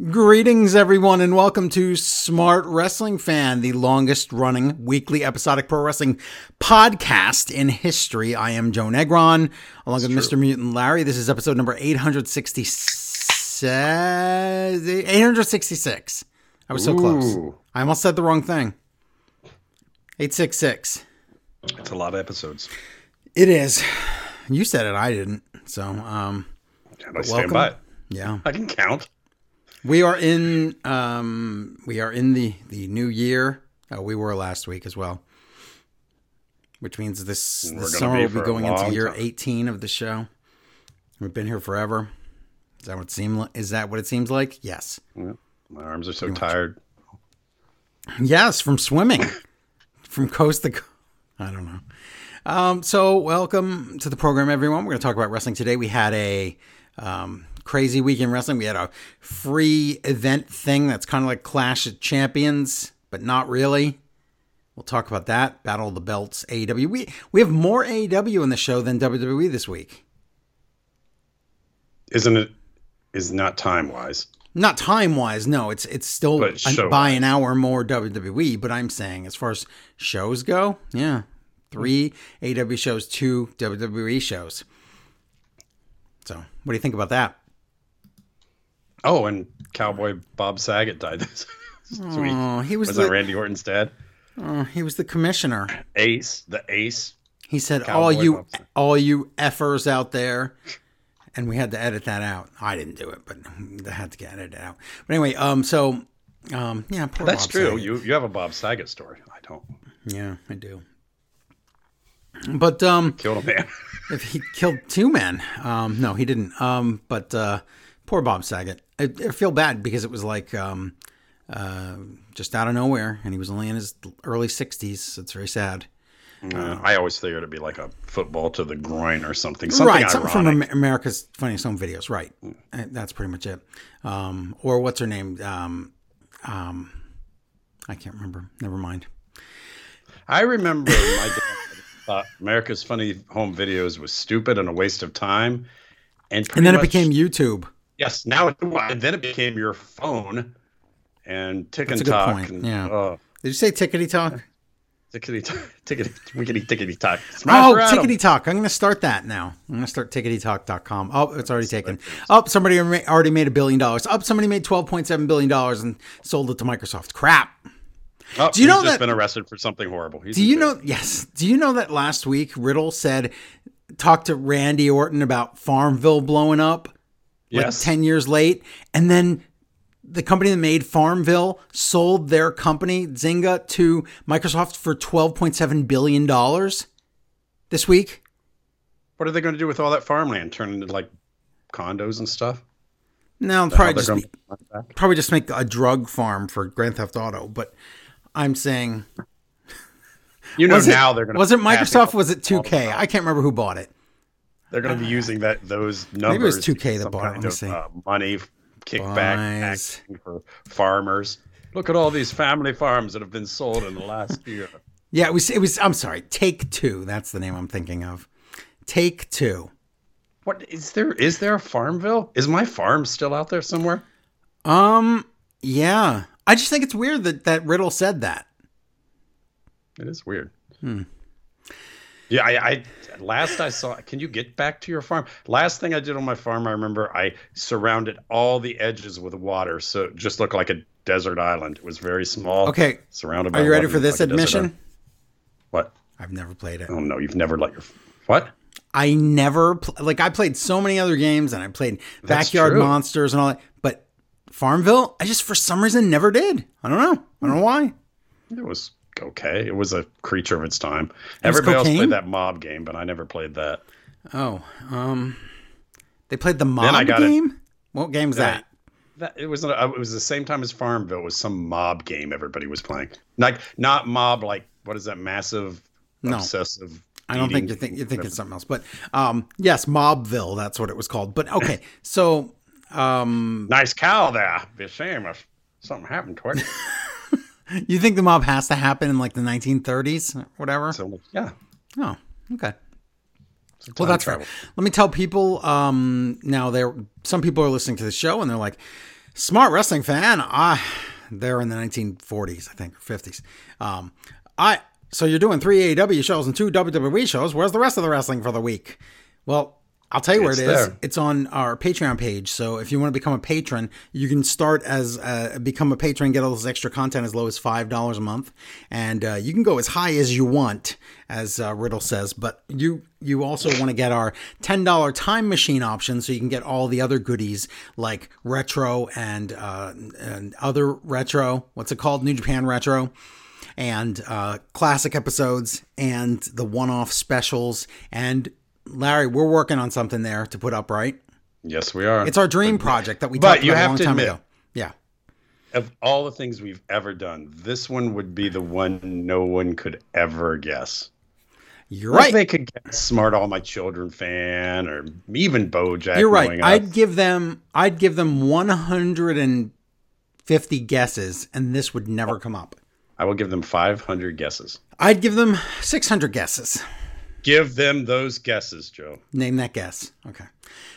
Greetings, everyone, and welcome to Smart Wrestling Fan, the longest running weekly episodic pro wrestling podcast in history. I am Joe Negron, along with Mr. Mutant Larry. This is episode number 866. 866. I was so close. I almost said the wrong thing. 866. It's a lot of episodes. It is. You said it, I didn't. So, um, And I stand welcome. by it. yeah. I can count. We are in um we are in the the new year. Oh, we were last week as well. Which means this, this summer be will be going into year time. 18 of the show. We've been here forever. Is that what it seem li- is that what it seems like? Yes. Yeah. My arms are so tired. Yes, from swimming. from coast to coast. I don't know. Um, so, welcome to the program, everyone. We're going to talk about wrestling today. We had a um, crazy week in wrestling. We had a free event thing that's kind of like Clash of Champions, but not really. We'll talk about that. Battle of the Belts, AEW. We, we have more AEW in the show than WWE this week. Isn't it? Is not time wise. Not time wise, no. It's it's still an- by an hour more WWE. But I'm saying, as far as shows go, yeah, three AEW shows, two WWE shows. So, what do you think about that? Oh, and Cowboy Bob Saget died this, week. Oh, he was Was the that Randy Orton's dad? oh, he was the commissioner. Ace, the Ace. He said, Cowboy "All you all you effers out there," and we had to edit that out. I didn't do it, but I had to get edited out. But anyway, um, so um, yeah, poor That's Bob true. Saget. You you have a Bob Saget story. I don't. Yeah, I do. But um, Killed a man. if he killed two men. Um, no, he didn't. Um, but uh, poor Bob Saget. I, I feel bad because it was like um, uh, just out of nowhere, and he was only in his early sixties. It's very sad. Uh, I always figured it'd be like a football to the groin or something. Something right, ironic. something from America's Funniest Home Videos. Right, Uh, that's pretty much it. Um, or what's her name? Um, um, I can't remember. Never mind. I remember my dad thought America's Funny Home Videos was stupid and a waste of time. And, And then it became YouTube. Yes, now it, then it became your phone and tick and talk. point, And, yeah. uh, Did you say tickety talk? tickety talk, tickety wickety tickety talk. Smash Oh, her at 'em. Tickety Talk. I'm going to start that now. I'm going to start ticketytalk.com. Oh, it's already taken. Oh, somebody already made a billion dollars. Up, somebody made $12.7 billion and sold it to Microsoft. Crap. Oh, Do you know he's just that- been arrested for something horrible? He's Do you know? Yes. Do you know that last week Riddle said, talked to Randy Orton about Farmville blowing up like Yes. 10 years late? And then the company that made Farmville sold their company, Zynga, to Microsoft for $12.7 billion this week. What are they going to do with all that farmland? Turn into like condos and stuff? No, probably just be, buy it back? probably just make a drug farm for Grand Theft Auto. But I'm saying, You know was it, now they're going to was it Microsoft? Was it 2K? I can't remember who bought it. They're going to be using that those numbers. Maybe it was 2K to get that bought kind of. Uh, money kickback acting for farmers. Look at all these family farms that have been sold in the last year. Yeah, it was. It was. I'm sorry. Take Two. That's the name I'm thinking of. Take Two. What is there? Is there a Farmville? Is my farm still out there somewhere? Um. Yeah. I just think it's weird that that Riddle said that. It is weird. Hmm. Yeah, I, I last I saw. Can you get back to your farm? Last thing I did on my farm, I remember I surrounded all the edges with water, so it just looked like a desert island. It was very small. Okay. surrounded by. Are you ready for this like admission? What? I've never played it. Oh no, you've never let your what? I never pl- like. I played so many other games, and I played That's Backyard true. Monsters and all that. But Farmville, I just for some reason never did. I don't know. I don't know why. It was okay. It was a creature of its time. was Everybody else played that mob game, but I never played that. Oh, um, they played the mob it. game. What game's that? That it was a, it was the same time as Farmville. It was some mob game everybody was playing. Like not mob like what is that massive No. obsessive. I don't think you think you think it's something else, but um, yes, Mobville. That's what it was called. But okay, so um, Nice cow there. Be a shame if something happened to it. you think the mob has to happen in like the 1930s, or whatever? so yeah, Oh, okay. Well, that's travel. right. Let me tell people. Um, now, there some people are listening to the show and they're like, Smart wrestling fan. I they're in the 1940s, I think, or 50s. Um, I so you're doing three AEW shows and two WWE shows. Where's the rest of the wrestling for the week? Well, I'll tell you where It's it is. there. It's on our Patreon page. So if you want to become a patron, you can start as uh, become a patron, get all this extra content as low as five dollars a month, and uh, you can go as high as you want, as uh, Riddle says. But you you also want to get our ten dollar time machine option, so you can get all the other goodies like retro and uh, and other retro. What's it called? New Japan Retro and uh, classic episodes and the one-off specials. And Larry, we're working on something there to put up. Right? Yes, we are. It's our dream project that we But talked you about a have long to time admit- ago. Yeah, of all the things we've ever done, this one would be the one no one could ever guess. you're right. they could guess Smart All My Children fan or even BoJack. You're right. up. I'd give them. I'd give them 150 guesses, and this would never come up. I will give them 500 guesses. I'd give them 600 guesses. Give them those guesses, Joe. Name that guess. Okay.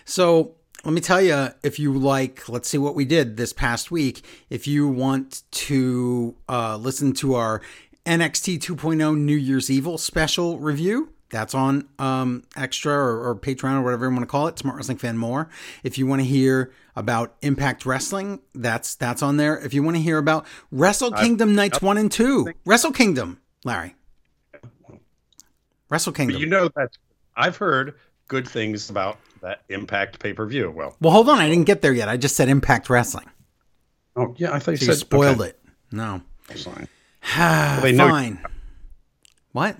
So let me tell you if you like, let's see what we did this past week. If you want to uh, listen to our NXT 2.0 New Year's Evil special review, that's on um, Extra or, or Patreon or whatever you want to call it, Smart Wrestling Fan More. If you want to hear about Impact Wrestling, that's that's on there. If you want to hear about Wrestle Kingdom Nights 1 and 2, Wrestle Kingdom, Larry. Wrestle Kingdom. But you know that I've heard good things about that Impact pay per view. Well, Well, hold on. I didn't get there yet. I just said Impact Wrestling. oh yeah, I thought you So said you spoiled okay. it. No. Fine. they they know- Fine. What?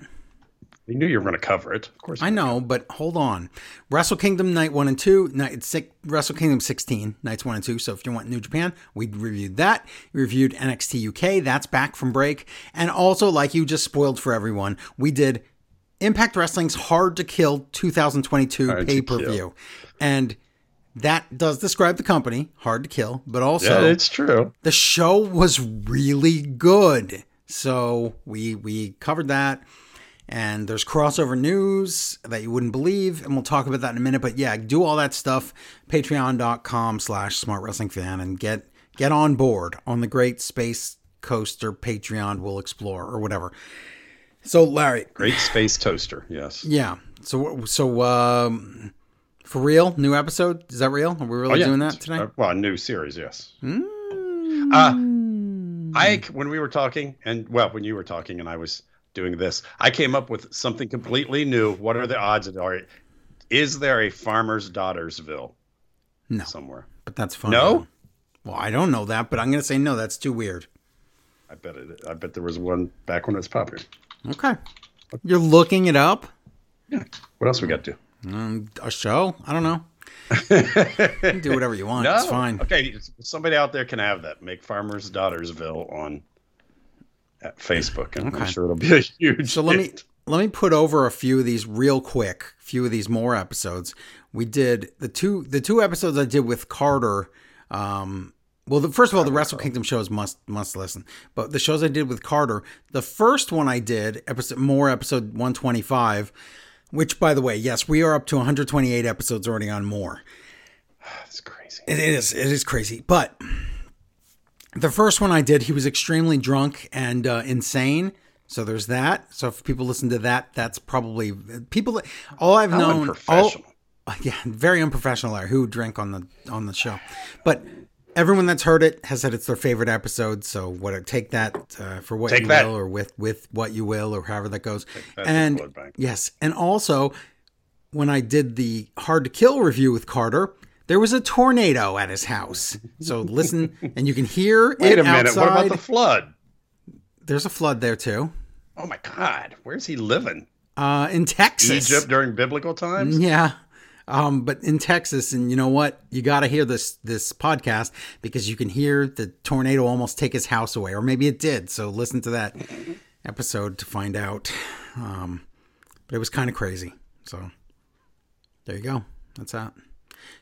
You knew you were going to cover it. Of course. I know, but hold on. Wrestle Kingdom Night 1 and 2, Night six, Wrestle Kingdom 16, Nights 1 and 2. So if you want New Japan, we reviewed that. We reviewed NXT UK, that's back from break. And also, like you just spoiled for everyone, we did Impact Wrestling's Hard to Kill 2022 Hard pay per view. And that does describe the company, Hard to Kill, but also Yeah, it's true. the show was really good. So we we covered that. And there's crossover news that you wouldn't believe, and we'll talk about that in a minute. But yeah, do all that stuff. Patreon.com slash smart wrestling fan and get get on board on the great space coaster Patreon will explore or whatever. So Larry, Great space toaster. Yes. yeah. So so um for real, new episode? Is that real? Are we really Oh, yeah. doing that today? Uh, well, a new series. Yes. Mm. Uh, I when we were talking, and well, when you were talking, and I was doing this, I came up with something completely new. What are the odds? Are is there a farmer's Daughtersville? No. somewhere. But that's fine. No? Well, I don't know that, but I'm going to say no. That's too weird. I bet it. I bet there was one back when it was popular. Okay. You're looking it up? Yeah. What else we got to do? Um, a show? I don't know. You can do whatever you want. No, It's fine. Okay, somebody out there can have that. Make Farmers Daughtersville on at Facebook, and Okay. I'm sure it'll be a huge. So let me let me put over a few of these real quick. A few of these more episodes. We did the two the two episodes I did with Carter. Um, well, the, first of all, the Wrestle Kingdom shows must must listen. But the shows I did with Carter, the first one I did, episode more episode one twenty five, which by the way, yes, we are up to one hundred twenty eight episodes already on more. That's crazy. It is. It is crazy. But the first one I did, he was extremely drunk and uh, insane. So there's that. So if people listen to that, that's probably people. All I've How known, all, yeah, very unprofessional. Who drank on the on the show, but everyone that's heard it has said it's their favorite episode. So what? Take that uh, for what Take you that. will, or with with what you will, or however that goes. that and yes, and also when I did the hard to kill review with Carter, there was a tornado at his house. So listen, and you can hear Wait it a minute. outside. What about the flood? There's a flood there too, Oh my God, where's he living? uh, in Texas. Egypt during biblical times? Yeah. Um, but in Texas, and you know what? You got to hear this this podcast because you can hear the tornado almost take his house away, or maybe it did. So listen to that episode to find out. Um, but it was kind of crazy. So there you go. That's that.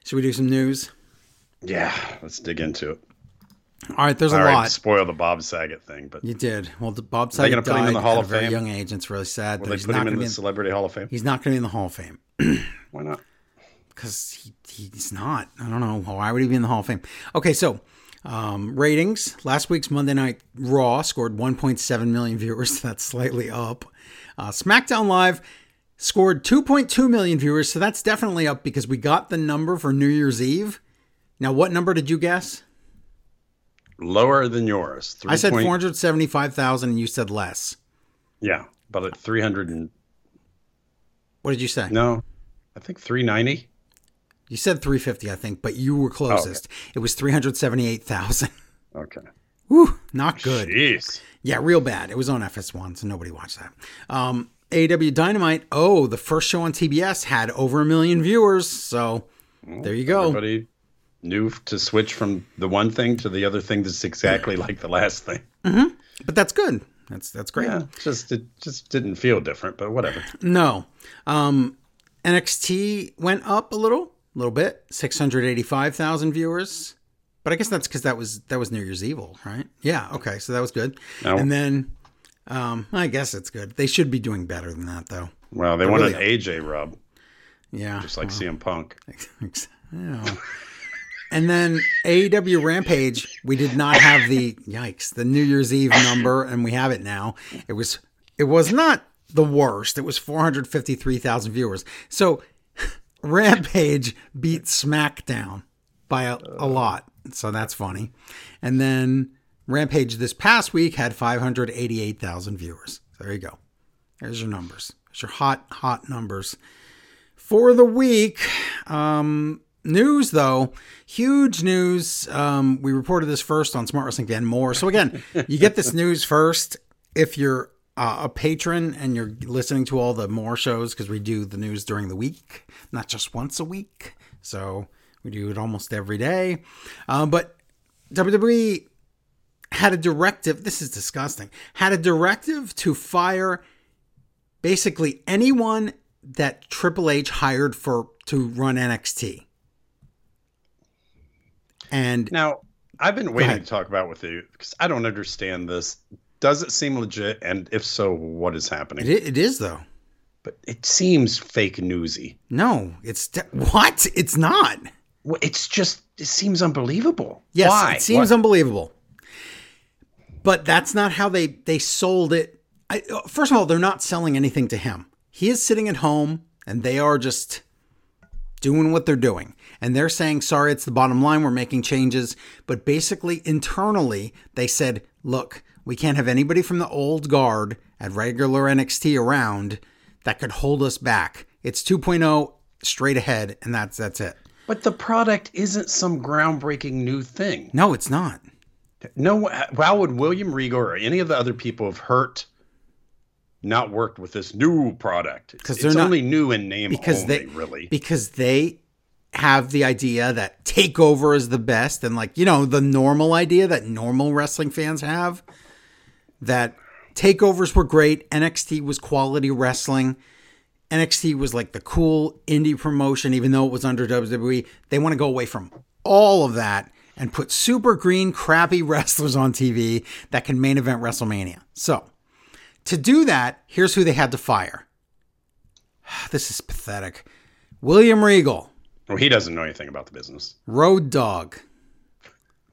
Should we do some news? Yeah, let's dig into it. All right, there's a All right, lot. spoil the Bob Saget thing, but You did. Well, the Bob Saget they gonna put him in the Hall of Fame? young age. and It's really sad will that they he's put not him in the. In, Celebrity Hall of Fame? he's not going to be in the Hall of Fame Why not? Because he, he's not. I don't know. Why would he be in the Hall of Fame? Okay, so Um, ratings last week's Monday Night Raw scored 1.7 million viewers. So That's slightly up. Uh, SmackDown Live scored 2.2 million viewers, so that's definitely up because we got the number for New Year's Eve. Now, what number did you guess? Lower than yours. I said 475,000 and you said less. Yeah, but at 300 and What did you say? no, I think 390. You said 350, I think, but you were closest. It was 378,000. Okay. Whew, not good. Jeez. Yeah, real bad. It was on FS1, so nobody watched that. Um, AEW Dynamite. Oh, the first show on TBS had over a million viewers. So there you go. Everybody knew to switch from the one thing to the other thing that's exactly like the last thing. But that's good. That's that's great. Yeah, just it just didn't feel different, but whatever. No. Um, NXT went up a little, a little bit. Six hundred eighty-five thousand viewers. But I guess that's because that was that was New Year's Evil, right? Yeah. Okay. So that was good. No. And then, um, I guess it's good. They should be doing better than that, though. Well, they They're wanted really AJ rub, Yeah. just like CM Punk. Yeah. and then AEW Rampage, we did not have the yikes, the New Year's Eve number, and we have it now. It was it was not the worst. It was 453,000 viewers. So Rampage beat SmackDown by a, a lot. So that's funny. And then Rampage this past week had 588,000 viewers. There you go. There's your numbers. There's your hot, hot numbers. For the week, um, news though, huge news. Um, we reported this first on Smart Wrestling Fan More. So again, you get this news first if you're uh, a patron and you're listening to all the more shows because we do the news during the week, not just once a week. So we do it almost every day. Uh, but WWE had a directive. This is disgusting. Had a directive to fire basically anyone that Triple H hired for to run NXT. And Now, I've been waiting to talk about with you because I don't understand this. Does it seem legit? And if so, what is happening? it, it is though. But it seems fake newsy. No, it's what? It's not. Well, It's just it seems unbelievable. Yes, Why? it seems What- unbelievable. But that's not how they they sold it. I, uh, first of all, they're not selling anything to him. He is sitting at home, and they are just doing what they're doing. And they're saying, "Sorry, it's the bottom line. We're making changes." But basically, internally, they said, "Look, we can't have anybody from the old guard at regular NXT around that could hold us back. It's 2.0 straight ahead, and that's that's it." But the product isn't some groundbreaking new thing. No, it's not. No, how would William Regal or any of the other people have hurt, not worked with this new product? Because it's they're not- only new in name because only, they really. because they have the idea that takeover is the best and like you know the normal idea that normal wrestling fans have that takeovers were great NXT was quality wrestling. NXT was like the cool indie promotion even though it was under WWE they want to go away from all of that and put super green crappy wrestlers on TV that can main event WrestleMania. So to do that here's who they had to fire. This is pathetic. William Regal. Well, he doesn't know anything about the business. Road Dogg,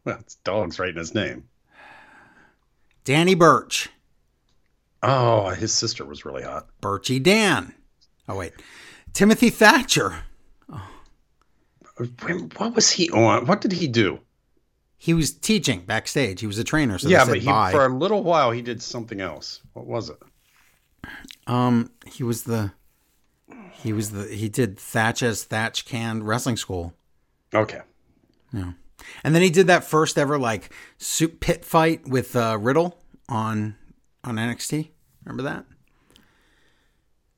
Well, it's dog's right in his name. Danny Burch, Oh, his sister was really hot. Birchy Dan. Oh wait, Timothy Thatcher. When- What was he on? What did he do? He was teaching backstage. He was a trainer. So yeah, but he, bye. for a little while he did something else. What was it? um, he was the. He was the. He did Thatch as Thatch Can Wrestling School, Okay. And then he did that first ever like soup pit fight with uh, Riddle on on NXT. Remember that?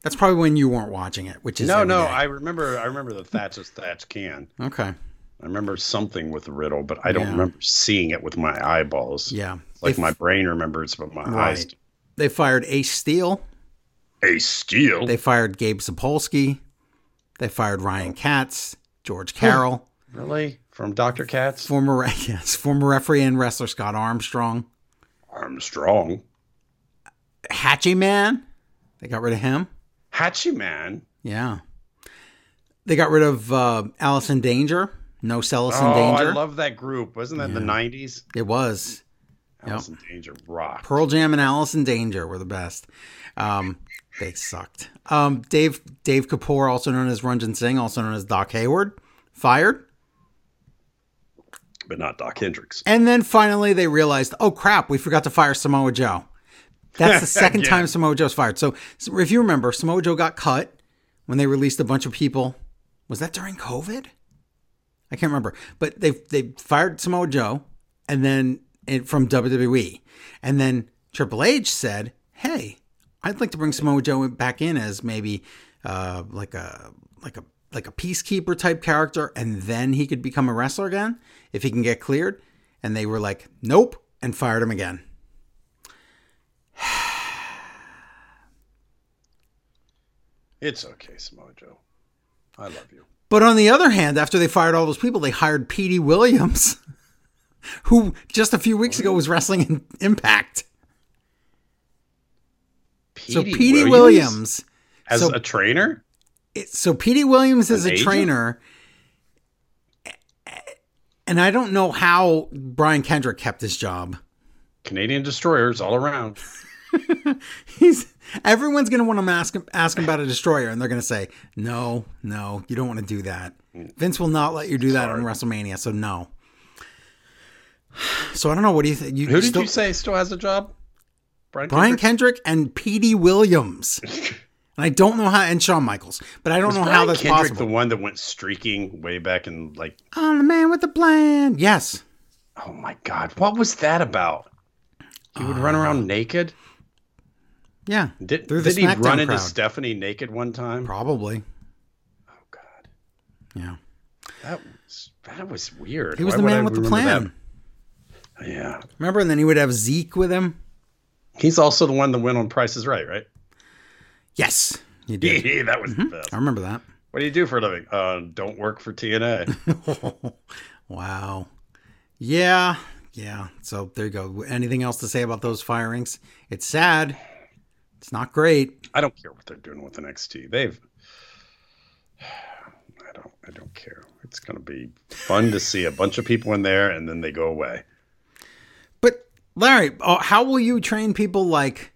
That's probably when you weren't watching it, which is No, no, day. I remember. I remember the Thatch's Thatch can. okay. I remember something with the riddle, but I don't Yeah. remember seeing it with my eyeballs. Yeah, like They my brain remembers, but my Right. eyes. They fired Ace Steel. Ace steel. They fired Gabe Sapolsky. They fired Ryan Katz, George Carroll, really from Doctor Katz. former yes, former referee and wrestler Scott Armstrong, I'm strong. Hatchie Man. They got rid of him. Hatchie Man. Yeah. They got rid of uh, Allison Danger. No Celis oh, in Danger. I love that group. Wasn't that in the '90s? it was. Alice in Danger rock. Pearl Jam and Alice in Danger were the best. Um, they sucked. Um, Dave Dave Kapoor, also known as Ranjin Singh, also known as Doc Hayward, fired. But not Doc Hendrix. And then finally they realized, oh crap, we forgot to fire Samoa Joe. That's the second Yeah. time Samoa Joe's fired. So, so if you remember, Samoa Joe got cut when they released a bunch of people. Was that during COVID? I can't remember. But they they fired Samoa Joe and then it, from WWE. And then Triple H said, "Hey, I'd like to bring Samoa Joe back in as maybe uh, like a like a like a peacekeeper type character, and then he could become a wrestler again if he can get cleared." And they were like, "Nope," and fired him again. It's okay, Samoa Joe. I love you. But on the other hand, after they fired all those people, they hired Petey Williams, who just a few weeks ago was wrestling in Impact. so Petey Williams, as so- a trainer. It- so Petey Williams is An a agent? trainer, and I don't know how Brian Kendrick kept his job. Canadian destroyers all around. He's everyone's going to want to ask him ask him about a destroyer, and they're going to say, "No, no, you don't want to do that." Vince will not let you do that on WrestleMania, so no. So I don't know. What do you think? You Who did still- you say still has a job? Brian. Brian Kendrick? Kendrick and Petey Williams. and I don't know how, and Shawn Michaels, but I don't Was know Brian how that's Kendrick possible. the one that went streaking way back in like? I'm the man with the plan. Yes. Oh my God, what was that about? He would run around uh, naked. Yeah. Did, Through the did he run into. Stephanie naked one time? Probably. Oh God, Yeah. that was that was weird. He was Why the man I with the plan. that? Yeah, Remember? And then he would have Zeke with him. he's also the one that went on Price is Right, right? Yes. You did. Yeah, that was the best. I remember that. What do you do for a living? Uh, don't work for TNA. wow. Yeah. Yeah. So there you go. Anything else to say about those firings? It's sad. It's not great. I don't care what they're doing with NXT. They've. I don't. I don't care. It's going to be fun to see a bunch of people in there, and then they go away. But Larry, oh, how will you train people like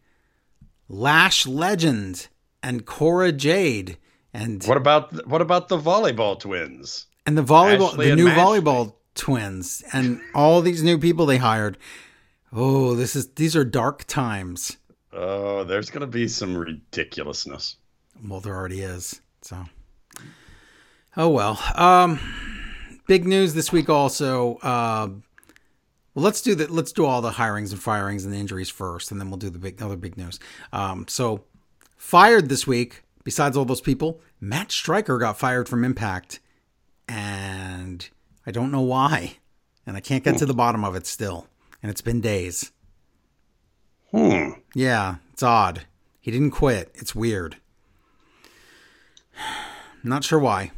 Lash Legend and Cora Jade and What about what about the volleyball twins? and the volleyball, Ashley the new Mashley. volleyball twins, and all these new people they hired? Oh, this is these are dark times. Oh, there's going to be some ridiculousness. Well, there already is. So, oh well. Um, big news this week also. Uh, well, let's do that. Let's do all the hirings and firings and the injuries first, and then we'll do the big other big news. Um, so, fired this week. Besides all those people, Matt Striker got fired from Impact, and I don't know why, and I can't get to the bottom of it still. And it's been days. Hmm. Yeah, it's odd. He didn't quit. It's weird. Not sure why.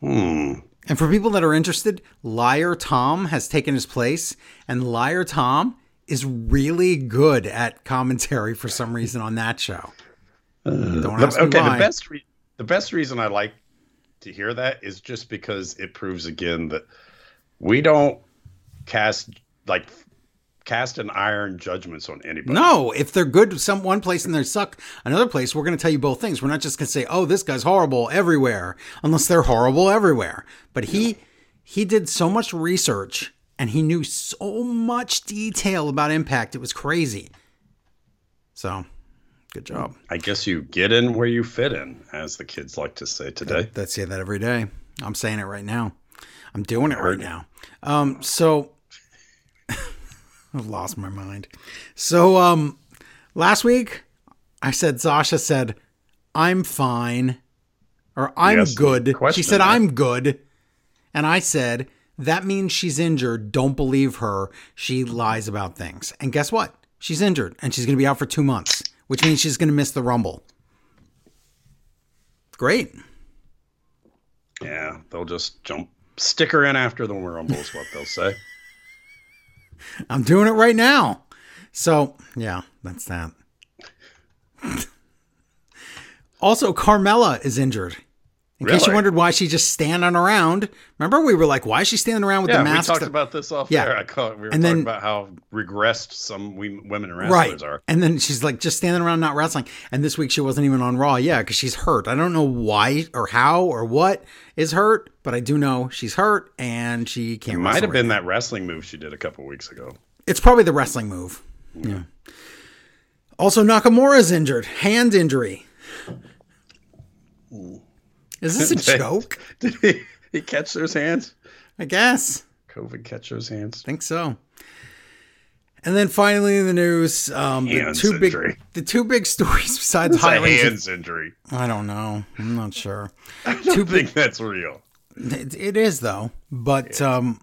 Hmm. And for people that are interested, Liar Tom has taken his place, and Liar Tom is really good at commentary for some reason on that show. Uh, don't ask okay, the best re- the best reason I like to hear that is just because it proves again that we don't cast like cast an iron judgments on anybody. No, if they're good some one place and they suck another place, we're going to tell you both things. We're not just going to say, "Oh, this guy's horrible everywhere," unless they're horrible everywhere. But he he did so much research and he knew so much detail about Impact. It was crazy. So, good job. I guess you get in where you fit in, as the kids like to say today. That's say that every day. I'm saying it right now. I'm doing it right now. Um, so I've lost my mind. So um, last week I said Sasha said I'm fine or I'm Yes, good. question She said. I'm good, and I said that means she's injured. Don't believe her. She lies about things. And guess what? She's injured, and she's going to be out for two months, which means she's going to miss the Rumble. Great. Yeah, they'll just jump stick her in after the Rumble is what they'll say. I'm doing it right now. So, yeah, that's that. also, Carmella is injured. In case you wondered why she's just standing around. Remember, we were like, why is she standing around with Yeah, the mask? we talked about this off Yeah. air. I call it, we were And talking then- about how regressed some we, women wrestlers right. are. And then she's like just standing around not wrestling. And this week she wasn't even on Raw. Yeah, because she's hurt. I don't know why or how or what is hurt, but I do know she's hurt and she can't It might have right been that wrestling move she did a couple weeks ago. It's probably the wrestling move. Yeah. Also, Nakamura's injured. Hand injury. Is this a joke? Did he, he catch those hands? I guess. COVID catch those hands? think so. And then finally in the news, um, the Hands two big the two big stories besides hiring. hands injury. I don't know. I'm not sure. I don't think that's real. It, it is though, but um,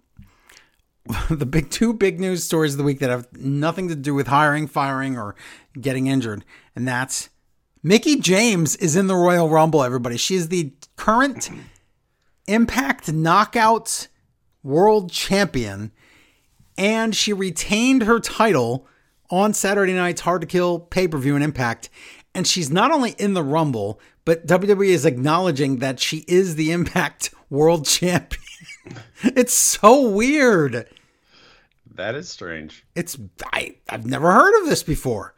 the big two big news stories of the week that have nothing to do with hiring, firing, or getting injured, and that's Mickie James is in the Royal Rumble. Everybody, she is the current Impact Knockouts World Champion, and she retained her title on Saturday night's Hard to Kill pay per view in Impact. And she's not only in the Rumble, but WWE is acknowledging that she is the Impact World Champion. it's so weird. That is strange. It's I I've never heard of this before.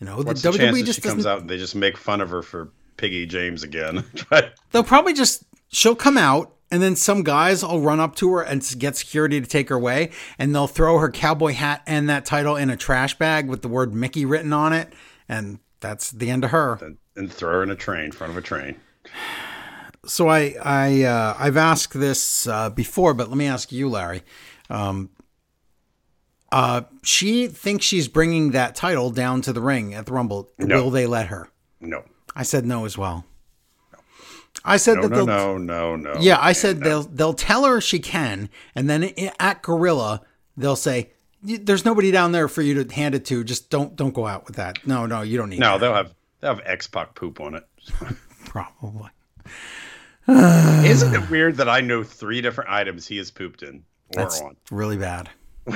You know, What's the the, WWE just she comes out and they just make fun of her for Piggy James again? But They'll probably just she'll come out and then some guys will run up to her and get security to take her away and they'll throw her cowboy hat and that title in a trash bag with the word Mickie written on it and that's the end of her. and, and throw her in a train, in front of a train. So I I uh, I've asked this uh, before, but let me ask you, Larry. Um, uh, she thinks she's bringing that title down to the ring at the Rumble. No. Will they let her? No, I said no as well. I said no, that no, they'll no, no, no. Yeah, I said no. they'll they'll tell her she can, and then at Gorilla they'll say, "There's nobody down there for you to hand it to. Just don't don't go out with that. No, no, you don't need. No, that. they'll have they'll have X Pac poop on it. probably. Isn't it weird that I know three different items he has pooped in or That's on? really bad.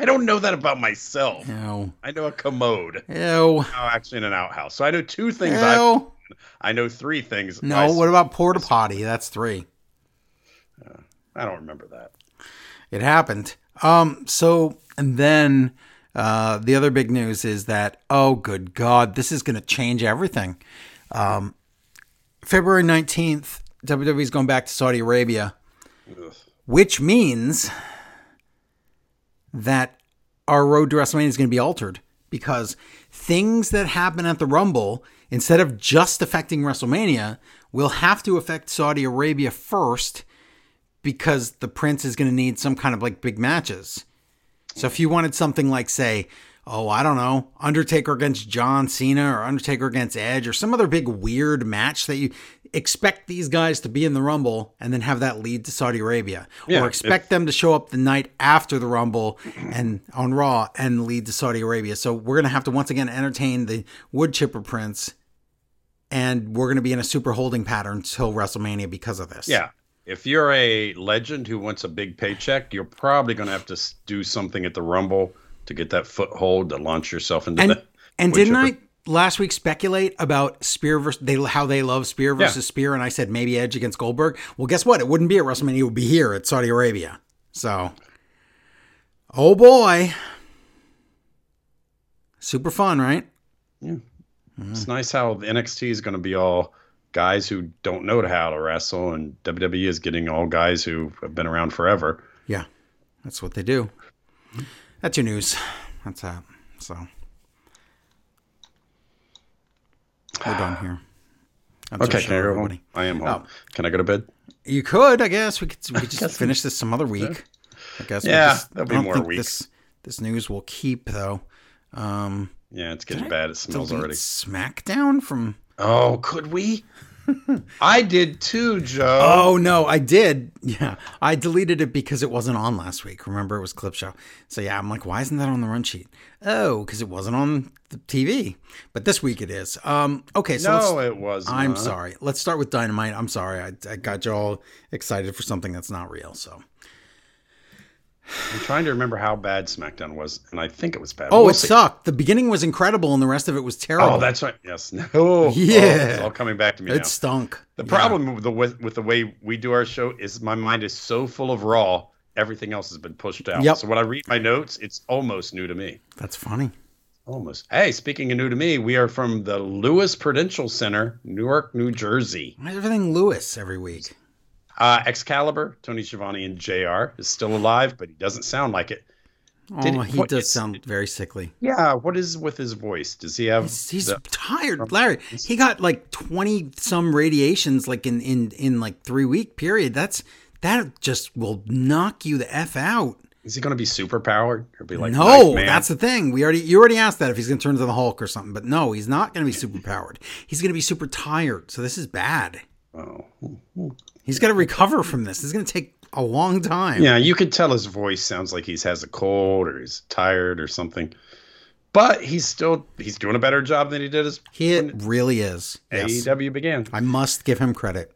I don't know that about myself. Ew, I know a commode. ew, Oh, actually, in an outhouse. So I know two things. I ew. I know three things. No, I, what about porta potty? That's three. I don't remember that. It happened. Um. So and then uh, the other big news is that oh, good God, this is going to change everything. Um, February nineteenth, WWE's going back to Saudi Arabia. Ugh. which means that our road to WrestleMania is going to be altered because things that happen at the Rumble, instead of just affecting WrestleMania, will have to affect Saudi Arabia first because the Prince is going to need some kind of like big matches. So if you wanted something like, say, oh, I don't know, Undertaker against John Cena or Undertaker against Edge or some other big weird match that you expect these guys to be in the Rumble and then have that lead to Saudi Arabia. Yeah, or expect them to show up the night after the Rumble and on Raw and lead to Saudi Arabia. So we're going to have to once again entertain the wood chipper prince and we're going to be in a super holding pattern till WrestleMania because of this. Yeah. If you're a legend who wants a big paycheck, you're probably going to have to do something at the Rumble to get that foothold to launch yourself into And the. and didn't chipper. I last week speculate about Spear versus they how they love Spear Yeah. versus Spear, and I said maybe Edge against Goldberg. Well, guess what? It wouldn't be at WrestleMania; it would be here at Saudi Arabia. So, oh boy, super fun, right? Yeah. It's nice how the NXT is going to be all guys who don't know how to wrestle, and WWE is getting all guys who have been around forever. Yeah, that's what they do. That's your news. That's that. So we're done here. I'm so Okay, sure can I go everybody- home? I am home. Oh. Can I go to bed? You could, I guess. We could. We could just finish this some other week. I guess. we'll Yeah, just- there'll I be more weeks. This this news will keep though. Um, Yeah, it's getting bad. It smells already. SmackDown from. Oh, could we? I did too, Joe. Oh no, I did. Yeah, I deleted it because it wasn't on last week. Remember, it was clip show. So yeah, I'm like, why isn't that on the run sheet? Oh, because it wasn't on the TV. But this week it is. Um, okay, so no, it was. I'm sorry. Let's start with Dynamite. I'm sorry. I, I got you all excited for something that's not real. So, I'm trying to remember how bad SmackDown was, and I think it was bad. Oh, We'll it see. sucked. The beginning was incredible, and the rest of it was terrible. Oh, that's right. Yes. No. Oh, Yeah. it's all coming back to me it now. stunk. The Yeah. problem with the with, with the way we do our show is my mind is so full of Raw, everything else has been pushed out. Yep. So when I read my notes, it's almost new to me. That's funny. Almost. Hey, speaking of new to me, we are from the Lewis Prudential Center, Newark, New Jersey. Why is everything Lewis every week? Uh, Excalibur, Tony Schiavone, and JR is still alive, but he doesn't sound like it. Oh, Did- he what does sound very sickly. Yeah, what is with his voice? Does he have? He's, he's the- tired, Larry. He got like twenty some radiations, like in in in like three week period. That's that just will knock you the f out. Is he going to be super powered or be like? no, that's the thing. We already you already asked that if he's going to turn into the Hulk or something, but no, he's not going to be super powered. He's going to be super tired. So this is bad. Oh. He's got to recover from this. This is going to take a long time. Yeah, you could tell his voice sounds like he has a cold or he's tired or something. But he's still he's doing a better job than he did as he really is. Yes. AEW began. I must give him credit.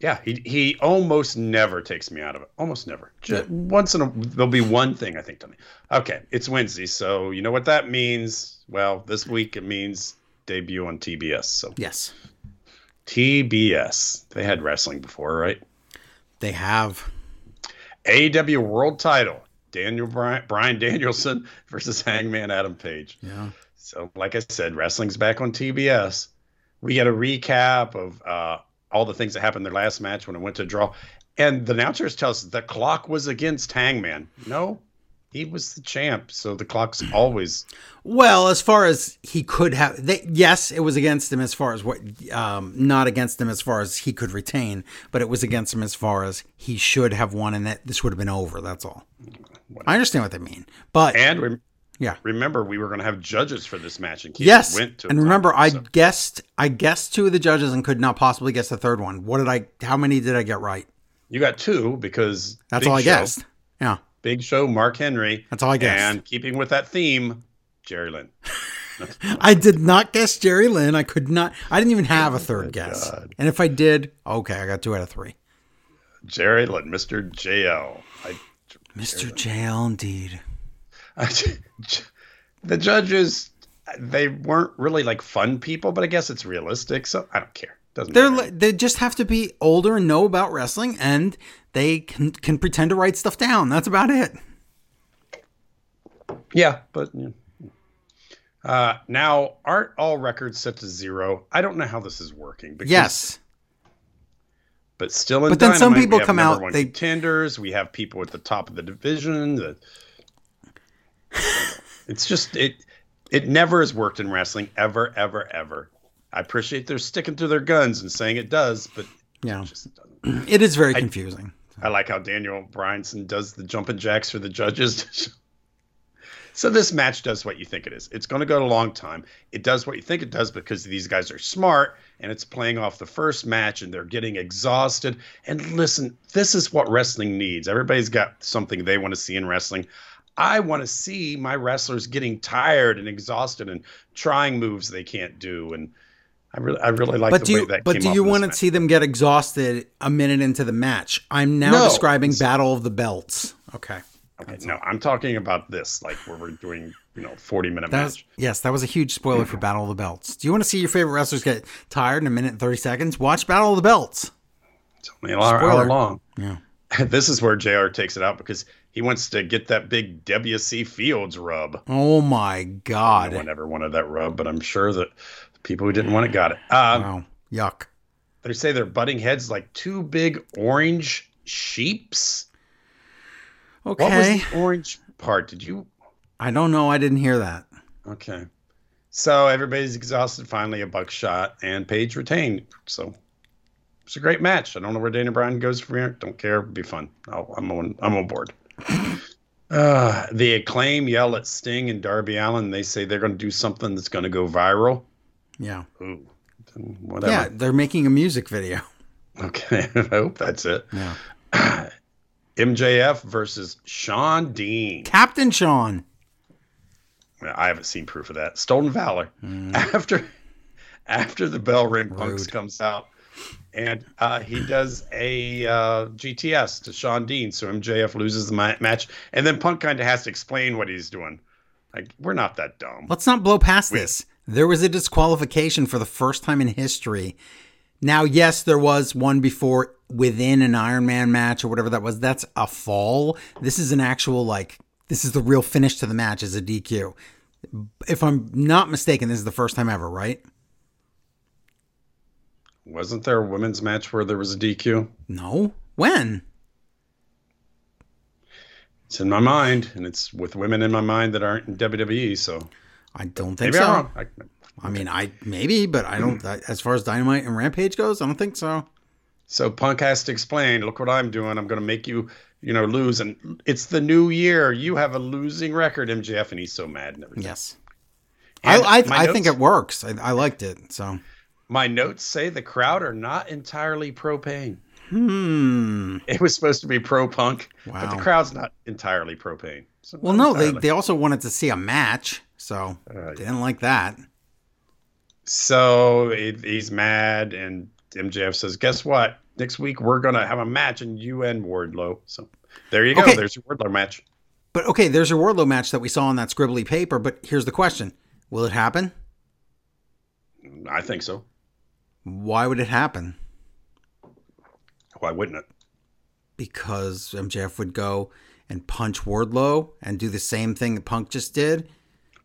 Yeah, he he almost never takes me out of it. Almost never. Just once in a there'll be one thing I think to me. Okay, it's Wednesday, so you know what that means. Well, this week it means debut on TBS. So Yes, TBS. They had wrestling before, right? they have. AEW World Title. Daniel Bryan, Brian Danielson versus Hangman Adam Page. Yeah. So, like I said, wrestling's back on TBS. We get a recap of uh, all the things that happened in their last match when it went to draw. And the announcers tell us the clock was against Hangman. No, he was the champ. So the clock's always. Well, as far as he could have, they, yes, it was against him as far as what, um, not against him as far as he could retain, but it was against him as far as he should have won, and that this would have been over. That's all. I understand what they mean, but And yeah, remember, we were going to have judges for this match in case yes, went to. and remember, I So guessed, I guessed two of the judges and could not possibly guess the third one. What did I? How many did I get right? you got two because That's Big all I Show- guessed. Yeah, Big Show, Mark Henry. That's all I guessed. And keeping with that theme, Jerry Lynn. I did not guess Jerry Lynn. I could not. I didn't even have a oh third guess, God. and if I did, okay, I got two out of three. Jerry Lynn, Mr. JL. I Mr. JL, indeed. I, the judges, they weren't really like fun people, but I guess it's realistic, so I don't care. Doesn't They're matter. they just have to be older and know about wrestling, and they can can pretend to write stuff down. That's about it. yeah, but yeah. Uh, now, aren't all records set to zero? I don't know how this is working. Because, Yes, but still in But then some Dynamite, we people come out, they- contenders. We have people at the top of the division. The, it's just it. It never has worked in wrestling ever, ever, ever. I appreciate they're sticking to their guns and saying it does, but yeah, it it is very confusing. I like how Daniel Bryanson does the jumping jacks for the judges. so this match does what you think it is. It's going to go a long time. It does what you think it does because these guys are smart and it's playing off the first match and they're getting exhausted. And listen, this is what wrestling needs. Everybody's got something they want to see in wrestling. I want to see my wrestlers getting tired and exhausted and trying moves they can't do. And I really, I really like But the do way you that but do you want to see them get exhausted a minute into the match? I'm now No. describing Battle of the Belts. Okay, Okay, no, I'm talking about this, like where we're doing, you know, 40 minute that was, match. yes, that was a huge spoiler for Battle of the Belts. Do you want to see your favorite wrestlers get tired in a minute and thirty seconds? Watch Battle of the Belts. It's only an hour, Spoiler. hour long. Yeah. this is where JR takes it out because he wants to get that big WC Fields rub. Oh my God! No one ever wanted that rub, but I'm sure that people who didn't want it got it. Um, Wow, yuck. They say they're butting heads like two big orange sheeps. Okay. What was the orange part? Did you? I don't know. I didn't hear that. Okay. So everybody's exhausted. Finally, a buckshot, and Page retained. So it's a great match. I don't know where Dana Bryan goes from here. Don't care. It'll be fun. I'll, I'm on. I'm on board. Uh, the acclaim yell at Sting and Darby Allin. They say they're going to do something that's going to go viral. Yeah, Ooh, whatever. yeah. They're making a music video. Okay. I hope that's it. Yeah, MJF versus Shawn Dean. Captain Sean. I haven't seen proof of that. Stolen Valor. After after the bell ring, Punks comes out and uh, he does a uh, GTS to Shawn Dean, so MJF loses the ma- match, and then Punk kind of has to explain what he's doing. Like we're not that dumb. Let's not blow past this. There was a disqualification for the first time in history. Now, yes, there was one before within an Iron Man match or whatever that was. That's a fall. This is an actual like. This is the real finish to the match as a DQ. If I'm not mistaken, this is the first time ever, right? Wasn't there a women's match where there was a DQ? No. When? It's in my mind, and it's with women in my mind that aren't in WWE. So I don't think maybe I'm so. wrong. I, I mean, I maybe, but I don't. Hmm. As far as Dynamite and Rampage goes, I don't think so. so Punk has to explain. Look what I'm doing. I'm going to make you, you know, lose, and it's the new year. You have a losing record, MJF, and he's so mad and everything. Yes, And I I, I think it works. I, I liked it. So My notes say the crowd are not entirely pro pain. hmm. It was supposed to be pro Punk, but the crowd's not entirely pro pain. So Well, no, they entirely. they also wanted to see a match, so Uh, they didn't like that. So he's mad, and MJF says, "Guess what? Next week we're gonna have a match, and you and Wardlow." So there you go. Okay. There's your Wardlow match. But okay, there's your Wardlow match that we saw on that scribbly paper. But here's the question: Will it happen? I think so. Why would it happen? Why wouldn't it? Because MJF would go and punch Wardlow and do the same thing that Punk just did,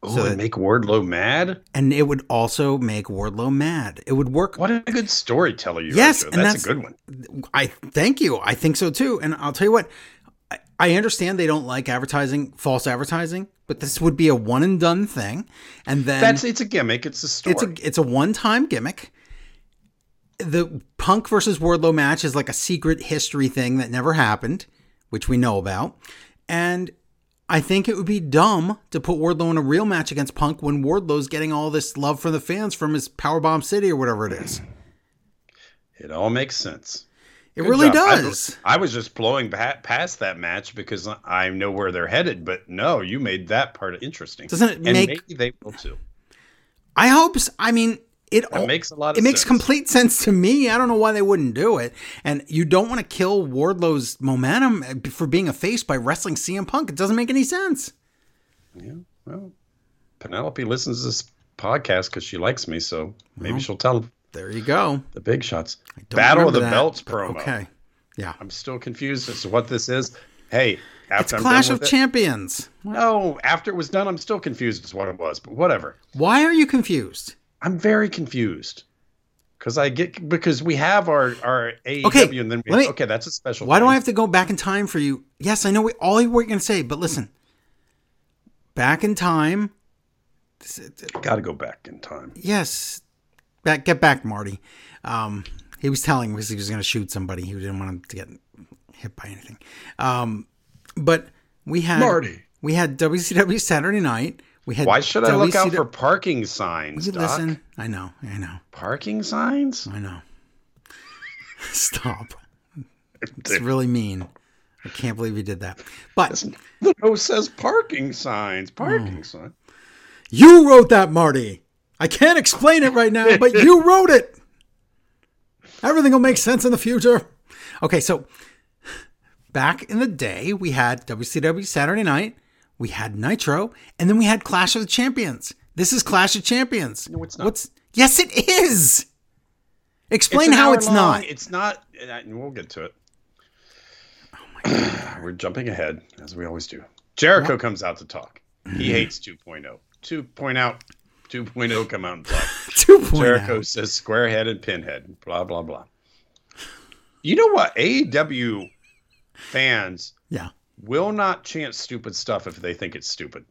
Oh, So and that- make Wardlow mad? and it would also make Wardlow mad. It would work. What a good storyteller you Yes, are. That's, that's- a good one. I thank you. I think so too. And I'll tell you what, I, I understand they don't like advertising, false advertising, but this would be a one and done thing. And then That's it's a gimmick. It's a story. it's a it's a one time gimmick. The Punk versus Wardlow match is like a secret history thing that never happened, which we know about. And I think it would be dumb to put Wardlow in a real match against Punk when Wardlow's getting all this love from the fans from his Powerbomb City or whatever it is. it all makes sense. It Good really job. Does. I, was just blowing past that match because I know where they're headed, but no, you made that part interesting. Doesn't it and make- maybe they will too. I hope. I mean, it That makes a lot of it makes sense. complete sense to me. I don't know why they wouldn't do it. And you don't want to kill Wardlow's momentum uh, for being a face by wrestling CM Punk. It doesn't make any sense. Yeah, well, Penelope listens to this podcast because she likes me, so maybe she'll tell There you go. the big shots. Battle of the that, Belts promo. Okay. Yeah. I'm still confused as to what this is. Hey, after It's I'm Clash of it- Champions. No, after it was done, I'm still confused as what it was, but whatever. Why are you confused? I'm very confused because I get because we have our our AEW Okay, and then we me- okay, that's a special. Why do thing. I have to go back in time for you? Yes, I know what, all you were going to say, but listen. Back in time. Got to go back in time. Yes. Back, get back, Marty. Um, he was telling because he was going to shoot somebody. He didn't want him to get hit by anything. Um, but we had Marty. We had WCW Saturday Night. We had Why should I look out for parking signs, You Doc? listen. I know. I know. Parking signs? I know. Stop. It's really mean. I can't believe you did that. But The note says parking signs. Parking Hmm. sign. you wrote that, Marty. I can't explain it right now, but you wrote it. Everything will make sense in the future. Okay, so back in the day, we had WCW Saturday Night, we had Nitro, and then we had Clash of the Champions. This is Clash of Champions. No, it's not. What's yes, it is. Explain an how it's long. not. It's not. And uh, we'll get to it. Oh We're jumping ahead as we always do. Jericho comes out to talk. He hates 2.0. 2.0 out. 2.0 come out and talk. 2.0. Jericho says squarehead and pinhead. Blah blah blah. You know what? AEW fans Yeah. Will not chant stupid stuff if they think it's stupid.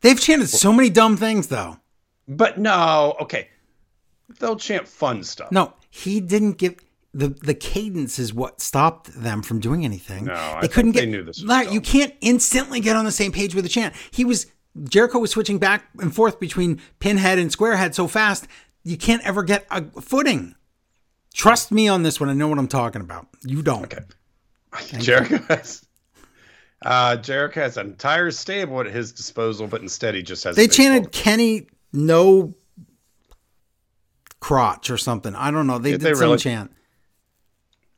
They've chanted so many dumb things, though. But no, okay. They'll chant fun stuff. No, he didn't give the the cadence is what stopped them from doing anything. No, I they couldn't get. they knew this dumb. you can't instantly get on the same page with a chant. He was Jericho was switching back and forth between Pinhead and Squarehead so fast you can't ever get a footing. Trust me on this one. I know what I'm talking about. You don't. Okay. Jericho has uh, Jericho has an entire stable at his disposal, but instead he just has. They chanted Kenny no crotch or something. I don't know. They Did did they some really? chant.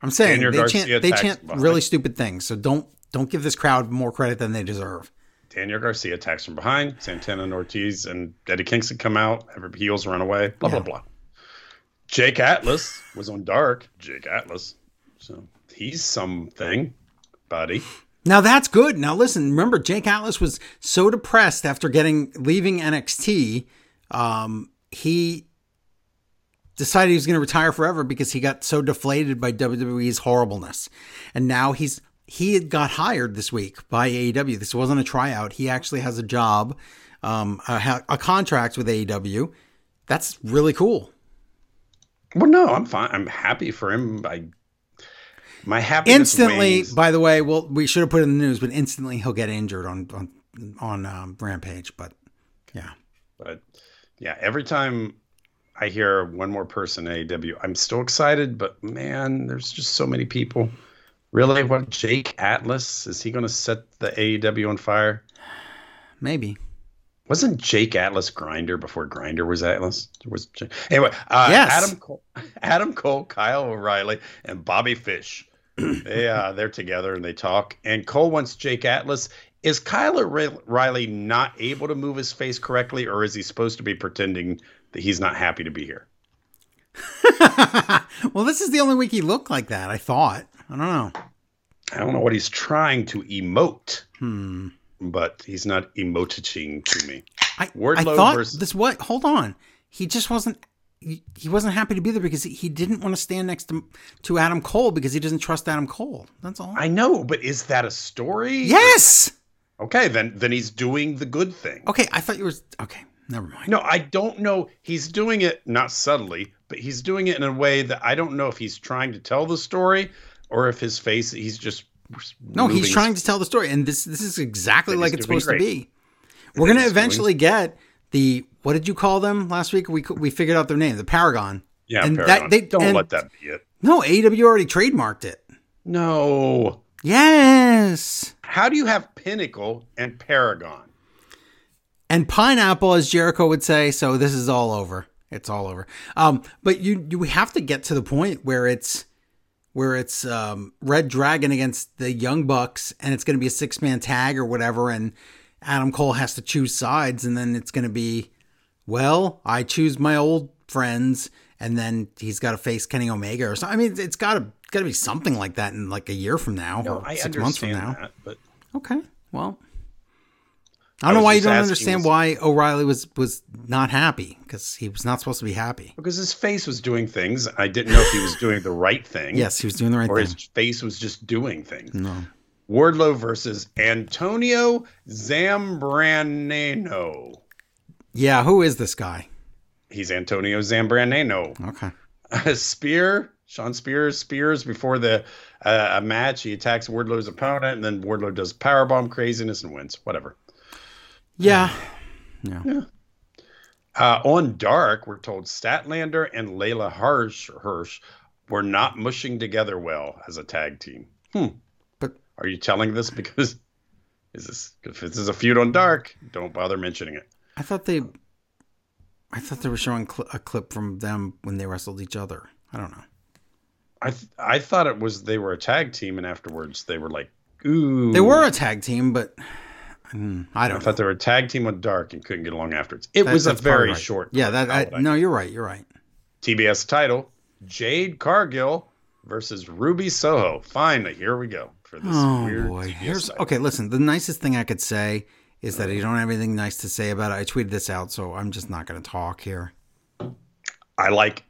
I'm saying Daniel they Garcia chant. They chant behind. really stupid things. So don't don't give this crowd more credit than they deserve. Daniel Garcia attacks from behind. Santana and Ortiz and Eddie Kingston come out. Every heels run away. Blah Yeah. blah blah. Jake Atlas was on Dark. Jake Atlas. So he's something, buddy. Now that's good. Now listen, remember Jake Atlas was so depressed after getting leaving NXT, um, he decided he was going to retire forever because he got so deflated by WWE's horribleness. And now he's he got hired this week by AEW. This wasn't a tryout. He actually has a job, um, a, a contract with AEW. That's really cool. Well, no, I'm fine. I'm happy for him. I my happiness Instantly, by the way, well, we should have put it in the news, but instantly he'll get injured on on on um, Rampage. But yeah. But yeah, every time I hear one more person AEW, I'm still excited. But man, there's just so many people. Really, what Jake Atlas is he going to set the AEW on fire? Maybe. Wasn't Jake Atlas Grinder before Grinder was Atlas? Was anyway? Uh, Yes. Adam Cole, Adam Cole, Kyle O'Reilly, and Bobby Fish. They uh, they're together and they talk. And Cole wants Jake Atlas. Is Kyle O'Reilly not able to move his face correctly, or is he supposed to be pretending that he's not happy to be here? well, this is the only week he looked like that. I thought. I don't know. I don't know what he's trying to emote, Hmm. but he's not emoting to me. I, I thought versus- this. What? Hold on. He just wasn't. He, wasn't happy to be there because he, didn't want to stand next to to Adam Cole because he doesn't trust Adam Cole. That's all. I know, but is that a story? yes. Okay, then then he's doing the good thing. Okay. I thought you were. Okay. Never mind. No, I don't know. He's doing it not subtly, but he's doing it in a way that I don't know if he's trying to tell the story or if his face he's just No, he's trying to tell the story, and this this is exactly like it's supposed to be. We're gonna he's doing- eventually get the what did you call them last week? We we figured out their name, the Paragon. Yeah, and Paragon. that- they- don't and- let that be it. No, AEW already trademarked it. No. Yes. How do you have Pinnacle and Paragon? And pineapple, as Jericho would say. So this is all over. It's all over. Um, but you you have to get to the point where it's where it's um, Red Dragon against the Young Bucks, and it's going to be a six man tag or whatever, and Adam Cole has to choose sides, and then it's going to be, well, I choose my old friends, and then he's got to face Kenny Omega or something. I mean, it's got to got to be something like that in like a year from now No, or I six months from now. that, but Okay. Well, I I don't know why you don't understand was- why O'Reilly was was not happy because he was not supposed to be happy. because his face was doing things, I didn't know if he was doing the right thing. Yes, he was doing the right Or thing. his face was just doing things. No. Wardlow versus Antonio Zambraneno. Yeah, who is this guy? He's Antonio Zambraneno. Okay. Spear, Shawn Spears spears before the uh, a match. He attacks Wardlow's opponent, and then Wardlow does powerbomb craziness and wins. Whatever. Yeah. Yeah. Uh, on Dark, we're told Statlander and Leyla Hirsch, Hirsch were not mushing together well as a tag team. Hmm. But Are you telling this because is this if this is a feud on Dark? Don't bother mentioning it. I thought they I thought they were showing cl- a clip from them when they wrestled each other. I don't know. I th- I thought it was they were a tag team, and afterwards they were like, ooh. They were a tag team, but mm, I I don't know. thought they were a tag team with Dark and couldn't get along afterwards. It That- was a very right. short. Yeah, that I, no, you're right. You're right. TBS title: Jade Cargill versus Ruby Soho. Finally, here we go for this Oh weird. boy. TBS Here's title. okay. Listen, the nicest thing I could say is that you don't have anything nice to say about it. I tweeted this out, so I'm just not going to talk here. I like.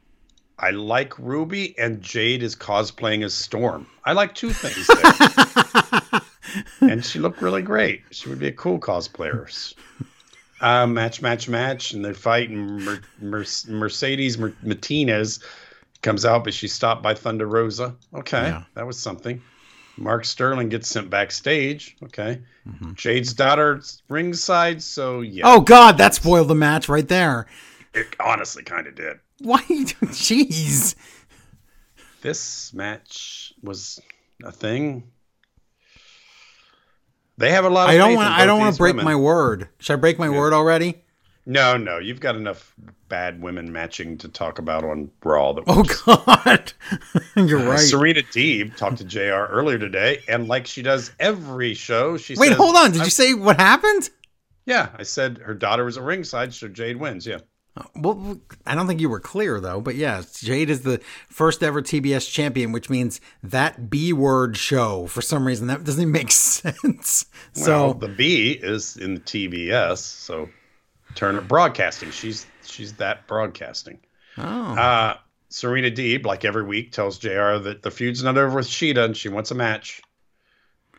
I like Ruby and Jade is cosplaying as Storm. I like two things there. and she looked really great. She would be a cool cosplayer. Uh, match, match, match, and they fight. And Mer- Mer- Mercedes Mer- Martinez comes out, but she's stopped by Thunder Rosa. Okay, Yeah. that was something. Mark Sterling gets sent backstage. Okay, mm-hmm. Jade's daughter's ringside. So yeah, Oh God, that spoiled the match right there. it honestly kind of did. Why? Jeez. This match was a thing. They have a lot. Of I don't want. in I don't want to break women. my word. Should I break my word already? No, no, you've got enough bad women matching to talk about on Raw. That Oh God, you're uh, right. Serena Deeb talked to JR earlier today, and like she does every show, she Wait, says, hold on. Did you say what happened? Yeah, I said her daughter was at ringside, so Jade wins. Yeah, uh, Well, I don't think you were clear though. But yeah, Jade is the first ever TBS champion, which means that B word show for some reason that doesn't even make sense. well, So the B is in the TBS, so Turner Broadcasting. She's she's that broadcasting. oh, Uh, Serena Deeb, like every week, tells JR that the feud's not over with Shida and she wants a match.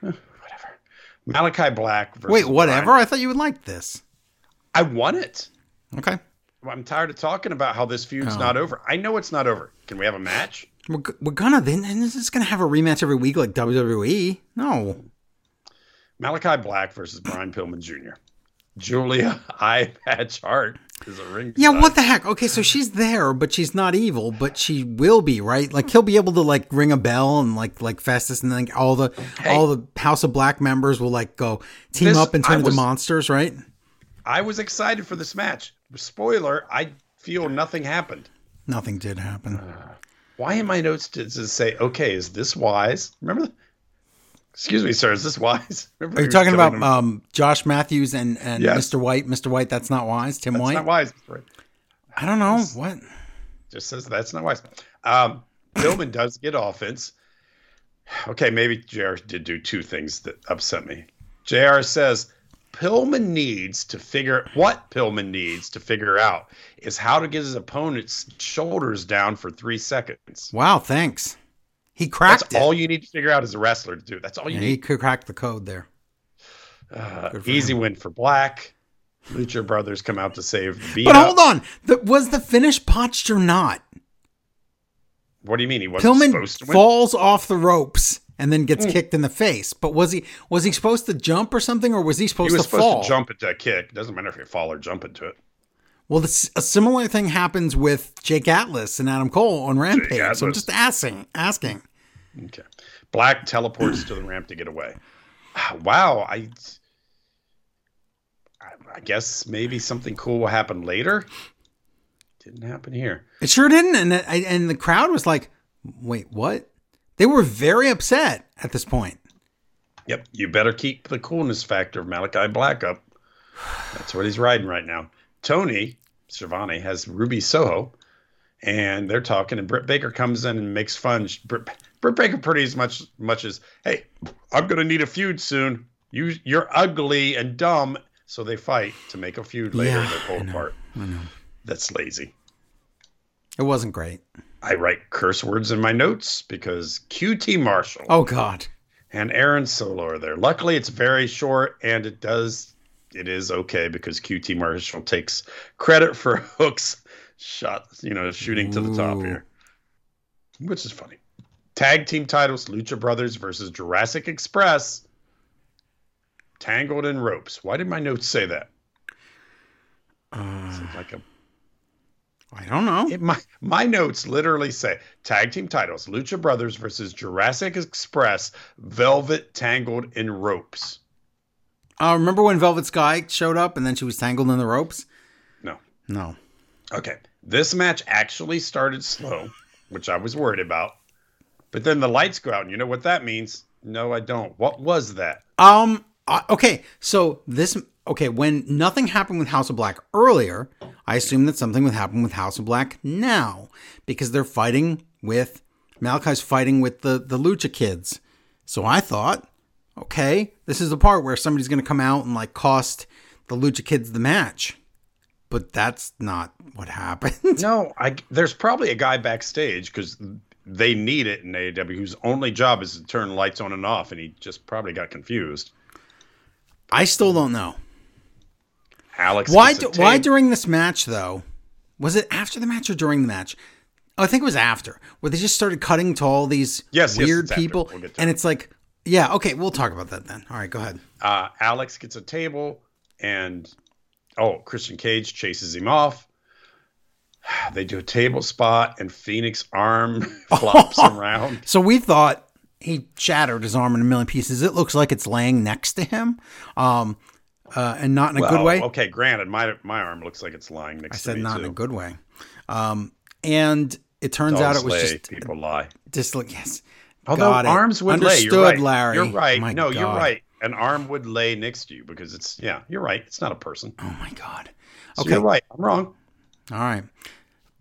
Eh, whatever. Malachi Black versus wait, whatever. Brian- I thought you would like this. I want it. Okay, I'm tired of talking about how this feud's Oh. not over. I know it's not over. Can we have a match? we're, we're gonna then. This is gonna have a rematch every week like WWE. No, Malachi Black versus Brian Pillman Jr. Julia Eye Patch Hart is a ring. Yeah, what the heck? Okay, so she's there, but she's not evil, but she will be, right? Like he'll be able to like ring a bell and like like Festus and then all the Hey. all the House of Black members will like go team This- up and turn into monsters, right? I was excited for this match. Spoiler: I feel nothing happened. Nothing did happen. Uh, why in my notes did it say, "Okay, is this wise?" Remember? Excuse me, sir. Is this wise? Remember Are you talking about um, Josh Matthews and, and Yes. Mr. White? Mr. White, that's not wise. Tim that's White? not wise. Right. I don't know. What? Just says that's not wise. Um, Pillman does get offense. Okay, maybe JR did do two things that upset me. JR says Pillman needs to figure what Pillman needs to figure out is how to get his opponent's shoulders down for three seconds. Wow, thanks. He That's cracked it. all you need to figure out as a wrestler to do. That's all you Yeah, need. he could crack the code there. Uh, easy win for Black. Lucha Brothers come out to save beat. But hold on. The, was the finish botched or not? What do you mean he wasn't Pillman supposed to win? falls off the ropes and then gets kicked in the face. But was he was he supposed to jump or something, or was he he supposed was to supposed fall? to jump into a kick. Doesn't matter if you fall or jump into it. Well, this, a similar thing happens with Jake Atlas and Adam Cole on Rampage. So I'm just asking, asking. Okay. Black teleports to the ramp to get away. Wow, I, I, I guess maybe something cool will happen later. Didn't happen here. It sure didn't, and I, and the crowd was like, "Wait, what?" They were very upset at this point. Yep, you better keep the coolness factor of Malachi Black up. That's what he's riding right now. Tony Schiavone has Ruby Soho, and they're talking, and Britt Baker comes in and makes fun. Britt, Britt Baker pretty as much much as, "Hey, I'm gonna need a feud soon. You you're ugly and dumb." So they fight to make a feud later. Yeah, they pull apart. That's lazy. It wasn't great. I write curse words in my notes because QT Marshall Oh God. and Aaron Solo are there. Luckily, it's very short and it does it is okay because QT Marshall takes credit for Hook's shot, you know, shooting to the top here, which is funny. Tag team titles: Lucha Brothers versus Jurassic Express. Tangled in ropes. Why did my notes say that? Uh, like a I don't know. It, my my notes literally say tag team titles: Lucha Brothers versus Jurassic Express, Velvet tangled in ropes. Uh, remember when Velvet Sky showed up and then she was tangled in the ropes? No, No. okay. This match actually started slow, which I was worried about. But then the lights go out, and you know what that means? No, I don't. What was that? Um. uh, okay. So this. Okay. When nothing happened with House of Black earlier, I assume that something would happen with House of Black now because they're fighting with Malachi's fighting with the the Lucha kids. So I thought, okay, this is the part where somebody's going to come out and like cost the Lucha kids the match. But that's not what happened. No, I there's probably a guy backstage because they need it in AEW whose only job is to turn lights on and off, and he just probably got confused. I still don't know. Alex, Why? Do, why during this match though? Was it after the match or during the match? Oh, I think it was after, where they just started cutting to all these Yes, yes, weird after. people, We'll and it. it's like, yeah, okay, we'll talk about that then. All right, go ahead. uh, Alex gets a table, and oh, Christian Cage chases him off. They do a table spot, and Fenix arm flops around. So we thought he shattered his arm in a million pieces. It looks like it's laying next to him. Um, uh, and not in a well, good way. Okay, granted, my my arm looks like it's lying next to him. I to said me not too. in a good way. Um, and it turns out it was just people lie. just like yes. Although Got it. arms would lay. Understood, You're right. Larry. You're right. My no, you're right. An arm would lay next to you because it's yeah. You're right. It's not a person. Oh my god. So Okay. You're right. I'm wrong. All right.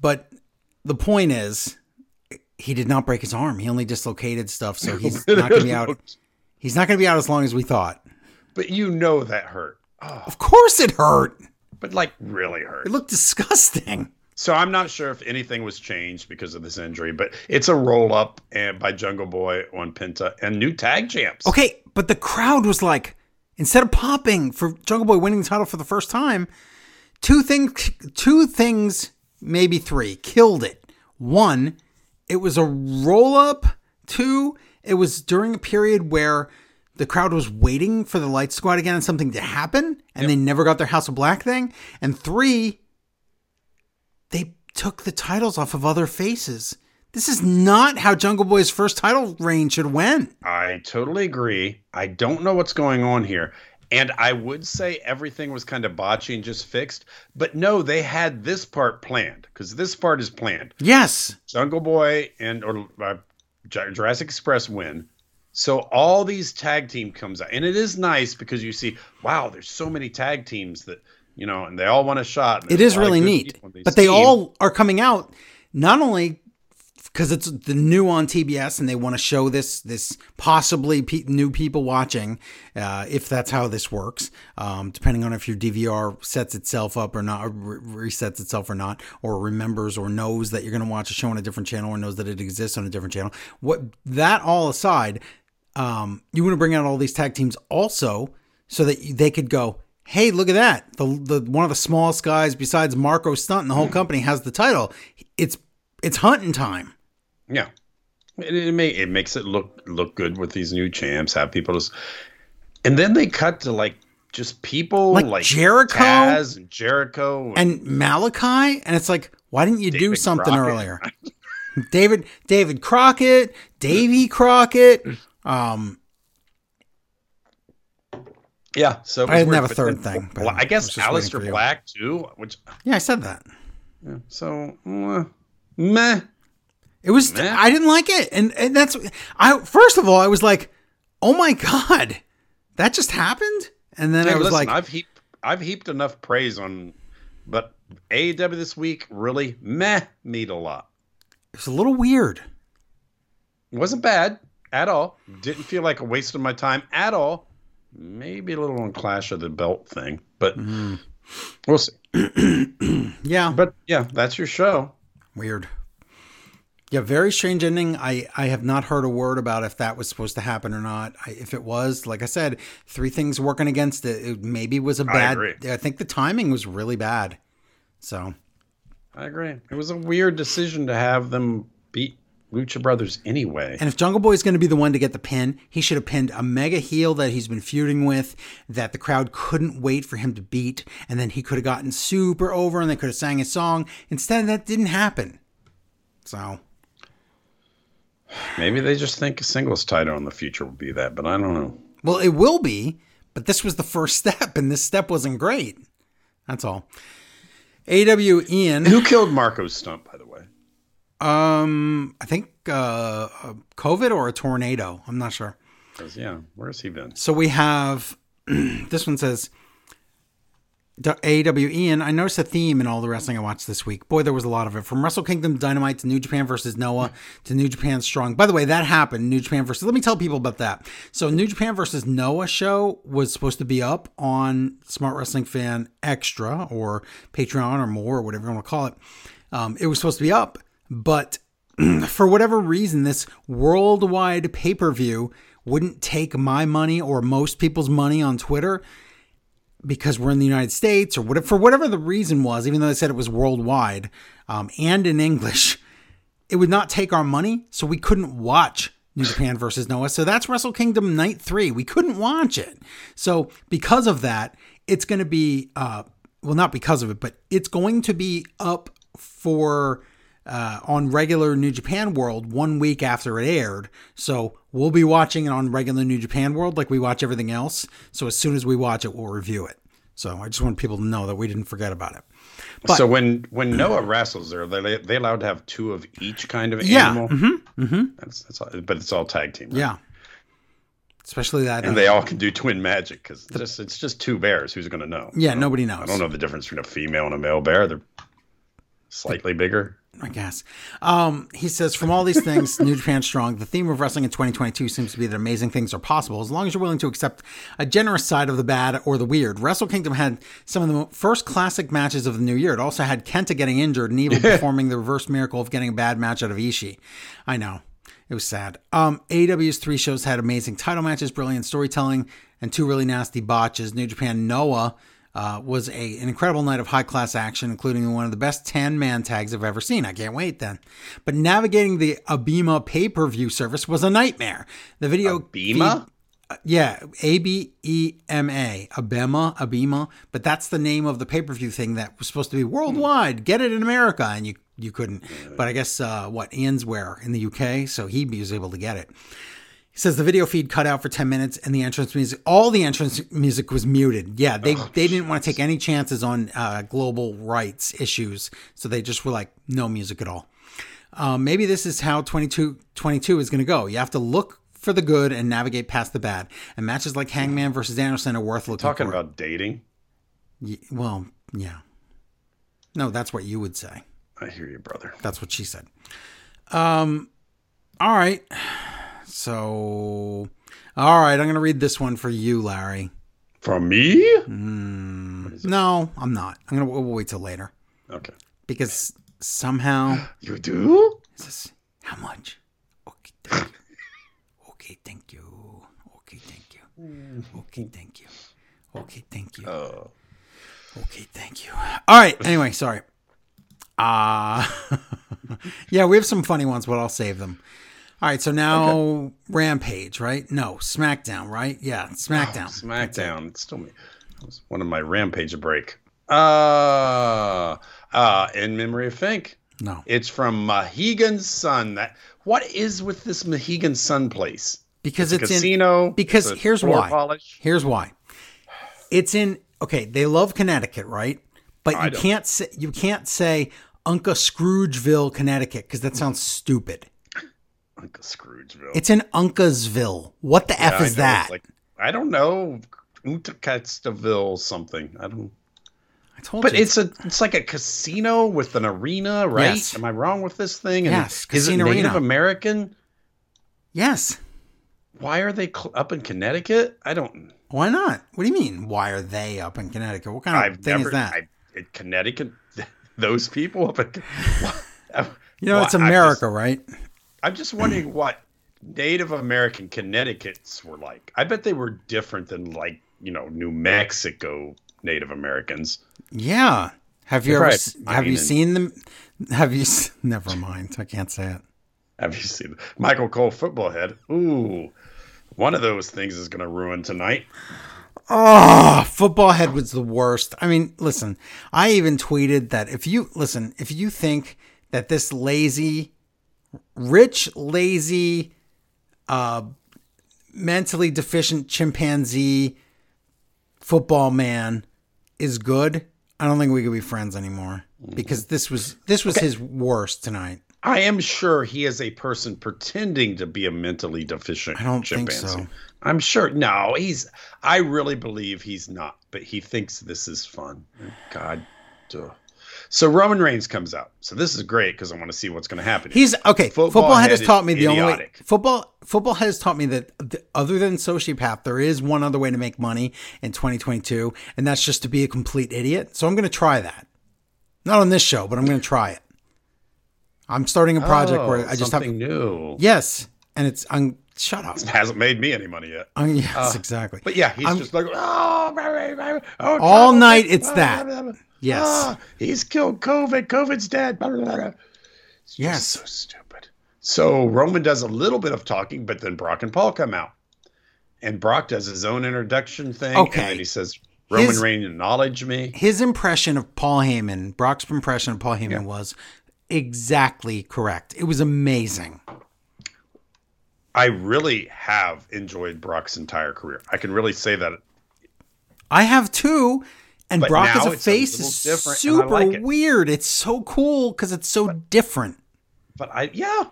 But the point is he did not break his arm. He only dislocated stuff, so he's not going to be out. He's not going to be out as long as we thought. But you know that hurt. Oh, Of course it hurt. but like really hurt. It looked disgusting. So I'm not sure if anything was changed because of this injury, but it's a roll up and eh, by Jungle Boy on Penta and new tag champs. Okay, but the crowd was like, instead of popping for Jungle Boy winning the title for the first time, two things, two things, maybe three, killed it. One, it was a roll up. Two, it was during a period where the crowd was waiting for the light squad again and something to happen, and they never got their House of Black thing. And three, they took the titles off of other faces. This is not how Jungle Boy's first title reign should went. I totally agree. I don't know what's going on here. And I would say everything was kind of botchy and just fixed. But no, they had this part planned because this part is planned. Yes. Jungle Boy and or uh, Jurassic Express win. So all these tag team comes out, and it is nice because you see, wow, there's so many tag teams that you know, and they all want a shot. and It is a lot of really neat. people on these But they all are coming out not only because it's the new on TBS and they want to show this this possibly pe- new people watching uh, if that's how this works um, depending on if your DVR sets itself up or not or re- resets itself or not or remembers or knows that you're going to watch a show on a different channel or knows that it exists on a different channel what that all aside um, you want to bring out all these tag teams also so that they could go hey look at that the, the one of the smallest guys besides Marko Stunt in the whole company has the title it's it's hunting time Yeah, it, it, may, it makes it look look good with these new champs. Have people just, and then they cut to like just people Like like, Jericho? Taz and Jericho, and malachi and it's like why didn't you do something Crockett. earlier david david crockett davy crockett um yeah. So I didn't weird, have a third then- thing, but Well, I guess was just waiting Aleister for you. Black too, which yeah i said that yeah, so uh, meh. It was Meh. I didn't like it, and and that's I first of all I was like, oh my god, that just happened, and then Hey, I was listen, like, I've heaped I've heaped enough praise on, but AEW this week really meh meat a lot. it was a little weird. It wasn't bad at all. Didn't feel like a waste of my time at all. Maybe a little on Clash of the Belt thing, but Mm-hmm. we'll see. Yeah, But yeah, that's your show. weird. Yeah, very strange ending. I I have not heard a word about if that was supposed to happen or not. I, if it was, like I said, three things working against it. It maybe was a bad. agree. I think the timing was really bad. So I agree. It was a weird decision to have them beat Lucha Brothers anyway. And if Jungle Boy is going to be the one to get the pin, he should have pinned a mega heel that he's been feuding with, that the crowd couldn't wait for him to beat, and then he could have gotten super over and they could have sang his song. Instead, that didn't happen. So, Maybe they just think a singles title in the future will be that, but I don't know. well, it will be, but this was the first step, and this step wasn't great. That's all. AEW Ian, Who killed Marco's stump, by the way? Um, I think uh, COVID or a tornado. I'm not sure. yeah, where's he been? So we have this one says AEW Ian. I noticed a theme in all the wrestling I watched this week. Boy, there was a lot of it. From Wrestle Kingdom Dynamite to New Japan versus Noah to New Japan Strong. By the way, that happened. New Japan versus. Let me tell people about that. So New Japan versus Noah show was supposed to be up on Smart Wrestling Fan Extra or Patreon or more or whatever you want to call it. Um, it was supposed to be up, but for whatever reason, this worldwide pay per view wouldn't take my money or most people's money on Twitter because we're in the United States or whatever, for whatever the reason was, even though they said it was worldwide um, and in English, it would not take our money. So we couldn't watch New Japan versus Noah. So that's Wrestle Kingdom Night 3. We couldn't watch it. So because of that, it's going to be, uh, well, not because of it, but it's going to be up for uh, on regular New Japan World one week after it aired. So we'll be watching it on regular New Japan World like we watch everything else. So as soon as we watch it, we'll review it. So I just want people to know that we didn't forget about it. But- so when when Noah wrestles, are they they allowed to have two of each kind of Yeah. animal? Mm-hmm. Mm-hmm. That's, that's all, but it's all tag team. right? Yeah. Especially that. and they all can do twin magic because just it's just two bears. Who's going to know? yeah, nobody knows. I don't know the difference between a female and a male bear. They're slightly bigger. I guess. Um, he says, from all these things, New Japan Strong, the theme of wrestling in 2022 seems to be that amazing things are possible as long as you're willing to accept a generous side of the bad or the weird. Wrestle Kingdom had some of the first classic matches of the new year. It also had Kenta getting injured and Evil performing the reverse miracle of getting a bad match out of Ishii. I know. It was sad. Um, AEW's three shows had amazing title matches, brilliant storytelling, and two really nasty botches. New Japan Noah uh, was a, an incredible night of high class action, including one of the best 10 man tags I've ever seen. I can't wait then. But navigating the Abima pay per view service was a nightmare. The video. Bema? feed- uh, yeah, A B E M A, Abema, Abima, but that's the name of the pay per view thing that was supposed to be worldwide. Get it in America, and you you couldn't. But I guess uh, what Ian's where in the UK, so he was able to get it. He says the video feed cut out for 10 minutes and the entrance music, all the entrance music was muted. Yeah, they, they didn't want to take any chances on uh, global rights issues. So they just were like, no music at all. Um, maybe this is how 22, 22 is going to go. You have to look for the good and navigate past the bad. And matches like Hangman versus Anderson are worth looking Talking for. about dating. Y- well, yeah. No, that's what you would say. I hear you, brother. That's what she said. Um, all right. So, all right, I'm going to read this one for you, Larry. From me? No, I'm not. I'm going to we'll wait till later Okay. because somehow You do? this how much? Okay, thank you. Okay, thank you. Okay, thank you. Okay, thank you. Okay, thank you. Oh. Okay, thank you. All right. Anyway, sorry. Uh yeah, we have some funny ones, but I'll save them. All right, so now Rampage, right? No, SmackDown, right? Yeah, SmackDown. SmackDown. It's still me. It was one of my Rampage break. Uh, uh, in memory of Fink. No, It's from Mohegan Sun. That what is with this Mohegan Sun place? because It's it's, a in. because it's here's why. Polish. Here's why. It's in. Okay, they love Connecticut, right? But I you don't. can't say you can't say Unca Scroogeville, Connecticut, because that sounds stupid. Uncle Scroogeville. It's in Uncasville. What the Yeah, f is that? Like I don't know. Utakatstaville something. I don't. I told But you. it's a it's like a casino with an arena, right? Yes. Am I wrong with this thing? And Yes, Is it casino Native arena. American? yes. Why are they cl- up in Connecticut? I don't. Why not? What do you mean? Why are they up in Connecticut? What kind of I've thing never. is that? I, Connecticut, those people up in. you know, it's Well, I'm America, right? I'm just wondering what Native American Connecticut's were like. I bet they were different than like you know New Mexico Native Americans. Yeah. Have you ever? Right. s- I Have you mean, seen them? Have you? Never mind. I can't say it. Have you seen Michael Cole football head? Ooh, one of those things is going to ruin tonight. Ah, oh, football head was the worst. I mean, listen, I even tweeted that if you listen, if you think that this lazy, rich, lazy, uh, mentally deficient chimpanzee football man is good, I don't think we could be friends anymore because this was this was his worst tonight. I am sure he is a person pretending to be a mentally deficient I don't think chimpanzee. so. I'm sure. No, he's. I really believe he's not, but he thinks this is fun. God. duh. So Roman Reigns comes out. So this is great because I want to see what's going to happen. He's okay. Football Football, head has taught me the only way, football football has taught me that th- other than sociopath, there is one other way to make money in 2022, and that's just to be a complete idiot. So I'm going to try that. Not on this show, but I'm going to try it. I'm starting a project Oh, where I just have something new. yes, and it's I'm shut up. Hasn't made me any money yet. Um, yes, exactly. But yeah, he's I'm- just like oh, baby, baby, oh All trouble, night it's blah, that. blah, blah, blah. Yes. Ah, he's killed COVID. COVID's dead. Blah, blah, blah, blah. It's Yes. so stupid. So Roman does a little bit of talking, but then Brock and Paul come out, and Brock does his own introduction thing. Okay. And then he says, "Roman His- Reigns acknowledge me." His impression of Paul Heyman, Brock's impression of Paul Heyman was exactly correct. It was amazing. I really have enjoyed Brock's entire career. I can really say that. I have too. And But Brock as a it's a face is super like it. weird. It's so cool because it's so different. But I, yeah,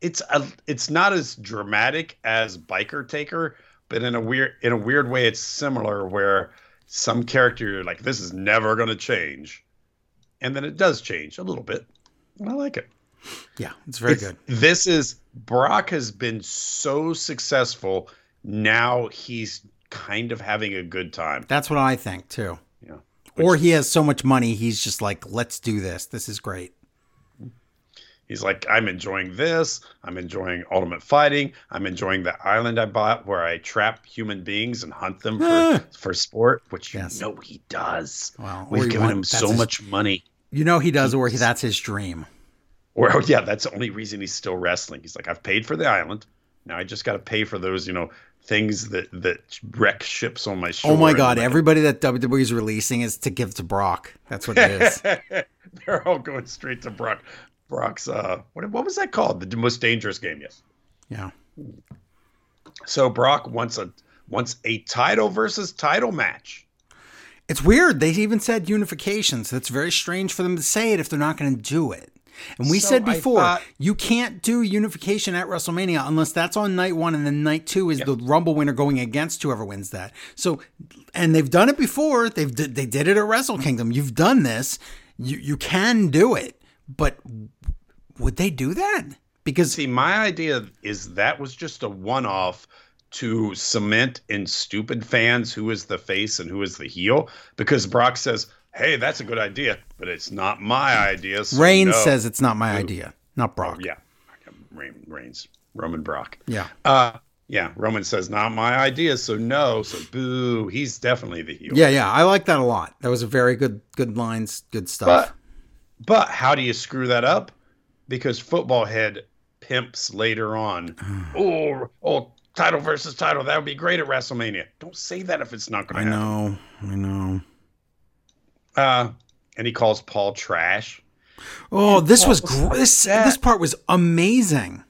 it's a, it's not as dramatic as Biker Taker, but in a weird, in a weird way, it's similar. Where some character you're like, this is never going to change, and then it does change a little bit. And I like it. Yeah, it's very It's- good. This is Brock has been so successful. Now he's kind of having a good time. That's what I think too. Yeah. Or he has so much money, he's just like, let's do this. This is great. He's like, I'm enjoying this. I'm enjoying Ultimate Fighting. I'm enjoying the island I bought where I trap human beings and hunt them Ah. for, for sport, which Yes. you know he does. Well, We've he given want- him so his- much money. You know he does, or he, that's his dream. Or, yeah, that's the only reason he's still wrestling. He's like, I've paid for the island. Now I just got to pay for those, you know, things that that wreck ships on my shore. Oh my god, everybody that WWE is releasing is to give to Brock. That's what it is. They're all going straight to Brock. Brock's uh, what what was that called? The most dangerous game. Yes. yeah. So Brock wants a wants a title versus title match. It's weird. They even said unification, so it's very strange for them to say it if they're not going to do it. And we So said before, thought- you can't do unification at WrestleMania unless that's on night one, and then night two is the Rumble winner going against whoever wins that. So, and they've done it before. They've they did it at Wrestle Kingdom. You've done this. You you can do it, but would they do that? Because See, my idea is that was just a one off to cement in stupid fans who is the face and who is the heel because Brock says, "Hey, that's a good idea, but it's not my idea." So Reigns no. says it's not my idea, not Brock. "Yeah, Reign, Reigns, Roman Brock." yeah. Uh, yeah, Roman says, "Not my idea," so no, so boo. He's definitely the heel. Yeah, yeah, I like that a lot. That was a very good, good lines, good stuff. But but how do you screw that up? Because football head pimps later on. oh, oh, title versus title. That would be great at WrestleMania. Don't say that if it's not going to happen. I know, I know. Uh, and he calls Paul trash. Oh, this was Paul gr- this that. this part was amazing.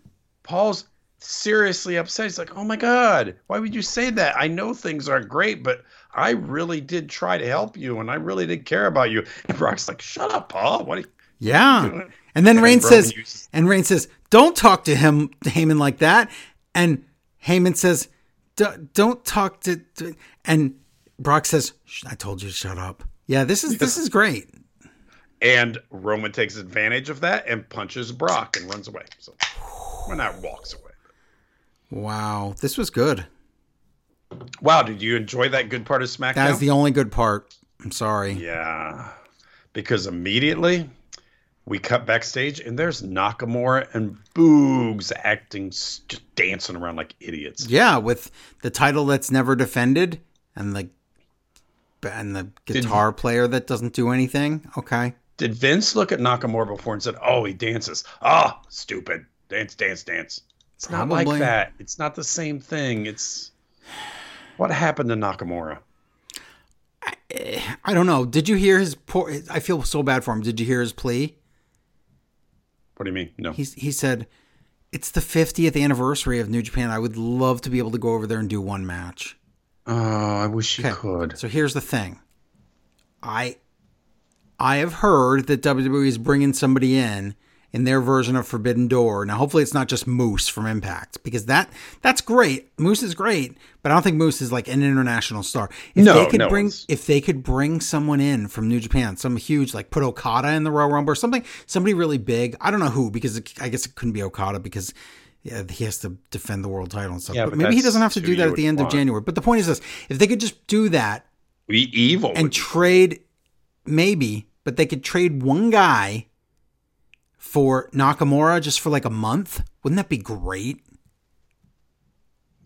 Paul's seriously upset. He's like, "Oh my god, why would you say that? I know things aren't great, but I really did try to help you, and I really did care about you." And Brock's like, "Shut up, Paul. What are you?" Yeah. doing?" And then And Roman says, uses- and Rain says, "Don't talk to him, Heyman, like that." And Heyman says, "D- "Don't talk to," to-" and Brock says, "I told you to shut up." Yeah, this is this is great. And Roman takes advantage of that and punches Brock and runs away. So, well, not walks away. Wow, this was good. Wow, did you enjoy that good part of SmackDown? That is the only good part. I'm sorry. yeah, because immediately we cut backstage and there's Nakamura and Boogs acting, just dancing around like idiots. Yeah, with the title that's never defended and the and the guitar player that doesn't do anything. Okay. Did Vince look at Nakamura before and said, "Oh, he dances. Ah, stupid. Dance, dance, dance." It's not like that. It's not the same thing. It's what happened to Nakamura. I don't know. Did you hear his poor I feel so bad for him. Did you hear his plea? What do you mean? No. He's, he said, It's the 50th anniversary of New Japan. I would love to be able to go over there and do one match. Oh, I wish you Okay. could. So here's the thing. I I have heard that WWE is bringing somebody in in their version of Forbidden Door. Now, hopefully, it's not just Moose from Impact because that that's great. Moose is great, but I don't think Moose is like an international star. If No, they could no bring one's. if they could bring someone in from New Japan, some huge like put Okada in the Royal Rumble or something, somebody really big. I don't know who because it, I guess it couldn't be Okada because. Yeah, he has to defend the world title and stuff. Yeah, but but maybe he doesn't have to do that at the end of. January. But the point is this: if they could just do that Be evil. and trade maybe, but they could trade one guy for Nakamura just for like a month. Wouldn't that be great?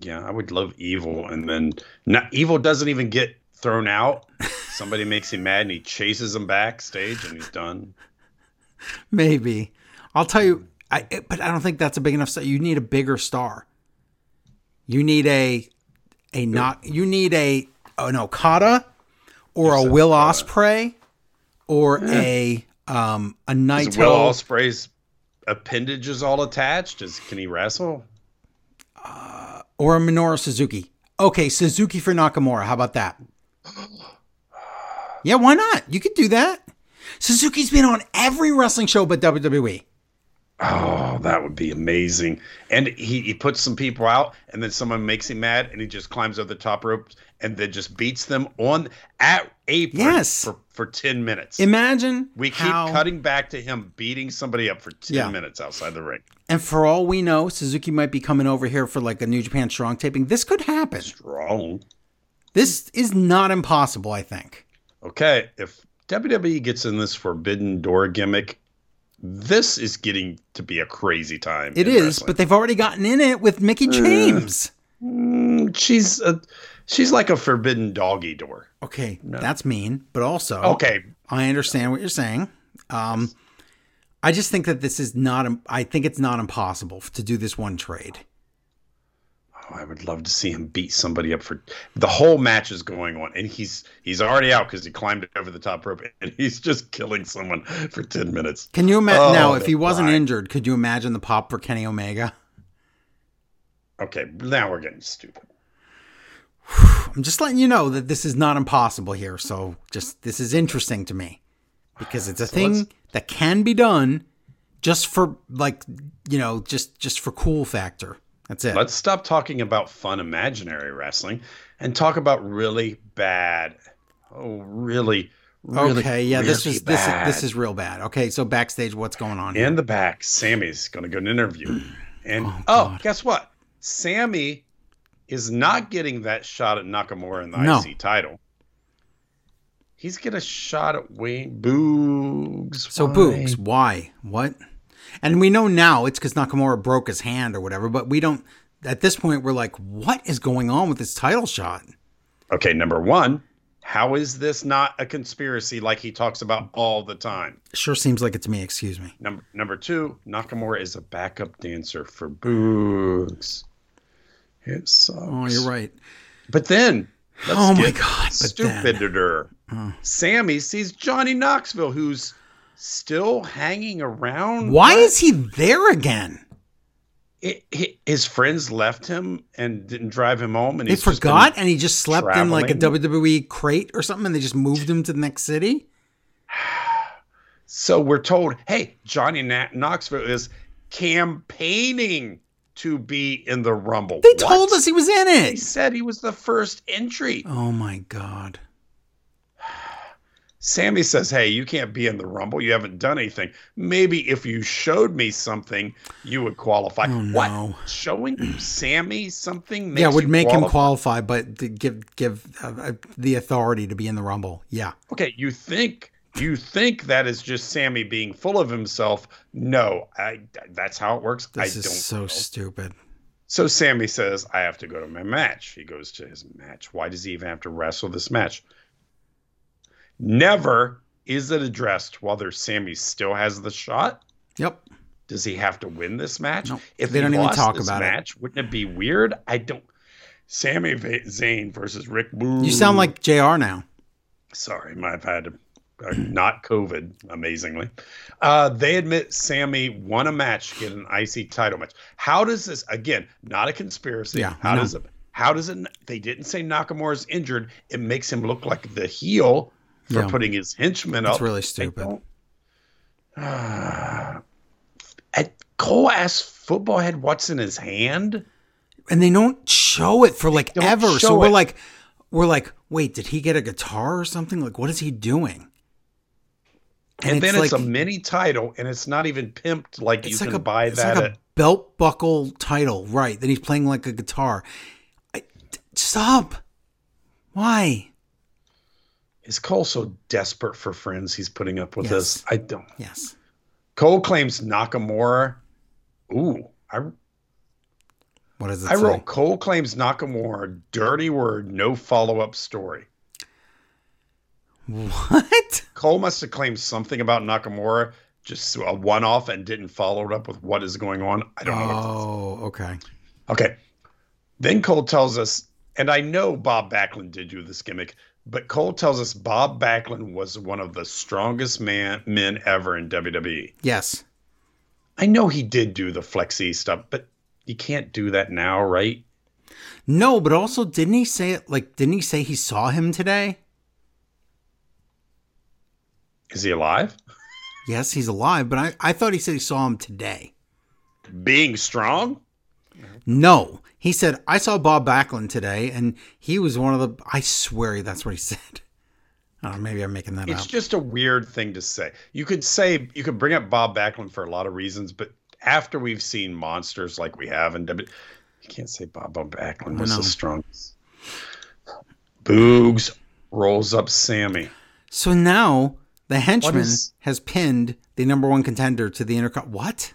yeah, I would love evil, and then not evil doesn't even get thrown out. Somebody makes him mad, and he chases him backstage, and he's done. Maybe. I'll tell you, I, but I don't think that's a big enough star. You need a bigger star. You need a a not. You need a an Okada or a Will Ospreay or a Um, a Is Naito. Will Ospreay's appendages all attached? Is can he wrestle? or a Minoru Suzuki. Okay, Suzuki for Nakamura. How about that? Yeah, why not? You could do that. Suzuki's been on every wrestling show but. WWE. Oh, that would be amazing. And he, he puts some people out, and then someone makes him mad, and he just climbs over the top rope and then just beats them on at apron Yes. for, for 10 minutes. Imagine we keep how, cutting back to him beating somebody up for 10 Yeah. minutes outside the ring. And for all we know, Suzuki might be coming over here for like a New Japan Strong taping. This could happen. Strong. This is not impossible, I think. Okay, if WWE gets in this forbidden door gimmick, this is getting to be a crazy time. It is, wrestling. but they've already gotten in it with Mickie James. Mm, she's a, she's like a forbidden doggy door. Okay, that's mean, but also Okay, I understand what you're saying. Um, I just think that this is not. I think it's not impossible to do this one trade. Oh, I would love to see him beat somebody up for the whole match is going on, and he's he's already out because he climbed over the top rope, and he's just killing someone for ten minutes. Can you imagine Oh, now if he wasn't injured? Could you imagine the pop for Kenny Omega? Okay, now we're getting stupid. I'm just letting you know that this is not impossible here. So just this is interesting to me because it's a thing that can be done just for like you know just just for cool factor. That's it. Let's stop talking about fun imaginary wrestling and talk about really bad. Oh, really, really okay, yeah, this really is this is, bad. this is real bad. Okay, so backstage, what's going on? here? in the back. Sami's going to go to an interview, and Oh, oh, guess what? Sami is not getting that shot at Nakamura in the No. IC title. He's getting a shot at Wayne Boogs. So Why? Boogs, why? What? And we know now it's because Nakamura broke his hand or whatever, but we don't. At this point, we're like, what is going on with this title shot? Okay, number one, how is this not a conspiracy like he talks about all the time? Sure seems like it to me. Excuse me. Number number two, Nakamura is a backup dancer for Boogs. It sucks. Oh, you're right. But then, let's Oh my God, but then- stupider. Sami sees Johnny Knoxville, who's still hanging around. Why What? is he there again? It- hi- his friends left him and didn't drive him home, and They forgot and he just slept in like a. WWE crate or something and they just moved him to the next city? So we're told, hey, Johnny Na- Knoxville is campaigning to be in the Rumble. They What? told us he was in it. He said he was the first entry. Oh my God. Sami says, "Hey, you can't be in the Rumble. You haven't done anything. Maybe if you showed me something, you would qualify." Oh, no. What? Showing Sami something? Makes yeah, would make him qualify? qualify, but to give give uh, uh, the authority to be in the Rumble. Yeah. Okay, you think you think that is just Sami being full of himself? No, I. That's how it works. This I is don't. so know. stupid. So Sami says, "I have to go to my match." He goes to his match. Why does he even have to wrestle this match? Never is it addressed whether Sami still has the shot. Yep. Does he have to win this match? Nope. If They he don't even talk about it. match, wouldn't it be weird? I don't. Sami Va- Zayn versus Rick Boo. You sound like JR now. Sorry, I've had uh, not COVID. Amazingly, uh, they admit Sami won a match, get an IC title match. How does this? Again, not a conspiracy. Yeah, How does it? How does it? They didn't say Nakamura's injured. It makes him look like the heel for Yeah. putting his henchmen That's up. really stupid. Ah. At Cole asked football head what's in his hand. And they don't show it for like ever. So we're like we're like, wait, did he get a guitar or something? Like what is he doing? And, then it's like a mini title, and it's not even pimped like you it's can like a buy it's that like at a belt buckle title, right? Then he's playing like a guitar. I, stop. Why? Is Cole so desperate for friends he's putting up with Yes. this? I don't. Yes. Cole claims Nakamura. Ooh, I, What does it I say? wrote Cole claims Nakamura. Dirty word, no follow up story. What? Cole must have claimed something about Nakamura, just a one off, and didn't follow it up with what is going on. I don't know. Oh, okay. Okay. Then Cole tells us, and I know Bob Backlund did do this gimmick, But Cole tells us Bob Backlund was one of the strongest man men ever in WWE. Yes. I know he did do the flexi stuff, but you can't do that now, right? No, but also didn't he say it like didn't he say he saw him today? Is he alive? Yes, he's alive, but I, I thought he said he saw him today. Being strong? No. He said, I saw Bob Backlund today, and he was one of the I swear that's what he said. I don't know, maybe I'm making that up. It's up. just a weird thing to say. You could say you could bring up Bob Backlund for a lot of reasons, but after we've seen monsters like we have in W, you can't say Bob Backlund was the strongest. Boogs rolls up Sami. So now the henchman is- has pinned the number one contender to the intercom. What?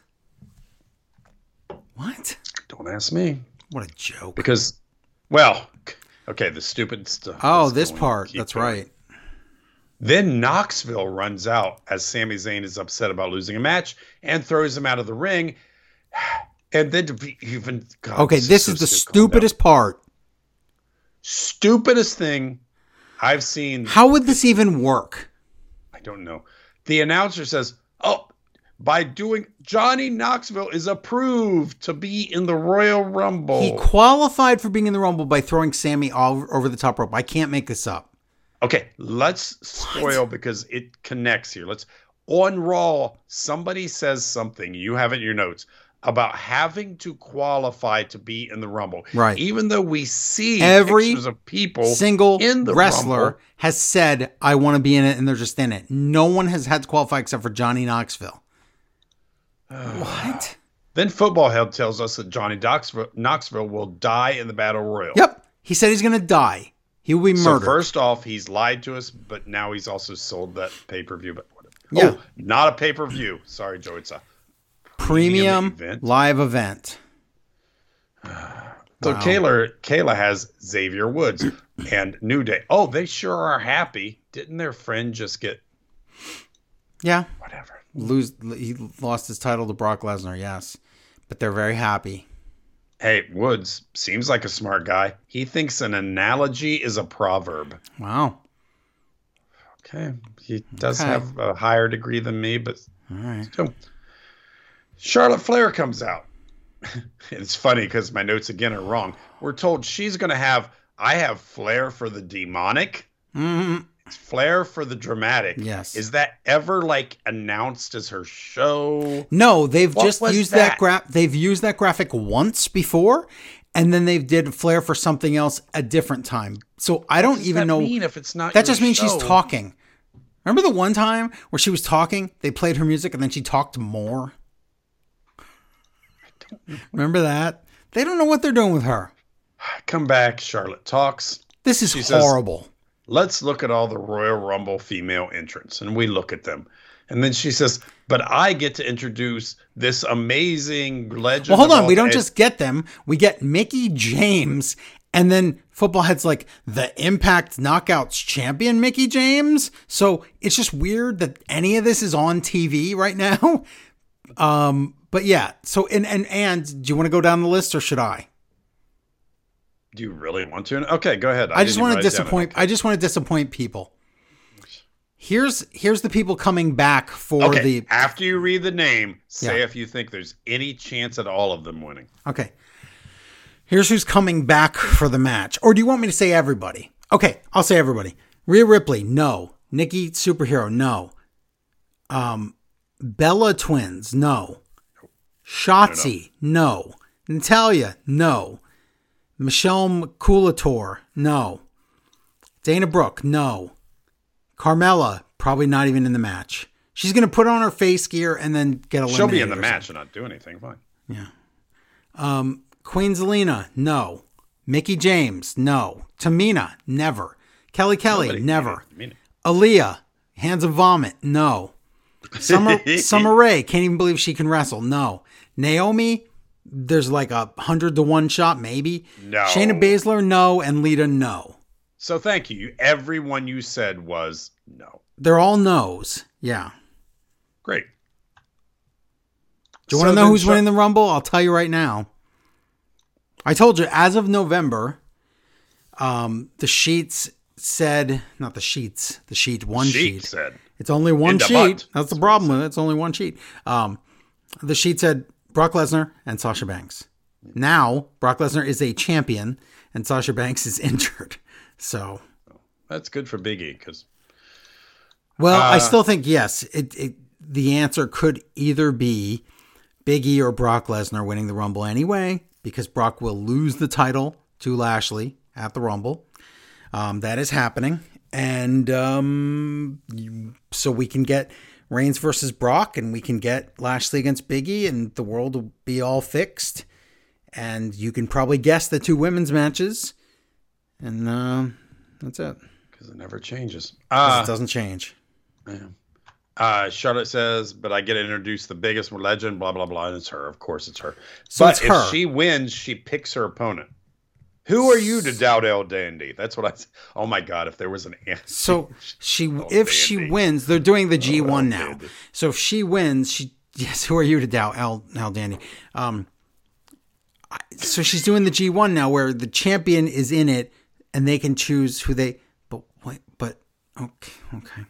What? Don't ask me What a joke. because, well, okay, the stupid stuff. Oh, is this part. That's going. right. Then Knoxville runs out as Sami Zayn is upset about losing a match and throws him out of the ring. And then to be even God, Okay, this so is the stupid. Calm stupidest part. stupidest thing I've seen. How would this even work? I don't know. The announcer says, "Oh, by doing Johnny Knoxville is approved to be in the Royal Rumble." He qualified for being in the Rumble by throwing Sami all over the top rope. I can't make this up. okay, let's spoil because it connects here. Let's on Raw. Somebody says something you have it in your notes about having to qualify to be in the Rumble. Right. Even though we see Every pictures of people Single in the wrestler Rumble. has said, I want to be in it, and they're just in it. No one has had to qualify except for Johnny Knoxville. What? Then Football Head tells us that Johnny Knoxville, Knoxville will die in the Battle Royal. Yep. He said he's going to die. He will be murdered. So first off, he's lied to us, but now he's also sold that pay per view. But whatever. Yeah. Oh, not a pay per view. Sorry, Joe. It's a Premium event. live event. so Wow. Kayla Kayla has Xavier Woods and New Day. Oh, they sure are happy. Didn't their friend just get Yeah. whatever? Lose. He lost his title to Brock Lesnar. Yes, but they're very happy. Hey, Woods seems like a smart guy. He thinks an analogy is a proverb. Wow. Okay, he does Okay. have a higher degree than me, but All right. So Charlotte Flair comes out. it's funny because my notes again are wrong. We're told she's going to have, I have flair for the demonic, Mm, it's flair for the dramatic. Yes. Is that ever like announced as her show? no, they've What just used that, that? gra- They've used that graphic once before, and then they did flair for something else a different time. So I don't even know. mean if it's not That just means she's talking. Remember the one time where she was talking? They played her music and then she talked more. Remember that? They don't know what they're doing with her. Come back, Charlotte talks. This is She says- horrible. Let's look at all the Royal Rumble female entrants. And we look at them. And then she says, But I get to introduce this amazing legend. well, hold on. We don't days." just get them. We get Mickie James, and then football heads like the Impact Knockouts champion Mickie James. So it's just weird that any of this is on TV right now. Um, but yeah. So and and and do you want to go down the list or should I? Do you really want to? Okay, go ahead. I, just want to write it down. disappoint. I just want to disappoint people. Here's here's the people coming back for Okay, the after you read the name, say Yeah. if you think there's any chance at all of them winning. Okay. Here's who's coming back for the match. Or do you want me to say everybody? Okay, I'll say everybody. Rhea Ripley, no. Nikki Superhero, no. Um, Bella Twins, no. Shotzi, no. Natalya, no. Michelle McCoolator, no. Dana Brooke, no. Carmella, probably not even in the match. She's gonna put on her face gear and then get eliminated. She'll be in the match and not do anything. Fine. Yeah. Um, Queen Zelina, no. Mickie James, no. Tamina, never. Kelly Kelly, Nobody- never. Aliyah, Hands of Vomit, no. Summer Summer Rae, can't even believe she can wrestle, no. Naomi, there's like a hundred to one shot, maybe. No. Shayna Baszler, no, and Lita, no. So thank you. Everyone you said was no. They're all no's. Yeah. Great. Do you So want to know who's winning the Rumble? I'll tell you right now. I told you, as of November, um, the sheets said, not the sheets, the sheet, one Sheik sheet. said. It's only one sheet. butt. That's the problem with it. It's only one sheet. Um, the sheet said Brock Lesnar and Sasha Banks. Now Brock Lesnar is a champion and Sasha Banks is injured. So, That's good for Biggie because well, I Uh, still think yes. It, it the answer could either be Biggie or Brock Lesnar winning the Rumble anyway, because Brock will lose the title to Lashley at the Rumble. Um, that is happening, and um, so we can get Reigns versus Brock, and we can get Lashley against Biggie, and the world will be all fixed. And you can probably guess the two women's matches, and um, that's it. because it never changes. Uh, it doesn't change. Yeah. Uh, Charlotte says, but I get to introduce the biggest legend, blah blah blah, and it's her. Of course, it's her. So but it's if her. she wins, she picks her opponent. Who are you to doubt El Dandy? That's what I. Oh my God! If there was an answer, So she, Oh, if she wins, they're doing the G one Oh, now. Dandy. So if she wins, she yes. Who are you to doubt, Al Al Dandy? Um, so she's doing the G one now, where the champion is in it, and they can choose who they. But wait, but okay, okay.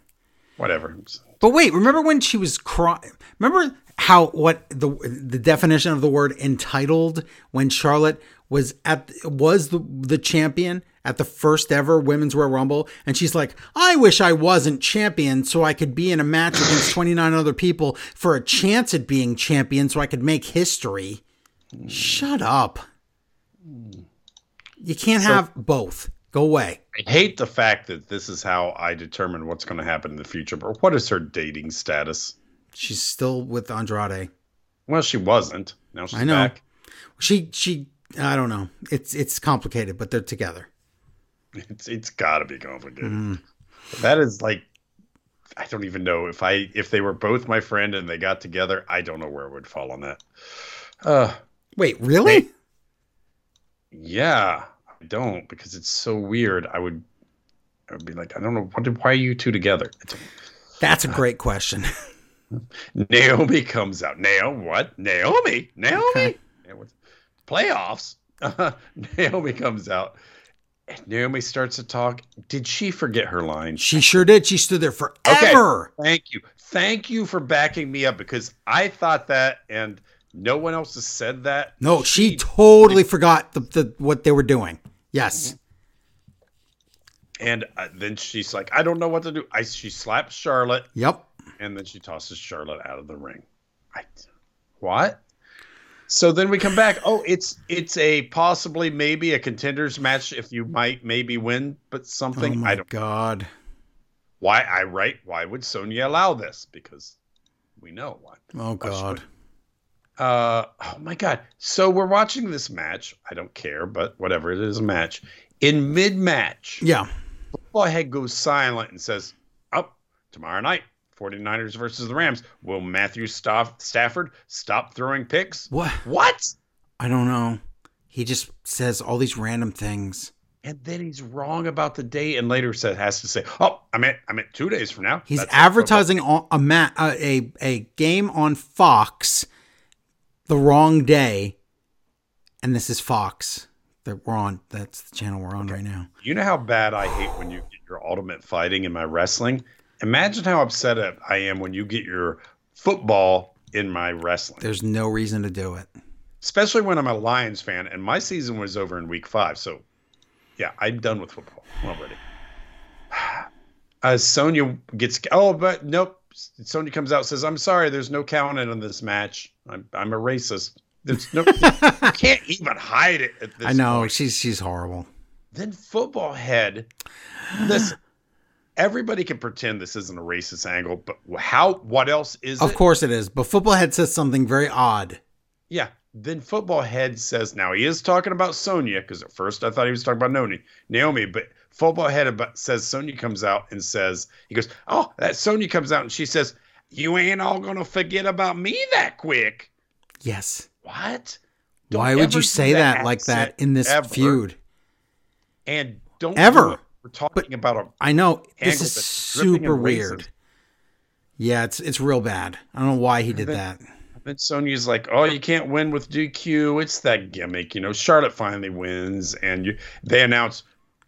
whatever. But wait, remember when she was crying? Remember how what the the definition of the word entitled when Charlotte was at was the the champion at the first ever women's Royal Rumble, and she's like, "I wish I wasn't champion so I could be in a match against twenty nine other people for a chance at being champion, so I could make history." Shut up! You can't have both. Go away. I hate the fact that this is how I determine what's going to happen in the future. But what is her dating status? She's still with Andrade. Well, she wasn't. Now she's I know. back. She she I don't know. It's it's complicated, but they're together. It's it's got to be complicated. Mm. That is like, I don't even know if I if they were both my friend and they got together. I don't know where it would fall on that. Uh, Wait, really? yeah, I don't because it's so weird. I would, I would be like, I don't know what. Why are you two together? That's a great question. Naomi comes out. Naomi, what? Naomi, Naomi. Okay. Yeah, what's- Playoffs. Naomi comes out. And Naomi starts to talk. Did she forget her line? She sure did. She stood there forever. Thank you. Thank you for backing me up because I thought that and no one else has said that. No, she totally forgot the, the what they were doing. Yes. And uh, then she's like, I don't know what to do. I she slaps Charlotte Yep. and then she tosses Charlotte out of the ring. I what? So then we come back. Oh, it's it's a possibly maybe a contenders match if you might maybe win, but something. Oh my I don't god. why I write why would Sonya allow this? Because we know why. Oh god. Uh oh my god. So we're watching this match. I don't care, but whatever, it is a match. In mid match, Yeah. football head goes silent and says, Up tomorrow night, 49ers versus the Rams. Will Matthew Staff- Stafford stop throwing picks? What? What? I don't know. He just says all these random things. And then he's wrong about the date and later said has to say, Oh, I meant I meant two days from now. He's That's advertising on a ma- a a game on Fox the wrong day, and this is Fox that we're on. That's the channel we're on right now. You know how bad I hate when you get your ultimate fighting in my wrestling? Imagine how upset I am when you get your football in my wrestling. There's no reason to do it. especially when I'm a Lions fan, and my season was over in week five. So, yeah, I'm done with football already. Uh, Sonya gets oh, but nope. Sonya comes out and says, "I'm sorry, there's no counting on this match. I'm I'm a racist. There's no, you can't even hide it at this. I know point." she's she's horrible. Then football head. Listen, everybody can pretend this isn't a racist angle, but how? What else is Of it? course it is, but football head says something very odd. Yeah. Then football head says now he is talking about Sonya because at first I thought he was talking about Naomi, Naomi, but football head about, says Sonya comes out and says he goes, oh, that Sonya comes out and she says, you ain't all gonna forget about me that quick. Yes. What? Why Don't would you say that, like that in this ever. feud? And don't Ever. do. We're talking about a I know this is super weird. Yeah, it's it's real bad. I don't know why he did then- that. Then Sonya's like, "Oh, you can't win with DQ. It's that gimmick, you know." Charlotte finally wins, and you, they announce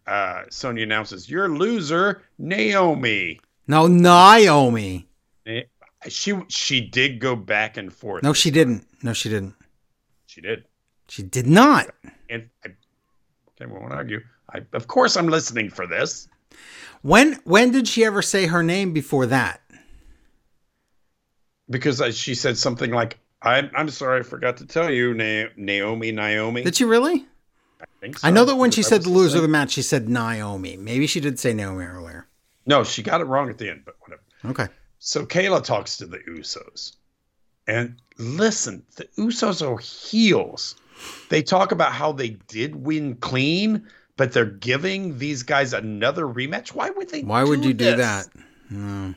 uh, Sonya announces, "You're a loser, Naomi." No, Naomi. She she did go back and forth. No, she didn't. No, she didn't. She did. She did not. And I, okay, we won't argue. I, of course, I'm listening for this. When when did she ever say her name before that? Because she said something like, "I'm I'm sorry, I forgot to tell you, Na- Naomi, Naomi." Did she really? I think so. I know that when she said the loser of the match, she said Naomi. Maybe she did say Naomi earlier. No, she got it wrong at the end, but whatever. Okay. So Kayla talks to the Usos. And listen, the Usos are heels. They talk about how they did win clean, but they're giving these guys another rematch. Why would they Why would you do that? No.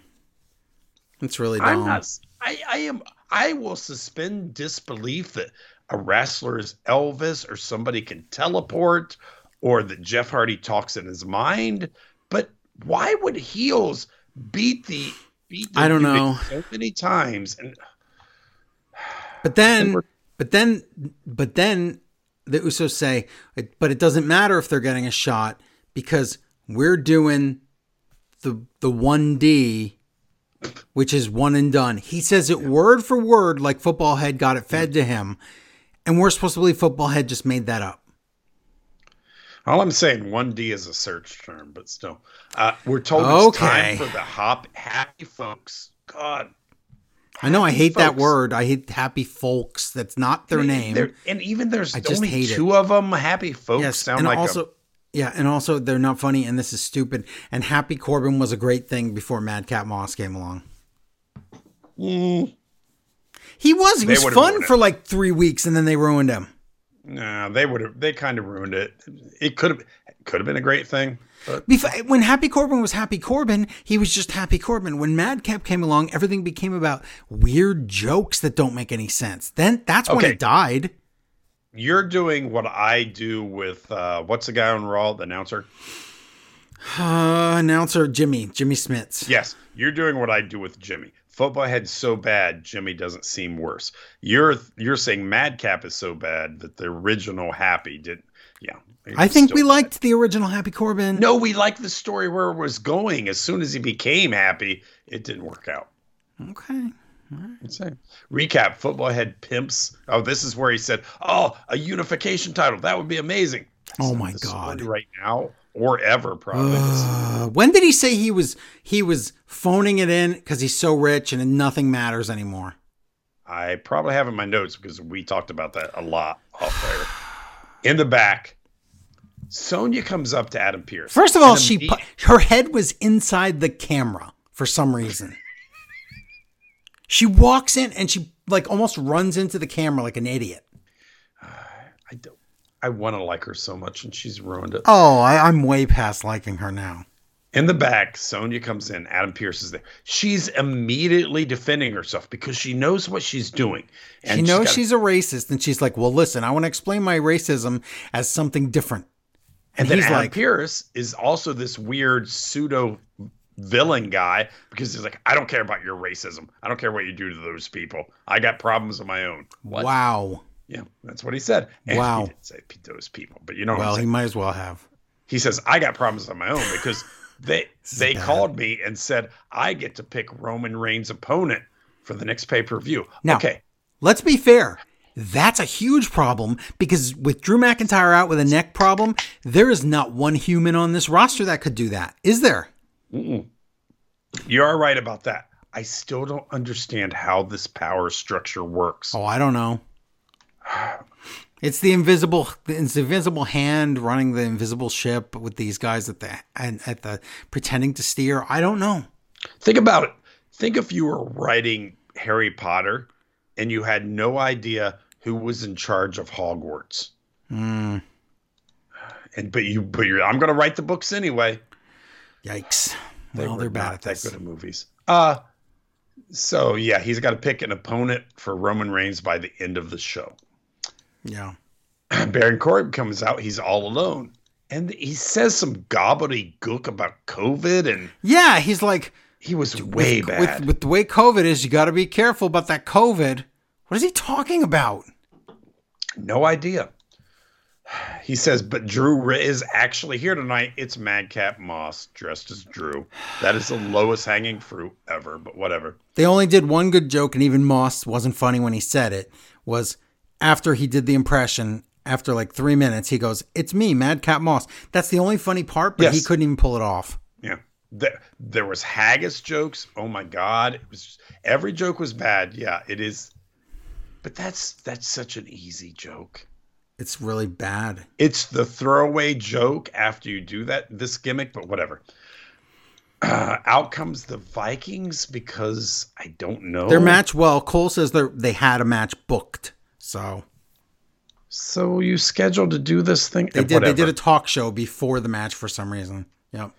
It's really dumb. I'm not I, I am I will suspend disbelief that a wrestler is Elvis or somebody can teleport or that Jeff Hardy talks in his mind. But why would heels beat the beat the I don't know. so many times and But then, but then, but then the Usos say, but it doesn't matter if they're getting a shot because we're doing the the one D, which is one and done. He says it word for word, like Football Head got it fed to him, and we're supposed to believe Football Head just made that up. all I'm saying 1D is a search term, but still. Uh, we're told it's Okay. time for the hop happy folks. God. I know I hate that word. I hate happy folks. That's not their name. There- and even there's I just only hate it. two of them. Happy folks Yes, sound and like a also, yeah, and also they're not funny, and this is stupid. And Happy Corbin was a great thing before Madcap Moss came along. Mm, He was. He They was fun for like three weeks, and then they ruined him. nah, they would have. They kind of ruined it. It could have could have been a great thing, but Before, when Happy Corbin was Happy Corbin, he was just Happy Corbin. When Madcap came along, everything became about weird jokes that don't make any sense. Then that's when Okay. he died. you're doing what I do with uh, what's the guy on Raw, the announcer? Uh, announcer Jimmy, Jimmy Smits. Yes, you're doing what I do with Jimmy. Football head's so bad, Jimmy doesn't seem worse. You're you're saying Madcap is so bad that the original Happy did. Yeah, I think we liked the original Happy Corbin. No, we liked the story where it was going. As soon as he became happy, it didn't work out. Okay. Insane. Recap: Football head pimps. Oh, this is where he said, "Oh, a unification title. That would be amazing." Oh my God. Right now or ever, probably. Uh, when did he say he was he was phoning it in because he's so rich and nothing matters anymore? I probably have in my notes because we talked about that a lot off there. In the back, Sonya comes up to Adam Pearce. First of all, she pu- her head was inside the camera for some reason. she walks in and she like almost runs into the camera like an idiot. I don't. I want to like her so much, and she's ruined it. Oh, I, I'm way past liking her now. In the back, Sonya comes in. Adam Pearce is there. She's immediately defending herself because she knows what she's doing. she knows got- she's a racist, and she's like, "Well, listen, I want to explain my racism as something different." And then he's Adam like- Pearce is also this weird pseudo villain guy because he's like, I don't care about your racism. I don't care what you do to those people. I got problems of my own. What? Wow. Yeah, that's what he said. And Wow. He didn't say those people, but you know what Well, I'm he might as well have. He says, I got problems of my own because they they bad. called me and said I get to pick Roman Reigns' opponent for the next pay per view. Okay. Let's be fair. That's a huge problem because with Drew McIntyre out with a neck problem, there is not one human on this roster that could do that. Is there? You are right about that. I still don't understand how this power structure works. Oh, I don't know. It's the invisible, it's the invisible hand running the invisible ship with these guys at the and at the pretending to steer. I don't know. Think about it. Think if you were writing Harry Potter and you had no idea who was in charge of Hogwarts. Hmm. And but you but you're I'm gonna write the books anyway. Yikes! They well, they're bad at that this. good at movies. Uh so yeah, he's got to pick an opponent for Roman Reigns by the end of the show. Yeah. Baron Corbin comes out, he's all alone. And he says some gobbledygook about COVID, and Yeah, he's like, he was way with, bad. With, with the way COVID is, you got to be careful about that COVID. What is he talking about? No idea. He says, but Drew is actually here tonight. It's Madcap Moss dressed as Drew. That is the lowest hanging fruit ever, but whatever. They only did one good joke, and even Moss wasn't funny when he said it. Was after he did the impression, after like three minutes, he goes, "It's me, Madcap Moss." That's the only funny part, but he couldn't even pull it off. Yeah. There, there was haggis jokes. Oh my god. It was every joke was bad. Yeah, it is. But that's that's such an easy joke. It's really bad. It's the throwaway joke after you do that this gimmick, but whatever. Uh, out comes the Vikings because I don't know Their match, well, Cole says they they had a match booked, so So you scheduled to do this thing? they did. They did a talk show before the match for some reason. Yep.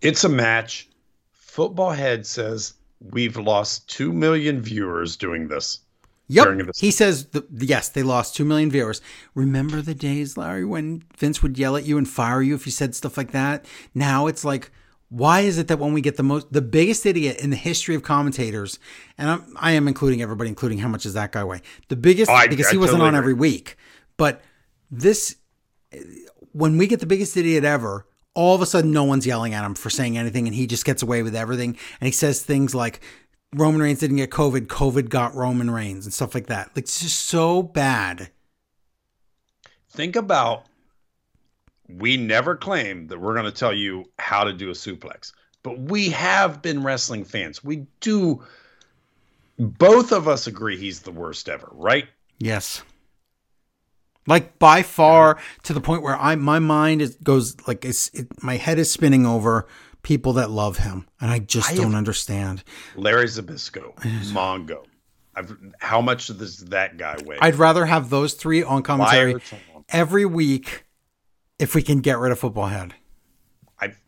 It's a match. Football Head says we've lost two million viewers doing this. Yep. He says, the, yes, they lost 2 million viewers. Remember the days, Larry, when Vince would yell at you and fire you if you said stuff like that? Now it's like, why is it that when we get the most, the biggest idiot in the history of commentators, and I'm, I am including everybody, including how much does that guy weigh? The biggest, Oh, I- because I he wasn't totally on agree. every week. But this, when we get the biggest idiot ever, all of a sudden no one's yelling at him for saying anything and he just gets away with everything. And he says things like, Roman Reigns didn't get COVID, COVID got Roman Reigns and stuff like that. Like, it's just so bad. Think about we never claim that we're going to tell you how to do a suplex, but we have been wrestling fans. We do. Both of us agree he's the worst ever, right? Yes. Like by far to the point where I my mind is goes like it's it, my head is spinning over people that love him and I just I don't understand. Larry Zbyszko, Mongo. I've, how much does that guy weigh? I'd rather have those three on commentary every week if we can get rid of football head. I've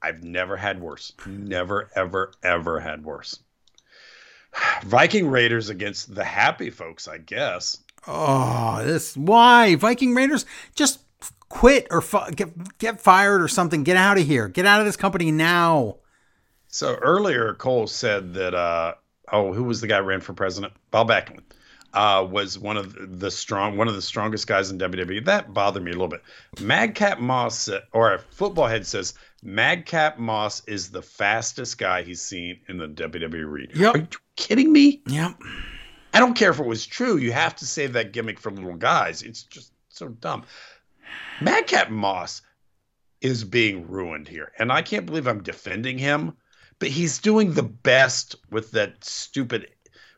I've never had worse. Never, ever, ever had worse. Viking Raiders against the happy folks, I guess. Oh, this why Viking Raiders just quit or fi- get get fired or something. Get out of here. Get out of this company now. So earlier, Cole said that uh, oh, who was the guy who ran for president? Bob Backlund uh, was one of the strong, one of the strongest guys in WWE. That bothered me a little bit. Madcap Moss, or a football head says, Madcap Moss is the fastest guy he's seen in the WWE. Yep. Are you kidding me? Yep. I don't care if it was true. You have to save that gimmick for little guys. It's just so dumb. Madcap Moss is being ruined here. And I can't believe I'm defending him, but he's doing the best with that stupid.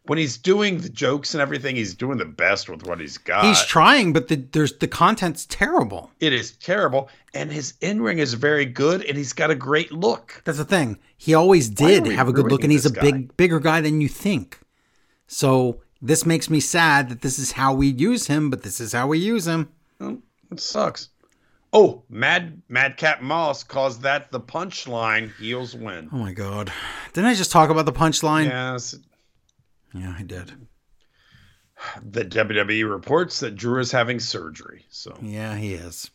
When he's doing the jokes and everything, he's doing the best with what he's got. He's trying, but the there's the content's terrible. it is terrible. And his in ring is very good, and he's got a great look. That's the thing. He always did have a good look, and he's a this big, bigger guy than you think. So this makes me sad that this is how we use him, but this is how we use him. It sucks. Oh, Mad Madcap Moss calls that the punchline. Heels win. Oh my god! Didn't I just talk about the punchline? Yes, yeah I did. the WWE reports that Drew is having surgery. So Yeah, he is.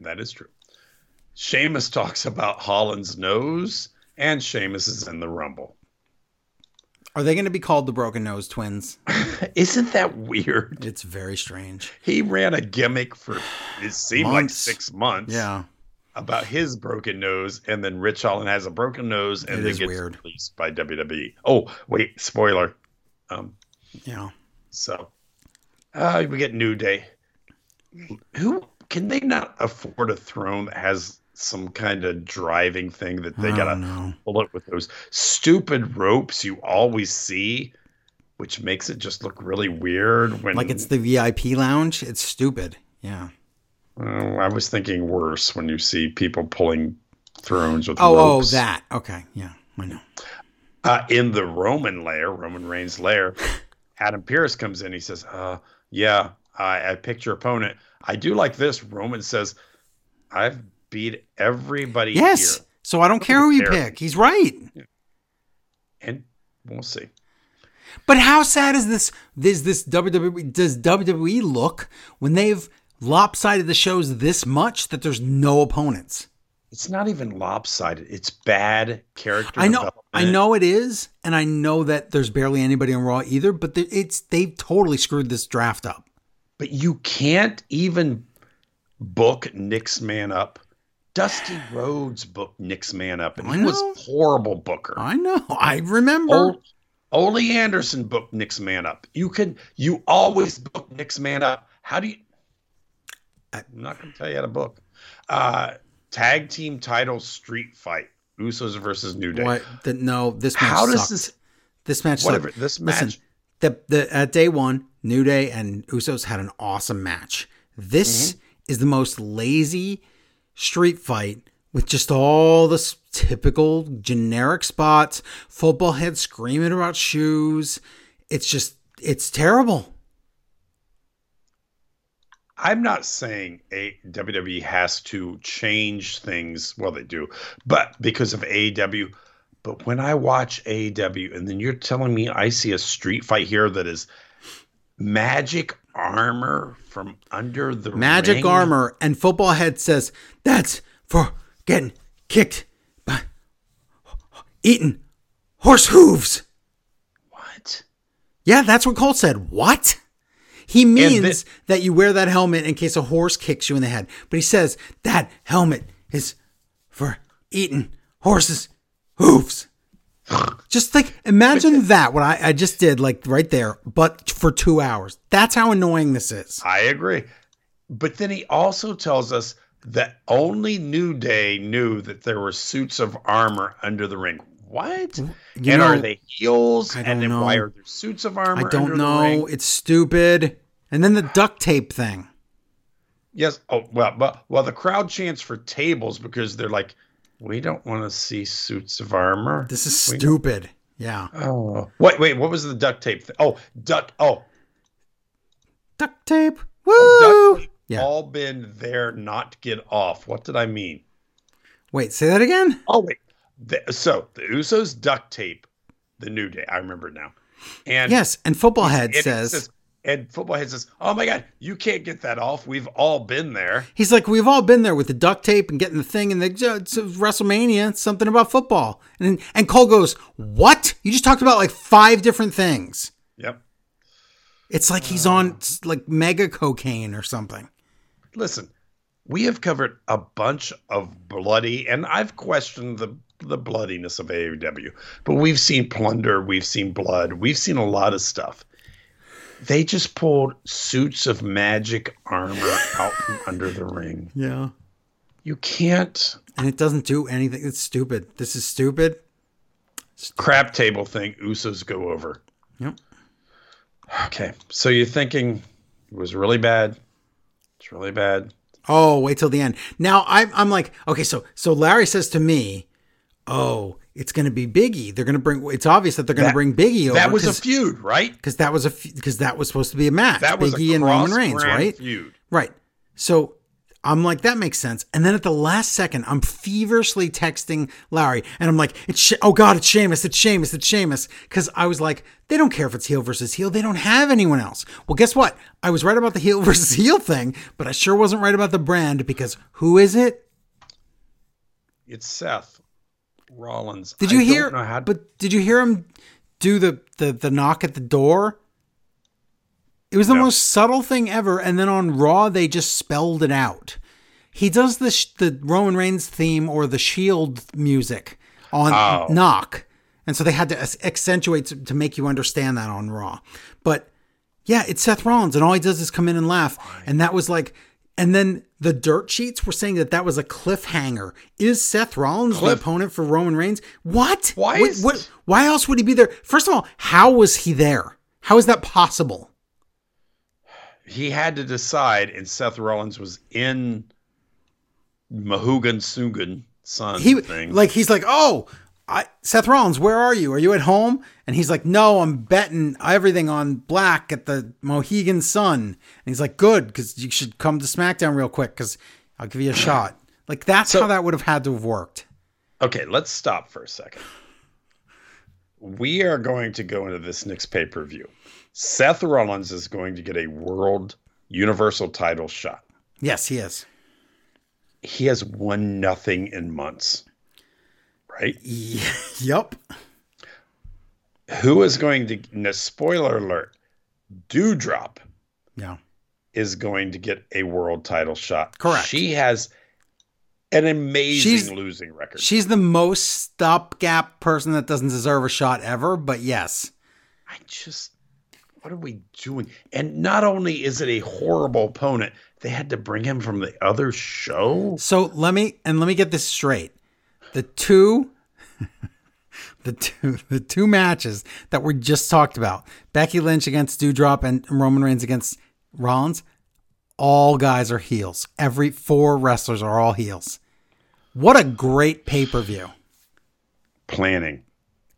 that is true. Sheamus talks about Holland's nose, and Sheamus is in the Rumble. Are they going to be called the Broken Nose Twins? Isn't that weird? It's very strange. He ran a gimmick for it seemed like six months. Yeah. About his broken nose, and then Ridge Holland has a broken nose, and It then gets weird. released by WWE. Oh, wait, spoiler. Um, Yeah. So, uh, we get New Day. Who can they not afford a throne that has some kind of driving thing that they gotta know. pull it with those stupid ropes you always see, which makes it just look really weird. When Like it's the VIP lounge. It's stupid. Yeah. Oh, I was thinking worse when you see people pulling thrones with Oh, oh, that. Okay. Yeah, I know. Uh, in the Roman lair, Roman Reigns' lair, Adam Pearce comes in. He says, uh, "Yeah, I, I picked your opponent. I do like this." Roman says, "I've beat everybody Yes. here, So I don't care who you pick. He's right. and we'll see." But how sad is this? Is this WWE? Does WWE look when they've lopsided the shows this much that there's no opponents? It's not even lopsided. It's bad character. I know, I know it is, and I know that there's barely anybody on Raw either. But it's they've totally screwed this draft up. but you can't even book Nick's man up. Dusty Rhodes booked Nick's man up, and I he was horrible booker. I know. I remember. Ol- Ole Anderson booked Nick's man up. You can you always book Nick's man up. How do you? I'm not going to tell you how to book. Uh, tag team title street fight: Usos versus New Day. What? The, no, this match How does sucked. this? This match Whatever. sucked. This Listen, match. the the at day one, New Day and Usos had an awesome match. This Mm-hmm. is the most lazy street fight with just all the typical generic spots. Football head screaming about shoes. It's just it's terrible. I'm not saying a WWE has to change things. Well, they do, but because of AEW. But when I watch AEW, and then you're telling me I see a street fight here that is magic armor from under the Magic ring? armor and football head says that's for getting kicked by eating horse hooves. What? Yeah, that's what Colt said. What? He means thi- that you wear that helmet in case a horse kicks you in the head. But he says that helmet is for eating horses' hooves. Just like imagine uh, that, what I, I just did, like right there, but for two hours. That's how annoying this is. I agree. But then he also tells us that only New Day knew that there were suits of armor under the ring. What? You and know, are they heels? And then know. why are there suits of armor I don't know. It's stupid. And then the duct tape thing. Yes. Oh well, well, well. The crowd chants for tables because they're like, we don't want to see suits of armor. This is We- stupid. Yeah. Oh, wait, wait. What was the duct tape? Thing? Oh, duct. Oh, Duct tape. duct Woo! tape. Yeah. All been there, not get off. What did I mean? Wait, say that again? Oh wait. The, so the Usos duct tape the New Day. I remember now. And Yes, and football head it says and football head says, "Oh my God, you can't get that off. We've all been there." He's like, we've all been there with the duct tape and getting the thing, and the uh, WrestleMania, something about football. And and Cole goes, "What? You just talked about like five different things. Yep. It's like he's on like mega cocaine or something." listen, we have covered a bunch of bloody, and I've questioned the the bloodiness of AEW, but we've seen plunder, we've seen blood, we've seen a lot of stuff. They just pulled suits of magic armor out from under the ring. Yeah, You can't and it doesn't do anything. It's stupid. This is stupid. crap table thing. Usos go over. Yep. Okay, so you're thinking it was really bad. It's really bad. Oh, wait till the end. Now I'm I'm like, okay, so so Larry says to me, "Oh, it's going to be Biggie. They're going to bring. It's obvious that they're going to bring Biggie over That was a feud, right? because that was a because that was supposed to be a match. That was Biggie a and Roman Reigns, right? Feud. Right. So I'm like, that makes sense. And then at the last second, I'm feverishly texting Larry, and I'm like, it's oh god, it's Sheamus, it's Sheamus, it's Sheamus, because I was like, they don't care if it's heel versus heel, they don't have anyone else. Well, guess what? I was right about the heel versus heel thing, but I sure wasn't right about the brand because who is it? It's Seth Rollins. Did I you don't hear? how- But did you hear him do the the the knock at the door? It was the No. most subtle thing ever, and then on Raw they just spelled it out. He does the sh- the Roman Reigns theme or the Shield music on Oh. knock, and so they had to accentuate to, to make you understand that on Raw. But yeah, it's Seth Rollins, and all he does is come in and laugh, and that was like. And then the dirt sheets were saying that that was a cliffhanger. Is Seth Rollins Cliff- the opponent for Roman Reigns? What? Why What, is- what? Why else would he be there? First of all, how was he there? How is that possible? he had to decide, and Seth Rollins was in Mahugan Sugan son He thing. like he's like, oh, I, Seth Rollins, where are you? Are you at home? And he's like, no, I'm betting everything on black at the Mohegan Sun. And he's like, good, because you should come to SmackDown real quick, because I'll give you a shot. Like that's So- how that would have had to have worked. okay, let's stop for a second. We are going to go into this next pay per view. Seth Rollins is going to get a world universal title shot. Yes, he is. He has won nothing in months, right? Yup. Who is going to? No, spoiler alert. Doudrop Yeah. is going to get a world title shot. Correct. She has an amazing She's- losing record. She's the most stopgap person that doesn't deserve a shot ever, but yes. I just, what are we doing? And not only is it a horrible opponent, they had to bring him from the other show. So let me and let me get this straight. The two the two the two matches that we just talked about, Becky Lynch against Doudrop and Roman Reigns against Rollins, all guys are heels. Every four wrestlers are all heels. What a great pay-per-view. Planning.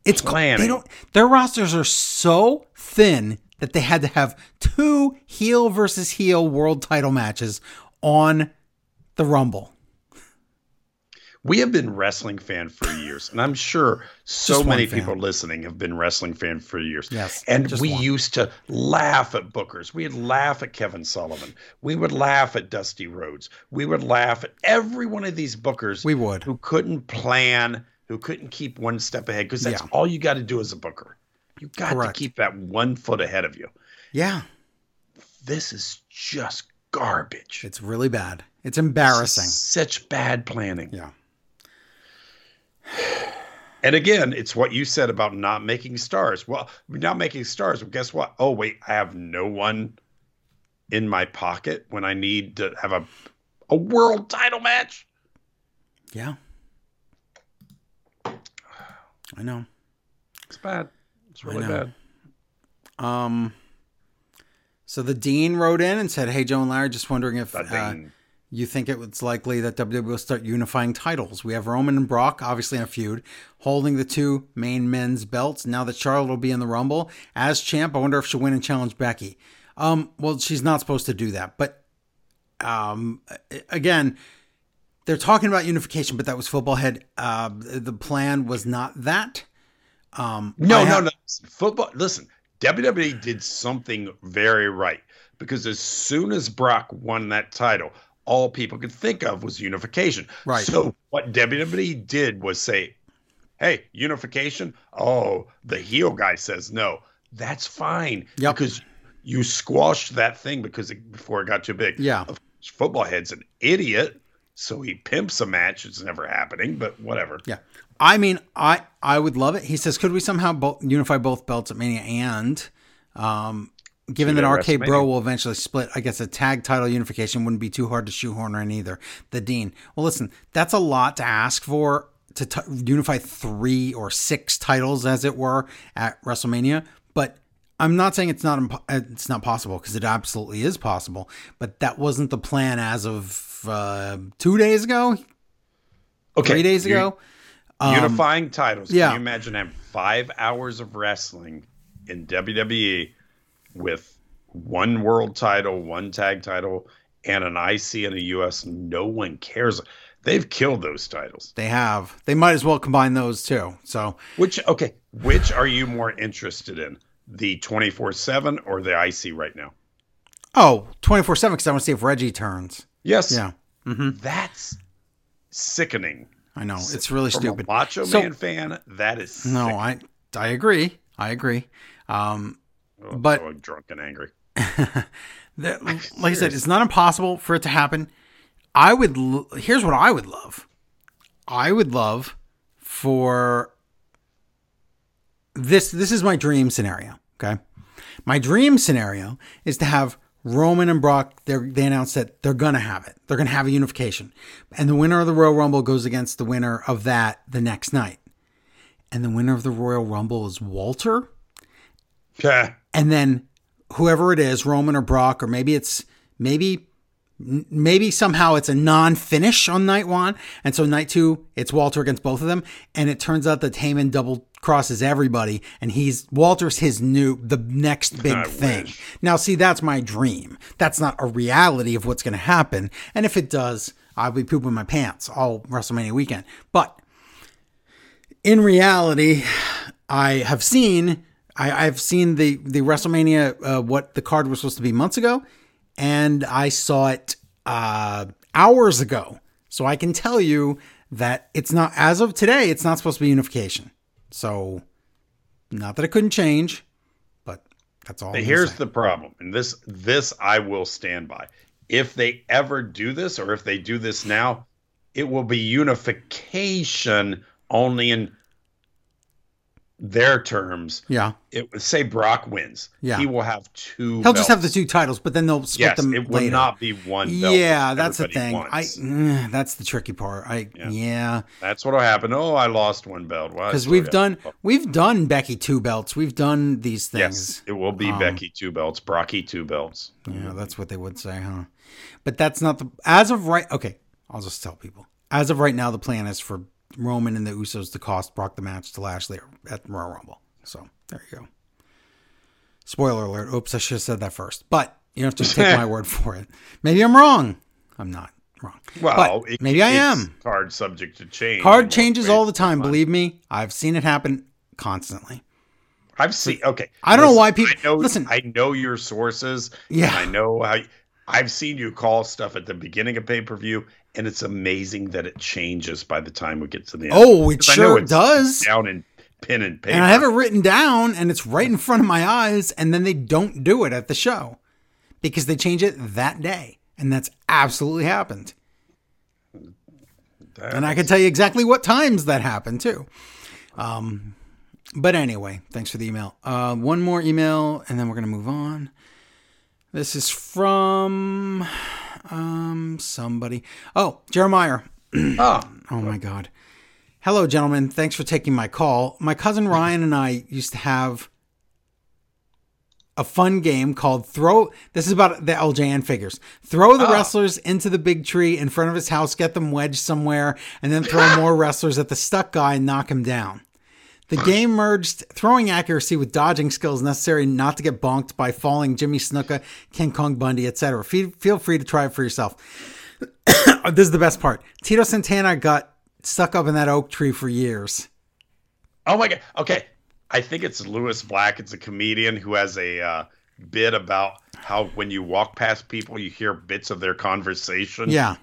It's Planning. they don't their rosters are so thin that they had to have two heel versus heel world title matches on the Rumble. We have been wrestling fan for years, and I'm sure so many fan. people listening have been wrestling fan for years. Yes, and we one. used to laugh at bookers. We'd laugh at Kevin Sullivan. We would laugh at Dusty Rhodes. We would laugh at every one of these bookers. We would. who couldn't plan, who couldn't keep one step ahead, because that's Yeah. all you got to do as a booker. You got Correct. to keep that one foot ahead of you. Yeah, This is just garbage. it's really bad. It's embarrassing. Such bad planning. Yeah. And again, it's what you said about not making stars. Well, not making stars. Well, guess what? Oh, wait, I have no one in my pocket when I need to have a a world title match. Yeah. I know. It's bad. It's really bad. Um so the dean wrote in and said, "Hey Joe and Larry, just wondering if uh, you think it was likely that WWE will start unifying titles. We have Roman and Brock, obviously in a feud, holding the two main men's belts. Now that Charlotte will be in the Rumble as champ, I wonder if she'll win and challenge Becky. Um, well, she's not supposed to do that, but um, again, they're talking about unification, but that was football head. Uh, the plan was not that. Um, no, I no, no. Football. Listen, WWE did something very right because as soon as Brock won that title, all people could think of was unification. Right. So what WWE did was say, "Hey, unification. Oh, the heel guy says no. That's fine Yeah. because you squashed that thing because it, before it got too big. Yeah. Football head's an idiot." So he pimps a match. It's never happening, but whatever. Yeah. I mean, I I would love it. He says, could we somehow bo- unify both belts at Mania and, um, given that RK Bro will eventually split, I guess a tag title unification wouldn't be too hard to shoehorn in either. The Dean. Well, listen, that's a lot to ask for to t- unify three or six titles, as it were, at WrestleMania. But I'm not saying it's not impo- it's not possible because it absolutely is possible. But that wasn't the plan as of uh, two days ago, Okay. three days ago. Um, unifying titles. yeah. Can you imagine having five hours of wrestling in WWE with one world title, one tag title, and an IC and a US? No one cares. They've killed those titles. They have. They might as well combine those too. So Which okay, which are you more interested in? The 24/7 or the IC right now? Oh, 24 7 because I want to see if Reggie turns. Yes. Yeah. Mm-hmm. That's sickening. I know. It's really From stupid. a Macho So- Man fan, that is No, sick. I I agree. I agree. Um, Oh, I'm but- drunk and angry. that, like I said, it's not impossible for it to happen. I would. l- Here's what I would love. I would love for this. This is my dream scenario. Okay, my dream scenario is to have Roman and Brock. They they announced that they're gonna have it. They're gonna have a unification, and the winner of the Royal Rumble goes against the winner of that the next night, and the winner of the Royal Rumble is Walter Yeah. And then whoever it is, Roman or Brock, or maybe it's maybe maybe somehow it's a non-finish on night one, and so night two it's Walter against both of them, and it turns out that Heyman double crosses everybody, and he's Walter's his new the next big I thing. wish. Now, see, that's my dream. That's not a reality of what's going to happen, and if it does, I'll be pooping my pants all WrestleMania weekend. But in reality, I have seen I, I've seen the the WrestleMania uh, what the card was supposed to be months ago, and I saw it uh, hours ago. So I can tell you that it's not as of today. It's not supposed to be unification. So not that it couldn't change, but That's all. I'm here's the problem, and this this I will stand by. If they ever do this, or if they do this now, it will be unification only in their terms. yeah. It would say Brock wins. Yeah. he will have two. He'll just have the two titles, but then they'll split Yes, them it will later. not be one. Belt yeah, that's the thing. I mm, that's the tricky part. I yeah, Yeah. That's what'll happen. Oh, I lost one belt. Well, because still we've done we've done Becky two belts. We've done these things. Yes, it will be Um, Becky two belts, Brocky two belts. Yeah, that's what they would say, huh? But that's not the as of right. Okay, I'll just tell people. As of right now, the plan is for Roman and the Usos to cost Brock the match to Lashley at Royal Rumble. So there you go. Spoiler alert. Oops, I should have said that first. But you don't have to take my word for it. Maybe I'm wrong. I'm not wrong. Well, it- maybe I am. Card subject to change. Card changes all the time. Believe me, I've seen it happen constantly. I've seen. Okay, I don't know why people- I know, listen. I know your sources. Yeah. I know how. I've seen you call stuff at the beginning of pay per view, and it's amazing that it changes by the time we get to the end. Oh, it 'Cause I know sure does. Down in pen and paper. And I have it written down and it's right in front of my eyes, and then they don't do it at the show because they change it that day. And that's absolutely happened. And I can tell you exactly what times that happened too. Um, but anyway, thanks for the email. Uh, one more email, and then we're gonna move on. This is from um somebody. Oh, Jeremiah. Oh, Oh my God. Hello, gentlemen. Thanks for taking my call. My cousin Ryan and I used to have a fun game called Throw. This is about the LJN figures. Throw the Oh. wrestlers into the big tree in front of his house, get them wedged somewhere, and then throw more wrestlers at the stuck guy and knock him down. The game merged throwing accuracy with dodging skills necessary not to get bonked by falling Jimmy Snuka, King Kong Bundy, etc. Feel, feel free to try it for yourself. this is the best part. Tito Santana got stuck up in that oak tree for years. oh my god. Okay, I think it's Lewis Black. It's a comedian who has a uh, bit about how when you walk past people, you hear bits of their conversation. Yeah.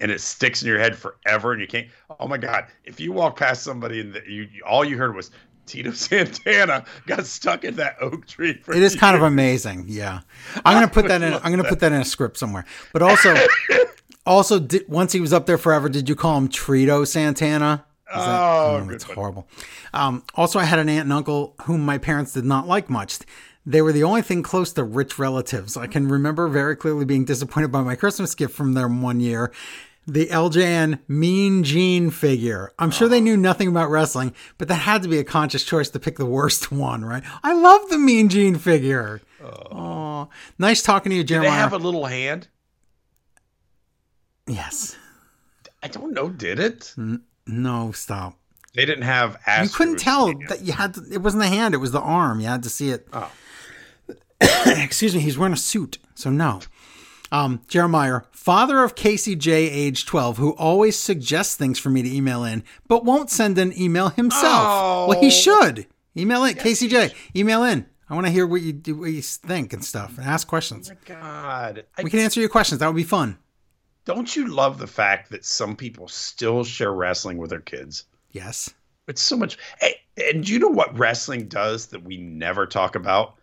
And it sticks in your head forever, and you can't. Oh my God! If you walk past somebody and you all you heard was Tito Santana got stuck in that oak tree. For It is kind of amazing. Yeah. I'm going to put that in I'm to put that in a script somewhere. But also also did, once he was up there forever, did you call him Trito Santana? Is that- Oh, good that's horrible. Um, also, I had an aunt and uncle whom my parents did not like much. They were the only thing close to rich relatives. I can remember very clearly being disappointed by my Christmas gift from them one year. The LJN Mean Gene figure. I'm sure they knew nothing about wrestling, but that had to be a conscious choice to pick the worst one, right? I love the Mean Gene figure. Oh, nice talking to you, Jeremiah. they have a little hand? yes. I don't know. Did it? No, stop. They didn't have. You couldn't tell that you had to, it wasn't the hand, it was the arm. You had to see it. Oh. Excuse me, he's wearing a suit, so no. Um, Jeremiah, father of Casey J, age 12, who always suggests things for me to email in, but won't send an email himself. Well, he Oh. should. Email it, Casey J. Email in. I want to hear what you do, what you think and stuff, and ask questions. My god, I, We can answer your questions. That would be fun. don't you love the fact that some people still share wrestling with their kids? Yes. It's so much. Hey, and do you know what wrestling does that we never talk about?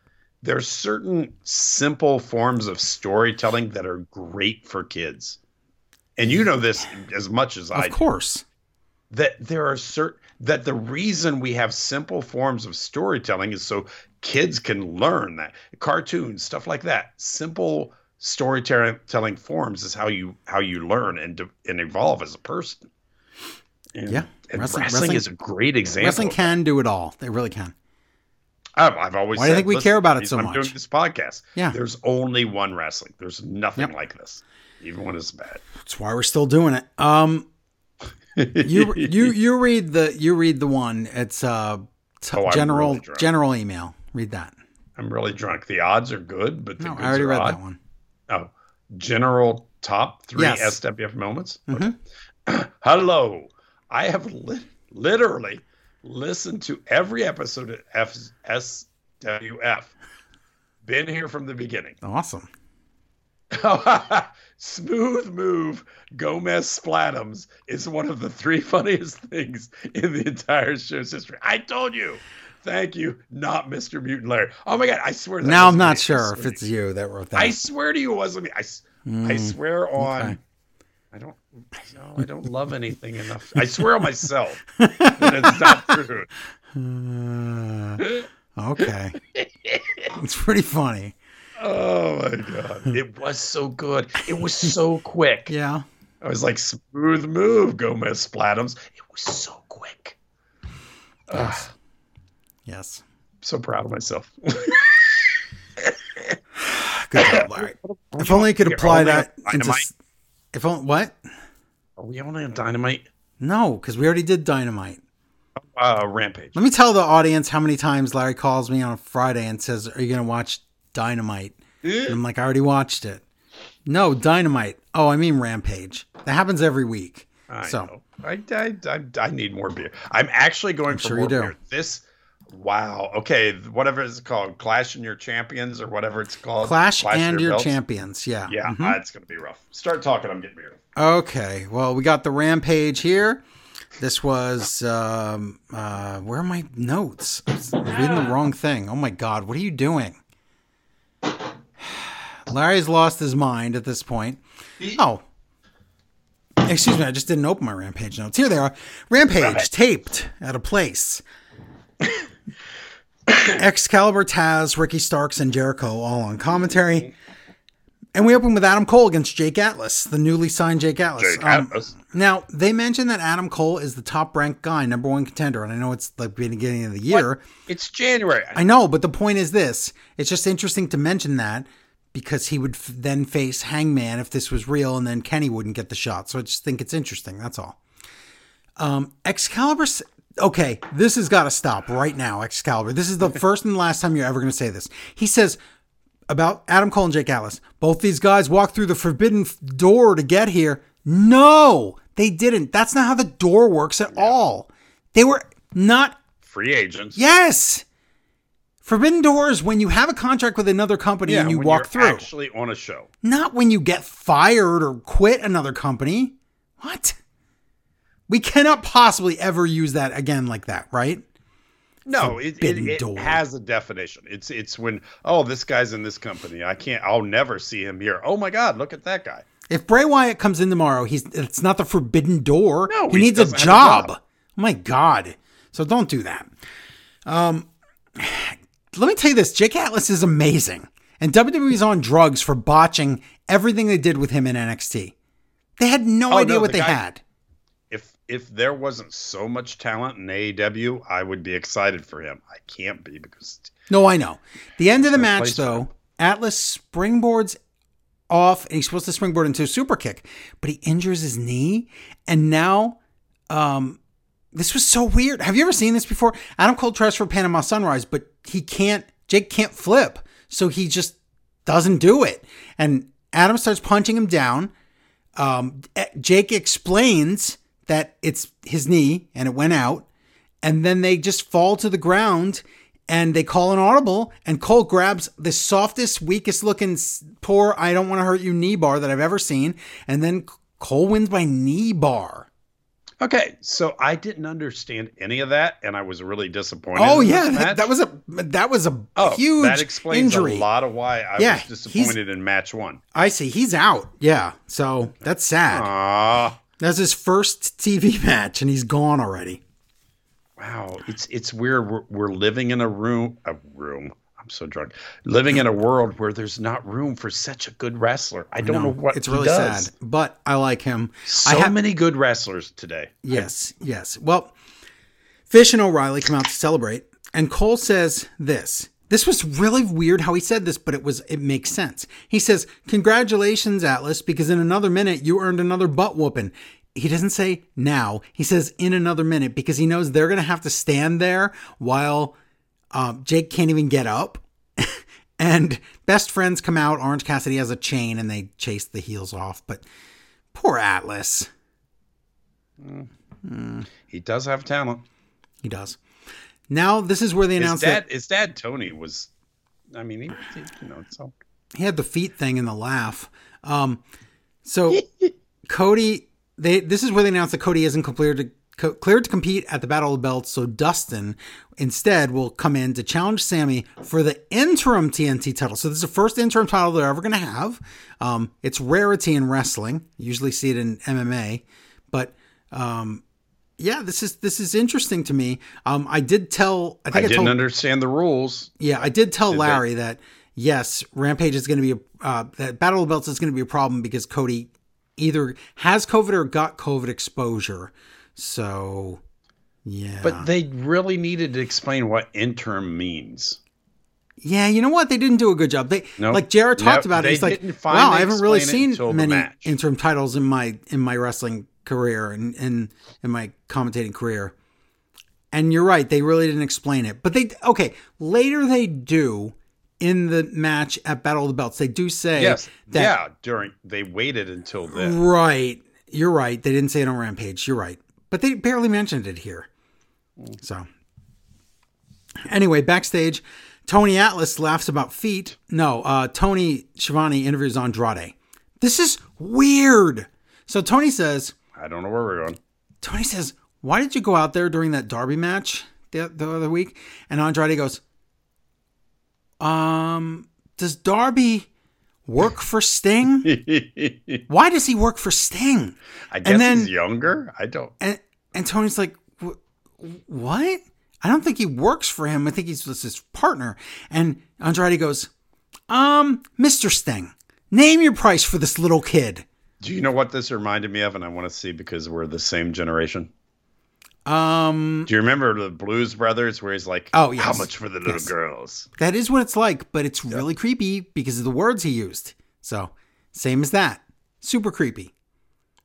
There's certain simple forms of storytelling that are great for kids. And you know this as much as I Of course. do, that there are certain that the reason we have simple forms of storytelling is so kids can learn that cartoons stuff like that simple storytelling forms is how you how you learn and and evolve as a person and, Yeah. and Wrestling- wrestling, wrestling- is a great example Wrestling can do it all. They really can. I've, I've always. Why do you think we care about it so I'm much? doing this podcast. Yeah. There's only one wrestling. There's nothing Yep. like this, even when it's bad. That's why we're still doing it. Um, you you you read the you read the one. It's uh t- Oh, general really general email. Read that. I'm really drunk. The odds are good, but the No, I already are read odd. that one. Oh, general top three Yes. SWF moments. Mhm. Okay. Hello, I have li- literally listened to every episode of F- SWF. Been here from the beginning. Awesome. Smooth move Gomez Splatums is one of the three funniest things in the entire show's history. I told you. Thank you, not Mr. Mutant Larry. Oh my god, I swear. That now I'm wasn't me. Sure if it's you that wrote that. I swear to you, it wasn't me. I, s- I Mm, swear on. okay. I don't. No, I don't love anything enough. I swear on myself that it's not true. Uh, okay. it's pretty funny. Oh my god, it was so good. It was so quick. Yeah. I was like, smooth move, Gomez Splatums. It was so quick. Yes. Yes. so proud of myself. Good job, Larry. If only you could apply that into. If only what? Are we only on Dynamite? No, because we already did dynamite. Uh, Rampage. Let me tell the audience how many times Larry calls me on a Friday and says, "Are you going to watch Dynamite?" And I'm like, "I already watched it." No, Dynamite. Oh, I mean Rampage. That happens every week. I so. I, I, I, I need more beer. I'm actually going for sure more you do. beer. This, wow. Okay, whatever it's called, Clash and Your Champions or whatever it's called. Clash, and your Belts. champions. Yeah. Yeah, Mhm. uh, it's going to be rough. Start talking. I'm getting beer. Okay. Well, we got the Rampage here. This was um, uh, where are my notes? I was reading the wrong thing. Oh my God! What are you doing? Larry's lost his mind at this point. Oh. Excuse me, I just didn't open my Rampage notes. Here they are. Rampage taped at a place. Excalibur, Taz, Ricky Starks, and Jericho all on commentary. And we open with Adam Cole against Jake Atlas, the newly signed Jake Atlas. Jake Um, Atlas. now, they mentioned that Adam Cole is the top ranked guy, number one contender. And I know it's like the beginning of the year. It's January. I know, but the point is this it's just interesting to mention that because he would f- then face Hangman if this was real, and then Kenny wouldn't get the shot. So I just think it's interesting. That's all. Um, Excalibur. Okay, this has got to stop right now, Excalibur. This is the first and last time you're ever going to say this. He says about Adam Cole and Jake Atlas. Both these guys walked through the forbidden f- door to get here. No, they didn't. That's not how the door works at all. They were not Free agents. Yes. Forbidden doors when you have a contract with another company Yeah, and you walk through. Actually, on a show. Not when you get fired or quit another company. What? We cannot possibly ever use that again like that, right? No, it, it, it has a definition. It's it's when oh this guy's in this company. I can't. I'll never see him here. Oh my God, look at that guy. If Bray Wyatt comes in tomorrow, he's it's not the forbidden door. No, he he needs a doesn't a job. job. Oh my god. So don't do that. Um let me tell you this, Jake Atlas is amazing. And WWE's on drugs for botching everything they did with him in NXT. They had no Oh, idea no, what the they guy- had. If there wasn't so much talent in AEW, I would be excited for him. I can't be because No, I know. The end of the match, though. Atlas springboards off, and he's supposed to springboard into a super kick, but he injures his knee, and now, um, this was so weird. Have you ever seen this before? Adam Cole tries for Panama Sunrise, but he can't. Jake can't flip, so he just doesn't do it, and Adam starts punching him down. Um, Jake explains that it's his knee and it went out, and then they just fall to the ground and they call an audible and Cole grabs the softest, weakest looking poor I don't want to hurt you knee bar that I've ever seen, and then Cole wins by knee bar. okay. So I didn't understand any of that, and I was really disappointed. Oh yeah, that, that was a that was a oh huge that explains injury. a lot of why I Yeah, was disappointed in match one. I see. He's out. Yeah, so that's sad. Ah. That's his first TV match, and he's gone already. Wow, it's it's weird. We're, we're living in a room, a room. I'm so drunk. Living in a world where there's not room for such a good wrestler. I don't know what it's really does. sad, but I like him. So I ha- many good wrestlers today. Yes, yes. Well, Fish and O'Reilly come out to celebrate, and Cole says this. This was really weird how he said this, but it was it makes sense. He says, "Congratulations, Atlas, because in another minute you earned another butt whooping." He doesn't say now. He says in another minute because he knows they're gonna have to stand there while um, Jake can't even get up. and best friends come out. Orange Cassidy has a chain, and they chase the heels off. But poor Atlas. He does have talent. He does. Now this is where they His announced dad, that his dad Tony was. I mean, he, he you know, so he had the feet thing and the laugh. Um, so Cody, they this is where they announced that Cody isn't completed co- cleared to compete at the Battle of the Belts. So Dustin instead will come in to challenge Sammy for the interim TNT title. So this is the first interim title they're ever going to have. Um, it's rarity in wrestling. You usually see it in MMA, but um, yeah, this is this is interesting to me. Um, I did tell. I I, think I, didn't told. understand the rules. yeah, I did tell Did Larry that yes, Rampage is going to be a uh, that Battle of Belts is going to be a problem because Cody either has COVID or got COVID exposure. So yeah, But they really needed to explain what interim means. yeah, you know what? They didn't do a good job. They Nope. like JR talked No, about it. they He's like, wow, I haven't really seen many match." interim titles in my in my wrestling career and in, in my commentating career. And you're right, they really didn't explain it. But they okay, later they do in the match at Battle of the Belts. They do say Yes. that yeah. During they waited until then. Right. You're right. They didn't say it on Rampage. You're right. But they barely mentioned it here. So, anyway, backstage, Tony Atlas laughs about feet. No, uh, Tony Schiavone interviews Andrade. This is weird. So, Tony says, I don't know where we're going. Tony says, Why did you go out there during that Darby match the, the other week? And Andrade goes, Um, does Darby work for Sting? Why does he work for Sting? I guess then- he's younger. I don't. And and Tony's like, what? I don't think he works for him. I think he's just his partner. And Andrade goes, um, Mr. Sting, name your price for this little kid. Do you know what this reminded me of? And I want to see because we're the same generation. Um, Do you remember the Blues Brothers where he's like, Oh, yes. how much for the little Yes. girls? that is what it's like, but it's really creepy because of the words he used. So, same as that. Super creepy.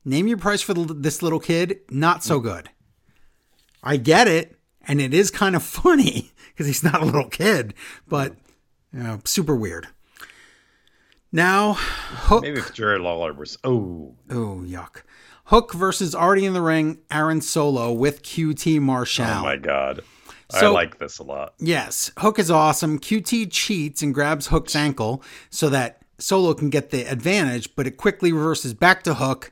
Name your price for the, this little kid. Not so good. I get it, and it is kind of funny because he's not a little kid, but you know, super weird. Now, Hook. Maybe if Jerry Lawler was, oh, Oh, yuck. Hook versus already in the Ring, Aaron Solo with QT Marshall. oh my God. I like this a lot. Yes, Hook is awesome. QT cheats and grabs Hook's ankle so that Solo can get the advantage, but it quickly reverses back to Hook,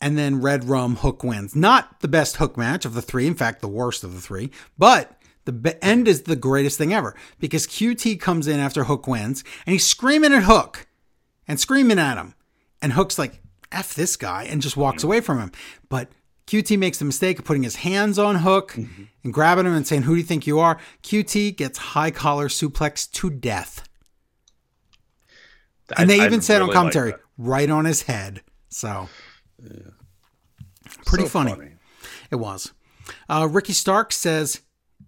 and then Red Rum Hook wins. Not the best Hook match of the three, in fact, the worst of the three, but the end is the greatest thing ever because QT comes in after Hook wins and he's screaming at Hook and screaming at him, and Hook's like, F this guy, and just walks away from him. But QT makes the mistake of putting his hands on Hook and grabbing him and saying, Who do you think you are? QT gets high collar suplex to death. And they I even said on really like commentary, that. right on his head. So, yeah. pretty So funny. It was. Uh, Ricky Stark says,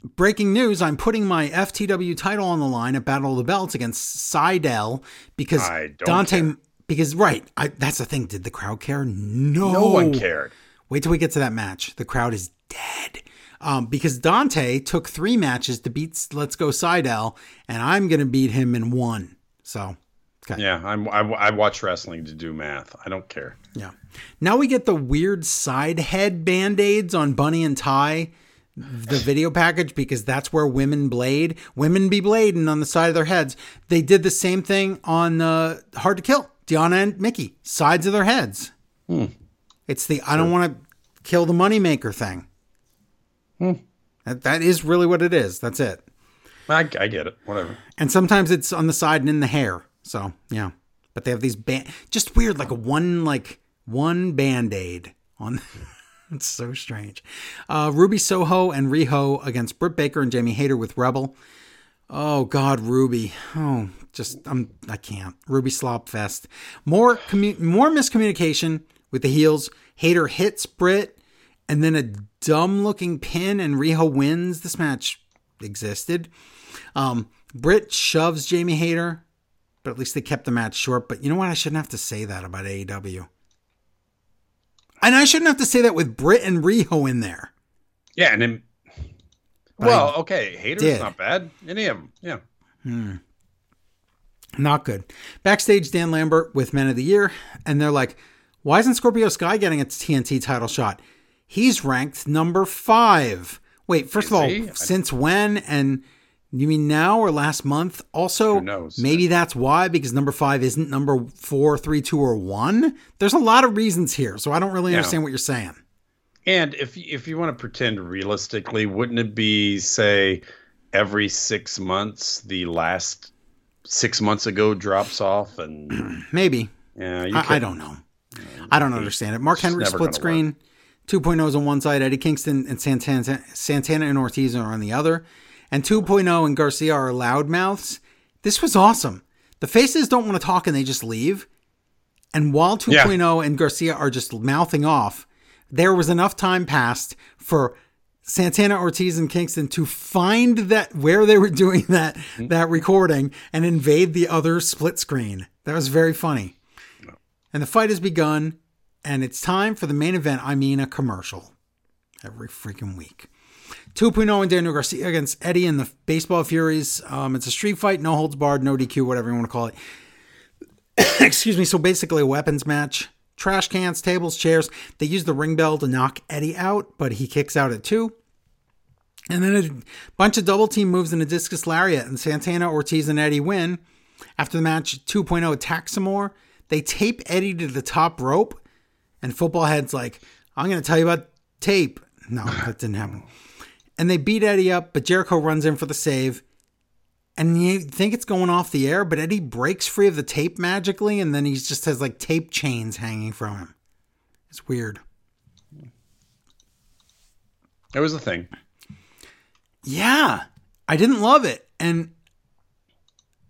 Breaking news, I'm putting my FTW title on the line at Battle of the Belts against Sydal because Dante. care. Because, right, I, that's the thing. Did the crowd care? No. No one cared. Wait till we get to that match. The crowd is dead. Um, because Dante took three matches to beat Let's Go Sydal, and I'm going to beat him in one. So, okay. Yeah, I'm, I, I watch wrestling to do math. I don't care. Yeah. Now we get the weird side head band aids on Bunny and Tay, the video package, because that's where women blade. Women be blading on the side of their heads. They did the same thing on uh, Hard to Kill. Deonna and Mickie, sides of their heads. It's the I don't want to kill the moneymaker thing. That, that is really what it is. That's it. I, I get it. Whatever. And sometimes it's on the side and in the hair. So yeah, but they have these band, just weird, like a one like one band aid on. it's so strange. Uh, Ruby Soho and Riho against Britt Baker and Jamie Hayter with Rebel. Oh God, Ruby. Oh, just I'm I can't. Ruby slop fest. More commu- more miscommunication with the heels. Hayter hits Britt, and then a dumb looking pin, and Riho wins. This match existed. Um, Britt shoves Jamie Hayter, but at least they kept the match short. But you know what? I shouldn't have to say that about AEW. And I shouldn't have to say that with Britt and Riho in there. Yeah, and then. But Well, okay. Haters did. not bad. Any of them. Yeah. Hmm. Not good. Backstage, Dan Lambert with Men of the Year, and they're like, why isn't Scorpio Sky getting its TNT title shot? He's ranked number five. Wait, first Is of all, he? Since when? And you mean now or last month? Also, Who knows? maybe that's why, because number five isn't number four, three, two, or one. There's a lot of reasons here, so I don't really Yeah. understand what you're saying. And if if you want to pretend realistically, wouldn't it be say every six months the last six months ago drops off and Maybe. yeah, you I, I don't know. I don't understand it. Mark Henry split screen, 2.0s on one side, Eddie Kingston and Santana, Santana and Ortiz are on the other, and 2.0 and Garcia are loudmouths. This was awesome. The faces don't want to talk and they just leave. And while 2.0 and Garcia are just mouthing off, there was enough time passed for Santana, Ortiz, and Kingston to find that where they were doing that mm-hmm. that recording and invade the other split screen. That was very funny. And the fight has begun, and it's time for the main event. I mean, a commercial every freaking week. 2.0 and Daniel Garcia against Eddie and the Baseball Furies. Um, it's a street fight, no holds barred, no DQ, whatever you want to call it. Excuse me. So basically, a weapons match. Trash cans, tables, chairs. They use the ring bell to knock Eddie out, but he kicks out at two. And then a bunch of double team moves and a discus lariat, and Santana, Ortiz, and Eddie win. After the match, 2.0 attacks some more. They tape Eddie to the top rope, and Football Head's like, I'm going to tell you about tape. No, that didn't happen. And they beat Eddie up, but Jericho runs in for the save. And you think it's going off the air, but Eddie breaks free of the tape magically, and then he just has like tape chains hanging from him. It's weird. It was a thing. Yeah, I didn't love it. And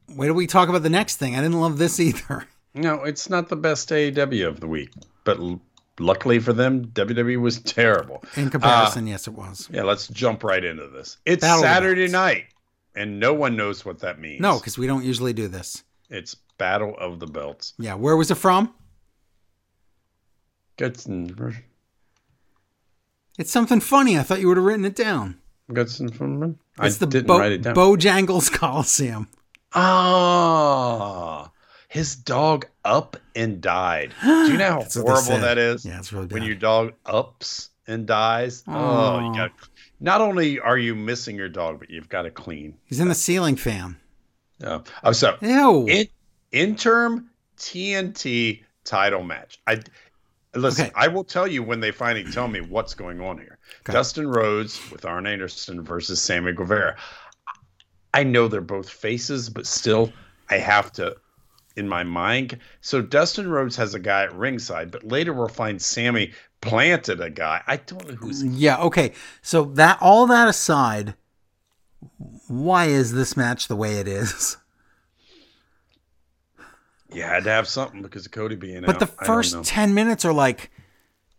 wait till we talk about the next thing. I didn't love this either. No, it's not the best AEW of the week, but luckily for them, WWE was terrible. In comparison, yes, it was. Yeah, let's jump right into this. It's Battle Saturday night, and no one knows what that means. No, because we don't usually do this. it's Battle of the Belts. Yeah, where was it from? Goodson, It's something funny. I thought you would have written it down. Goodson from. I It's the didn't Bo- write it down. Bojangles Coliseum. Ah, his dog up and died. Do you know how That's horrible that is? Yeah, it's really bad. when your dog ups and dies. Oh, Aw. you got. Not only are you missing your dog, but you've got to clean. He's in the ceiling fan. Uh, oh, so Ew. in interim TNT title match. I listen. Okay. I will tell you when they finally tell me what's going on here. Okay. Dustin Rhodes with Arn Anderson versus Sammy Guevara. I know they're both faces, but still, I have to in my mind. So Dustin Rhodes has a guy at ringside, but later we'll find Sammy planted a guy. I don't know who's. Mm, yeah, okay. So that all that aside, why is this match the way it is? You had to have something because of Cody being in. But out. the don't know. first 10 minutes are like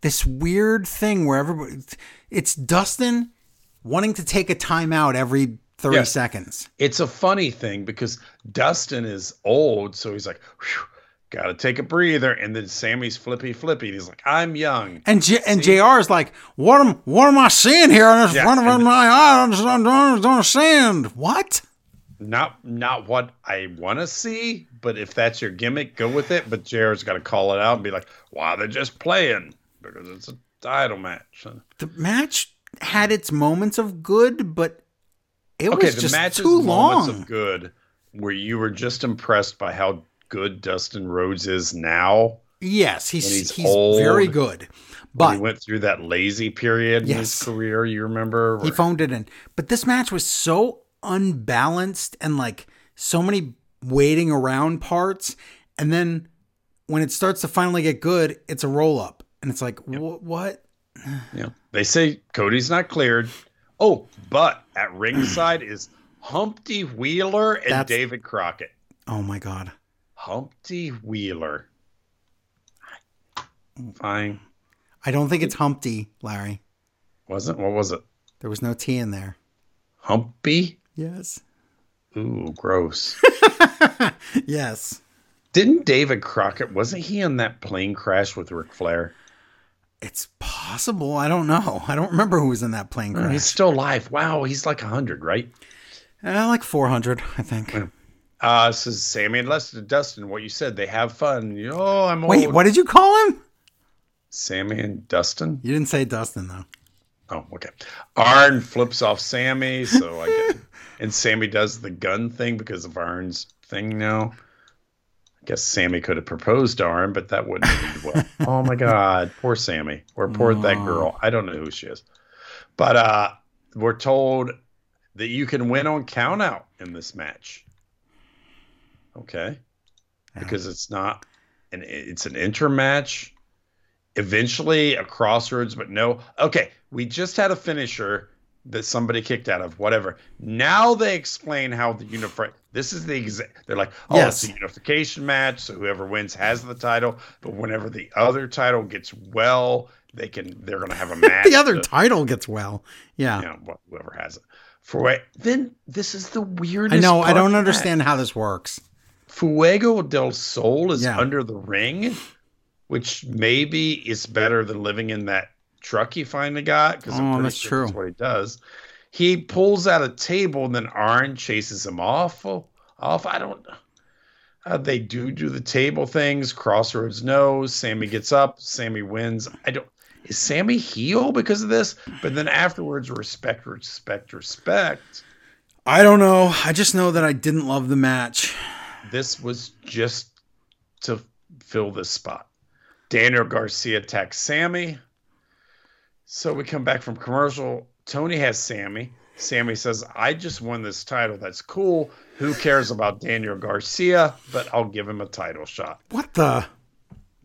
this weird thing where everybody it's Dustin wanting to take a timeout every 30 Yeah. seconds. it's a funny thing because Dustin is old, so he's like, got to take a breather, and then Sammy's flippy flippy. And he's like, I'm young. And J- and JR is like, "What am what am I seeing here in Yeah, front of and- my eyes? I don't understand. What?" Not not what I want to see, but if that's your gimmick, go with it. But JR's got to call it out and be like, "Why they're just playing because it's a title match." The match had its moments of good, but it Okay, was the just matches too moments long. of good where you were just impressed by how good Dustin Rhodes is now. yes, he's he's he's, old, very good, but he went through that lazy period in his career, you remember? he phoned it in. But this match was so unbalanced and like so many waiting around parts, and then when it starts to finally get good, it's a roll up, and it's like, wh- what? Yeah. They say Cody's not cleared. Oh, but at ringside is Humpty Wheeler and That's- David Crockett. Oh my god. Humpty Wheeler. Fine. I don't think it's Humpty, Larry. Wasn't what was it? There was no T in there. Humpy? Yes. Ooh, gross. yes. Didn't David Crockett wasn't he in that plane crash with Ric Flair? It's possible. I don't know. I don't remember who was in that plane Oh, crash. he's still alive. Wow, he's like hundred, right? Uh, like 400, I think. Uh this is Sammy and Lester Dustin. What you said, they have fun. Oh, I'm Wait, old. what did you call him? Sammy and Dustin? You didn't say Dustin, though. Oh, okay. Arn flips off Sammy, so I get and Sammy does the gun thing because of Arn's thing now. I guess Sammy could have proposed to her, but that wouldn't have been well. oh my God, poor Sammy, or poor that girl. I don't know who she is, but uh, we're told that you can win on countout in this match. Okay, because it's not an it's an interim match. Eventually, a Cross Rhodes, but no. Okay, we just had a finisher that somebody kicked out of. Whatever. Now they explain how the unify. This is the exact. They're like, oh, Yes. it's a unification match, so whoever wins has the title. But whenever the other title gets well, they can. They're going to have a match. the other to- title gets well. Yeah. you know, whoever has it. For what? Then this is the weirdest. I know. I don't understand how this works. Fuego del Sol is Yeah. under the ring, which maybe is better than living in that truck he finally got. Because Oh, that's true. That's what he does. He pulls out a table and then Arn chases him off. Off. I don't. Uh, they do do the table things. Cross Rhodes knows. Sammy gets up. Sammy wins. I don't. Is Sammy heel because of this? But then afterwards, respect, respect, respect. I don't know. I just know that I didn't love the match. this was just to fill this spot. Daniel Garcia attacks Sammy. So we come back from commercial. Tony has Sammy. Sammy says, I just won this title. That's cool. Who cares about Daniel Garcia? But I'll give him a title shot. What the?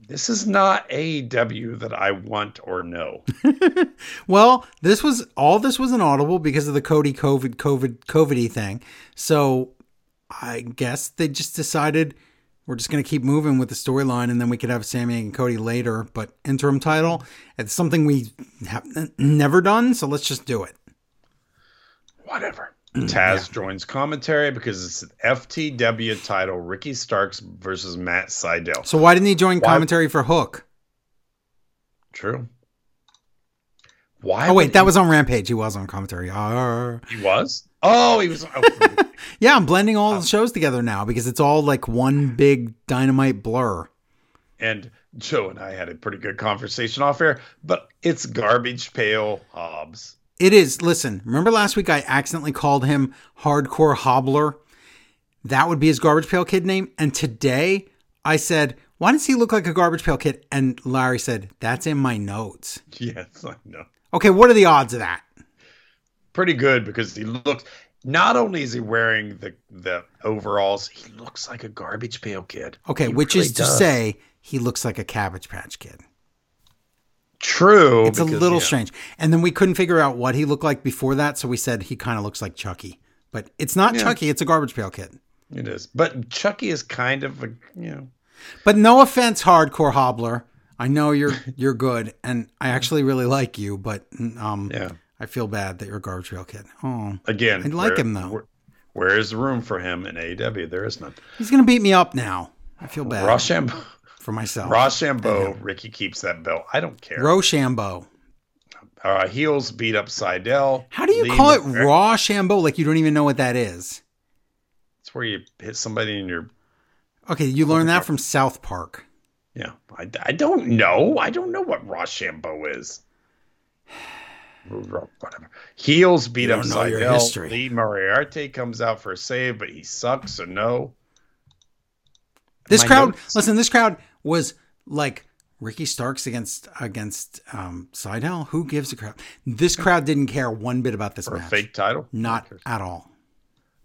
This is not AEW that I want or know. Well, this was all. This was an audible because of the Cody COVID COVID COVIDy thing. So I guess they just decided we're just going to keep moving with the storyline, and then we could have Sammy and Cody later. But interim title, it's something we have never done. So let's just do it. Whatever. Taz joins commentary because it's an FTW title Ricky Starks versus Matt Sydal. So why didn't he join Why- commentary for Hook? True. Why? Oh wait, that was on Rampage. He was on commentary. Arr. He was? Oh, he was. Oh, Yeah, I'm blending all the shows together now because it's all like one big dynamite blur. and Joe and I had a pretty good conversation off air, but it's garbage pail Hobbs. It is. Listen, remember last week I accidentally called him Hardcore Hobbler? That would be his Garbage Pail Kid name. And today I said, why does he look like a Garbage Pail Kid? And Larry said, that's in my notes. Yes, I know. Okay, what are the odds of that? Pretty good because he looks. Not only is he wearing the the overalls, he looks like a garbage pail kid. Okay, He which really is to say, he looks like a Cabbage Patch Kid. true. It's a little yeah, strange. And then we couldn't figure out what he looked like before that, so we said he kind of looks like Chucky. But it's not Yeah. Chucky, it's a Garbage Pail Kid. It is, but Chucky is kind of a you know. But no offense, hardcore hobbler. I know you're you're good, and I actually really like you, but um, Yeah. I feel bad that you're a garbage pail kid. Oh, Again, I like where- him, though. Where, where is the room for him in AEW? There is none. he's gonna beat me up now. I feel bad Rochambeau, for myself. Rochambeau, Ricky keeps that belt. I don't care. Rochambeau. uh, heels beat up Sydal. How do you Lee call it Mer- raw shambo? Like you don't even know what that is. It's where you hit somebody in your. Okay, you learned that from South Park. Yeah, I, I don't know. I don't know what Raw Rochambeau is. Whatever. Heels beat up Sydal. history. Lee Moriarty comes out for a save, but he sucks. So no. This My crowd, notes- listen, this crowd was like Ricky Starks against against um, Sydal. Who gives a crap? This crowd didn't care one bit about this For a match. fake title. Not at all.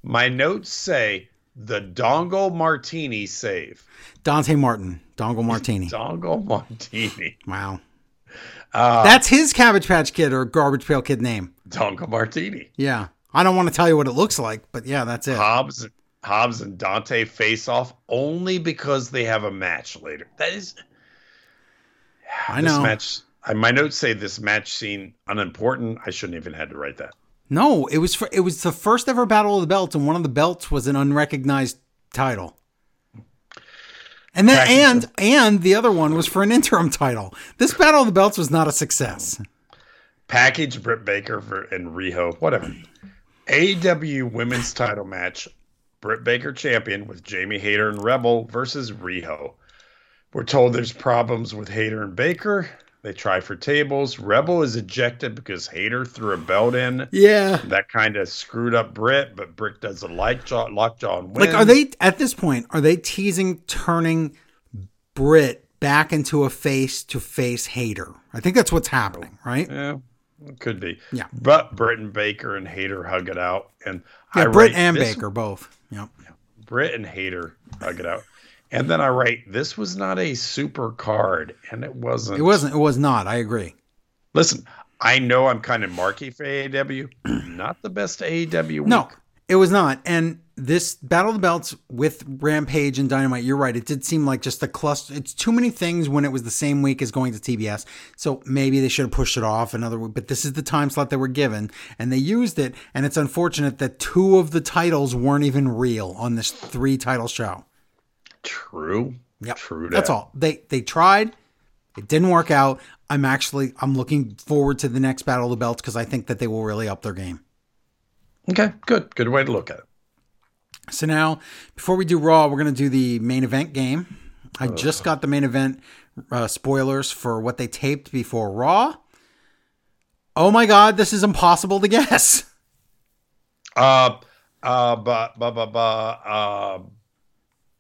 My notes say the Dongle Martini save. Dante Martin, Dongle Martini. Dongle Martini. Wow. Uh, That's his Cabbage Patch Kid or Garbage Pail Kid name. Dongle Martini. Yeah. I don't want to tell you what it looks like, but yeah, that's it. Hobbs, Hobbs and Dante face off only because they have a match later. That is. I This know. match. I, my notes say this match scene unimportant. I shouldn't even had to write that. No, it was for, it was the first ever Battle of the Belts, and one of the belts was an unrecognized title. And then and and the other one was for an interim title. This Battle of the Belts was not a success. Package Britt Baker for and Riho, whatever. AEW women's title match. Britt Baker champion with Jamie Hayter and Rebel versus Riho. We're told there's problems with Hayter and Baker. They try for tables. Rebel is ejected because Hayter threw a belt in. Yeah. That kind of screwed up Britt, but Britt does a lockjaw, lockjaw and wins. Like, are they at this point? Are they teasing turning Britt back into a face to face Hayter? I think that's what's happening, right? Yeah, it could be. Yeah. But Britt and Baker and Hayter hug it out, and Yeah, I Britt and Baker both. Yep. Britt and Hayter hug it out, and then I write this was not a super card, and it wasn't. It wasn't. It was not. I agree. Listen, I know I'm kind of marky for AEW. not the best AEW. Week. No, it was not. And this Battle of the Belts with Rampage and Dynamite, you're right. It did seem like just a cluster. It's too many things when it was the same week as going to TBS. So maybe they should have pushed it off another week. But this is the time slot they were given, and they used it. And it's unfortunate that two of the titles weren't even real on this three title show. True. Yeah. True. That's all. They they tried. It didn't work out. I'm actually I'm looking forward to the next Battle of the Belts because I think that they will really up their game. Okay. Good. Good way to look at it. So now, before we do Raw, we're going to do the main event game. I just got the main event uh, spoilers for what they taped before Raw. Oh my God, this is impossible to guess. Uh, uh, but, but, but, but, uh,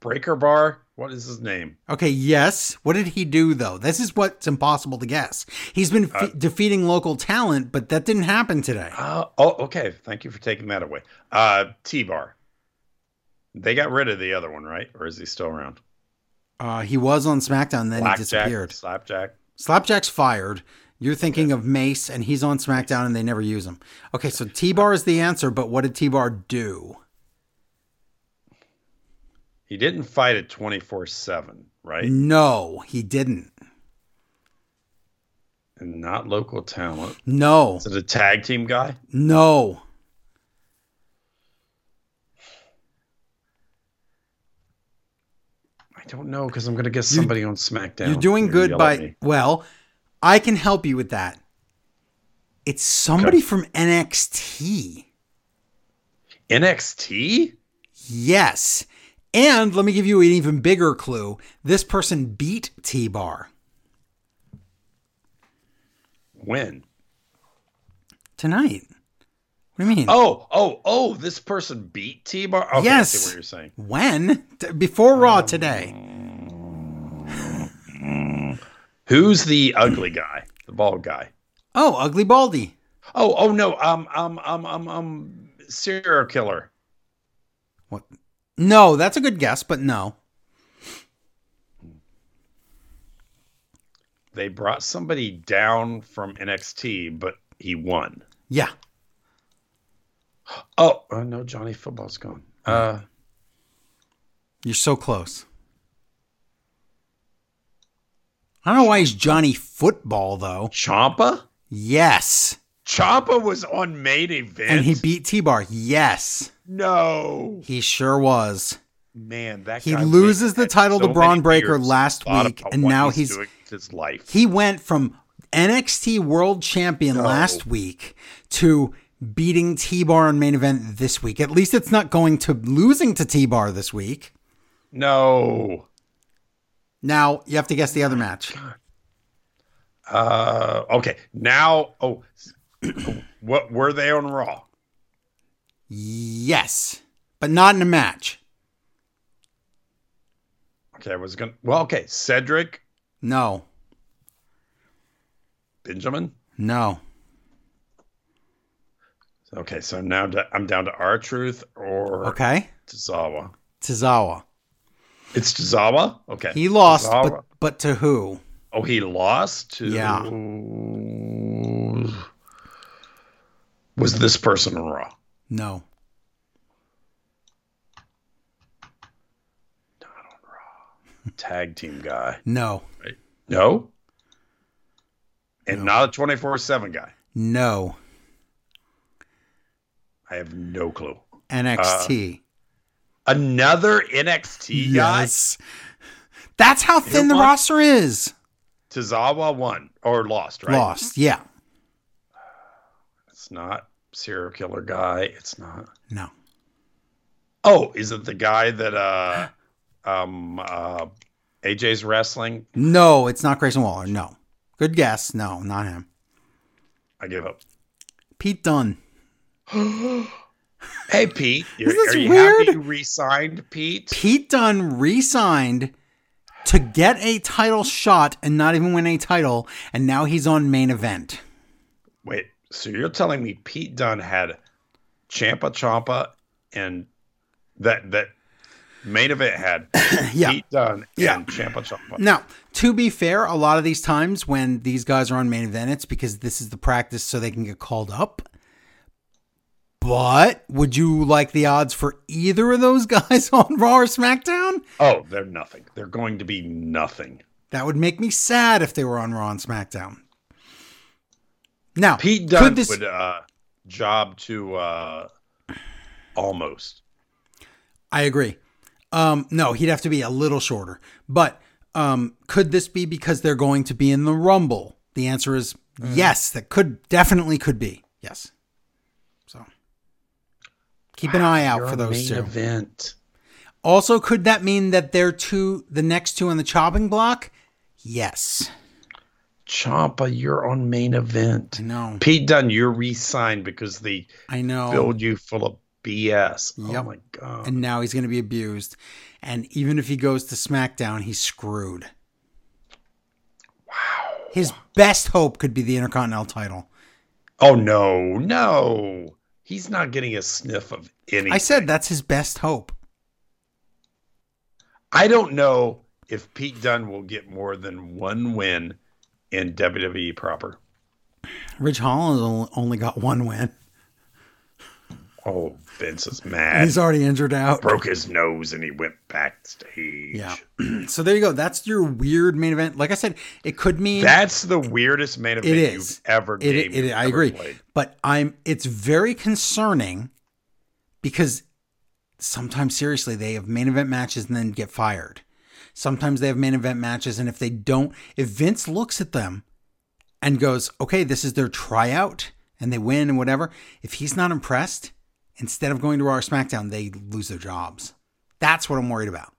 Breaker Bar. What is his name? Okay, yes. What did he do though? This is what's impossible to guess. He's been fe- defeating local talent, but that didn't happen today. Uh, oh, okay. Thank you for taking that away. Uh, T Bar. They got rid of the other one, right? Or is he still around? Uh, he was on SmackDown, then he disappeared. Slapjack. Slapjack's fired. You're thinking of Mace, and he's on SmackDown, and they never use him. Okay, so T Bar is the answer, but what did T Bar do? He didn't fight it 24 7, right? No, he didn't. And not local talent. No, Is it a tag team guy? no. I don't know because I'm going to guess somebody on SmackDown. You're doing You're good by well, I can help you with that. It's somebody from NXT. NXT? Yes. And let me give you an even bigger clue. This person beat T Bar When? tonight. What do you mean? Oh, oh, oh, this person beat T Bar? Okay, I yes. see what you're saying. When? Before Raw today. Who's the ugly guy? The bald guy. Oh, Ugly Baldy. Oh, oh no, um, um, um, um, um, serial killer. What? No, that's a good guess, but no. They brought somebody down from NXT, but he won. Yeah. Oh, uh, no, Johnny Football's gone. Uh, You're so close. I don't know why he's Johnny Football though. Ciampa? Yes. Ciampa was on main event. And he beat T Bar. Yes. no He sure was. man. That He loses the title to so Bron Breakker last week, and now he's- with his life. He went from NXT World Champion last week to beating T Bar on main event this week. At least it's not going to losing to T Bar this week. no. Now you have to guess the other match. Uh, okay. Now, oh, what were they on Raw? Yes, but not in a match. Okay, I was gonna. Well, okay, Cedric No, Benjamin. no. Okay, so now I'm down to R-Truth or Okay, Tozawa. Tozawa. It's Tozawa. Okay, He lost, but but to who? oh, he lost to. Yeah. Was this person on Raw? No. Tag team guy. No. No. And not a 24 7 guy. No. I have no clue. NXT. Uh, another NXT guy? yes. That's how thin the what? roster is. Tozawa won or lost, right? Lost. Yeah. It's not serial killer guy. It's not. No. Oh, is it the guy that uh um uh AJ's wrestling? No, it's not Grayson Waller. No. Good guess. No, not him. I give up. Pete Dunne. Hey, Pete. You're, this are you weird? happy you re-signed, Pete? Pete Dunne re-signed to get a title shot and not even win a title, and now he's on main event. Wait, so you're telling me Pete Dunne had Ciampa Ciampa and that that main event had Yeah. Pete Dunne Yeah. and Ciampa Ciampa. Now, to be fair, a lot of these times when these guys are on main event, it's because this is the practice so they can get called up. But would you like the odds for either of those guys on Raw or SmackDown? Oh, they're nothing. They're going to be nothing. That would make me sad if they were on Raw and SmackDown. Now, Pete Dunne could this would uh, job to uh, almost. I agree. Um, no, he'd have to be a little shorter. But um, could this be because they're going to be in the Rumble? The answer is yes. That could definitely could be yes. So keep an eye out for those main two. event. Also, could that mean that they're two, the next two on the chopping block? Yes. Ciampa, you're on main event. I know. Pete Dunne, you're re-signed because they I know. filled you full of BS. Oh my god. and now he's going to be abused. And even if he goes to SmackDown, he's screwed. Wow. His best hope could be the Intercontinental title. oh no, no. He's not getting a sniff of anything. I said that's his best hope. I don't know if Pete Dunne will get more than one win in WWE proper. Ridge Holland only got one win. Oh, Vince is And mad. he's already injured out. Broke his nose and he went backstage. Yeah. So there you go. That's your weird main event. Like I said, it could mean That's the weirdest main event It is. you've ever It, it, you've I ever agree, played. but I'm. It's very concerning because sometimes, seriously, they have main event matches and then get fired. Sometimes they have main event matches, and if they don't, if Vince looks at them and goes, "Okay, this is their tryout," and they win and whatever, if he's not impressed, instead of going to Raw or SmackDown, they lose their jobs. That's what I'm worried about.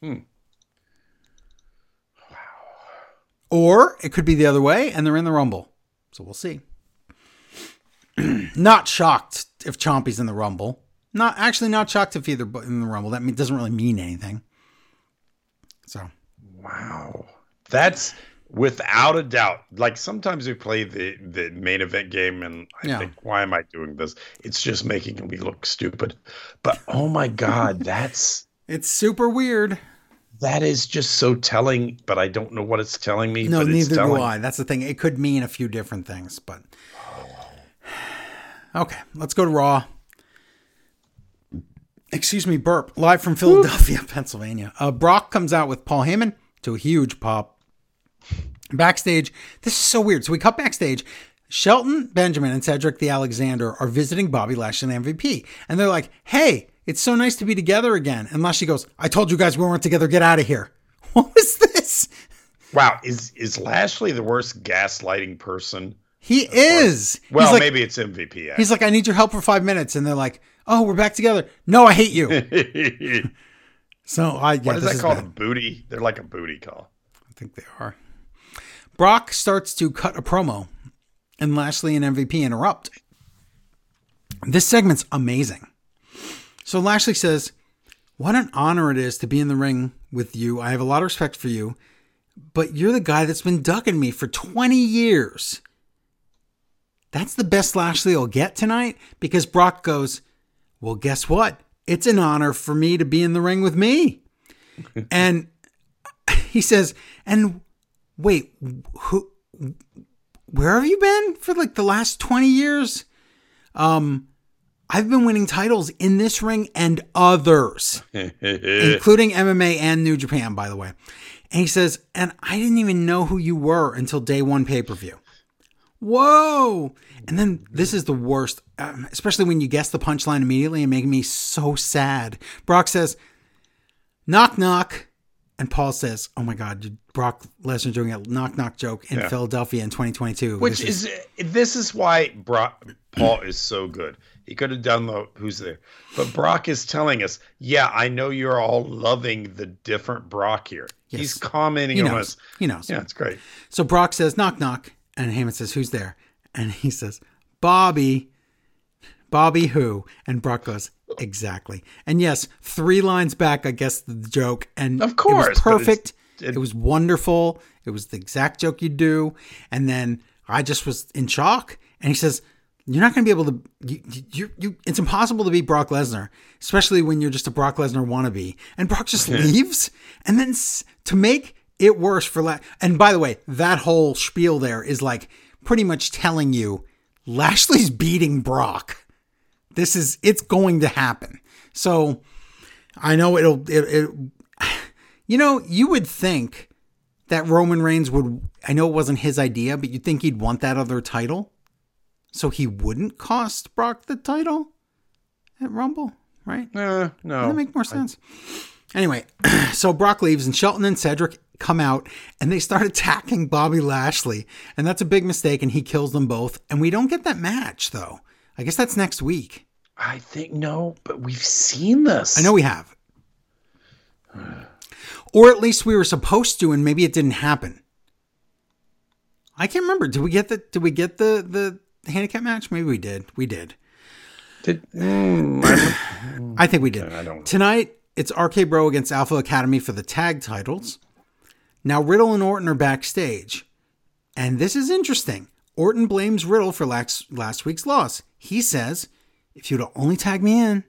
Hmm. Or it could be the other way and they're in the Rumble. So we'll see. not shocked if Chompy's in the Rumble. Not actually not shocked if either in the Rumble. That doesn't really mean anything. So Wow. That's without a doubt. Like sometimes we play the, the main event game and I Yeah. think, why am I doing this? It's just making me look stupid. But oh my God, that's it's super weird. that is just so telling, but I don't know what it's telling me. No, but it's neither do. I. That's the thing. It could mean a few different things, but okay. Let's go to Raw. Excuse me, burp. Live from Philadelphia, Pennsylvania. Uh, Brock comes out with Paul Heyman to a huge pop. Backstage, this is so weird. So we cut backstage. Shelton Benjamin and Cedric the Alexander are visiting Bobby Lashley and MVP, and they're like, "Hey, it's so nice to be together again." And Lashley goes, "I told you guys we weren't together. Get out of here." What was this? Wow, is is Lashley the worst gaslighting person? He is. Well, like, maybe it's MVP. he's like, I need your help for five minutes, and they're like, Oh, we're back together. No, I hate you. So I yeah, what is that called? A bad. booty? They're like a booty call. I think they are. Brock starts to cut a promo, and Lashley and MVP interrupt. This segment's amazing. So Lashley says, What an honor it is to be in the ring with you. I have a lot of respect for you, but you're the guy that's been ducking me for 20 years. That's the best Lashley will get tonight because Brock goes, Well, guess what? It's an honor for me to be in the ring with me. and he says, And wait, who, where have you been for like the last 20 years? Um, I've been winning titles in this ring and others, including MMA and New Japan, by the way. And he says, and I didn't even know who you were until day one pay per view. Whoa. And then this is the worst, um, especially when you guess the punchline immediately and make me so sad. Brock says, knock, knock. And Paul says, oh my God, Brock Lesnar doing a knock, knock joke in Yeah. Philadelphia in 2022. Which This is, this is why Brock, Paul is so good. He could have done the who's there. But Brock is telling us, yeah, I know you're all loving the different Brock here. Yes. He's commenting He on knows. us. He knows. Yeah, it's great. So Brock says, knock, knock. And Heyman says, who's there? And he says, Bobby. Bobby who? And Brock goes, exactly. And yes, three lines back, I guess the joke. And Of it course, was perfect. it- It, was wonderful. It was the exact joke you'd do. And then I just was in shock. And he says, you're not going to be able to, you, you, you, it's impossible to beat Brock Lesnar, especially when you're just a Brock Lesnar wannabe. And Brock just leaves. And then s- to make it worse for, La- and by the way, that whole spiel there is like pretty much telling you Lashley's beating Brock. This is, it's going to happen. So I know it'll, it, it you know, you would think that Roman Reigns would, I know it wasn't his idea, but you'd think he'd want that other title. So he wouldn't cost Brock the title at Rumble, right? Uh, no. That make more sense. Anyway, so Brock leaves and Shelton and Cedric come out and they start attacking Bobby Lashley. And that's a big mistake and he kills them both. And we don't get that match though. I guess that's next week. I think no, but we've seen this. I know we have. Or at least we were supposed to and maybe it didn't happen. I can't remember. Did we get the did we get the the handicap match? Maybe we did. We did. Did, mm, I, think we did. I don't- Tonight, it's RK Bro against Alpha Academy for the tag titles. Now, Riddle and Orton are backstage. And this is interesting. Orton blames Riddle for last, week's loss. He says, if you'd have only tagged me in,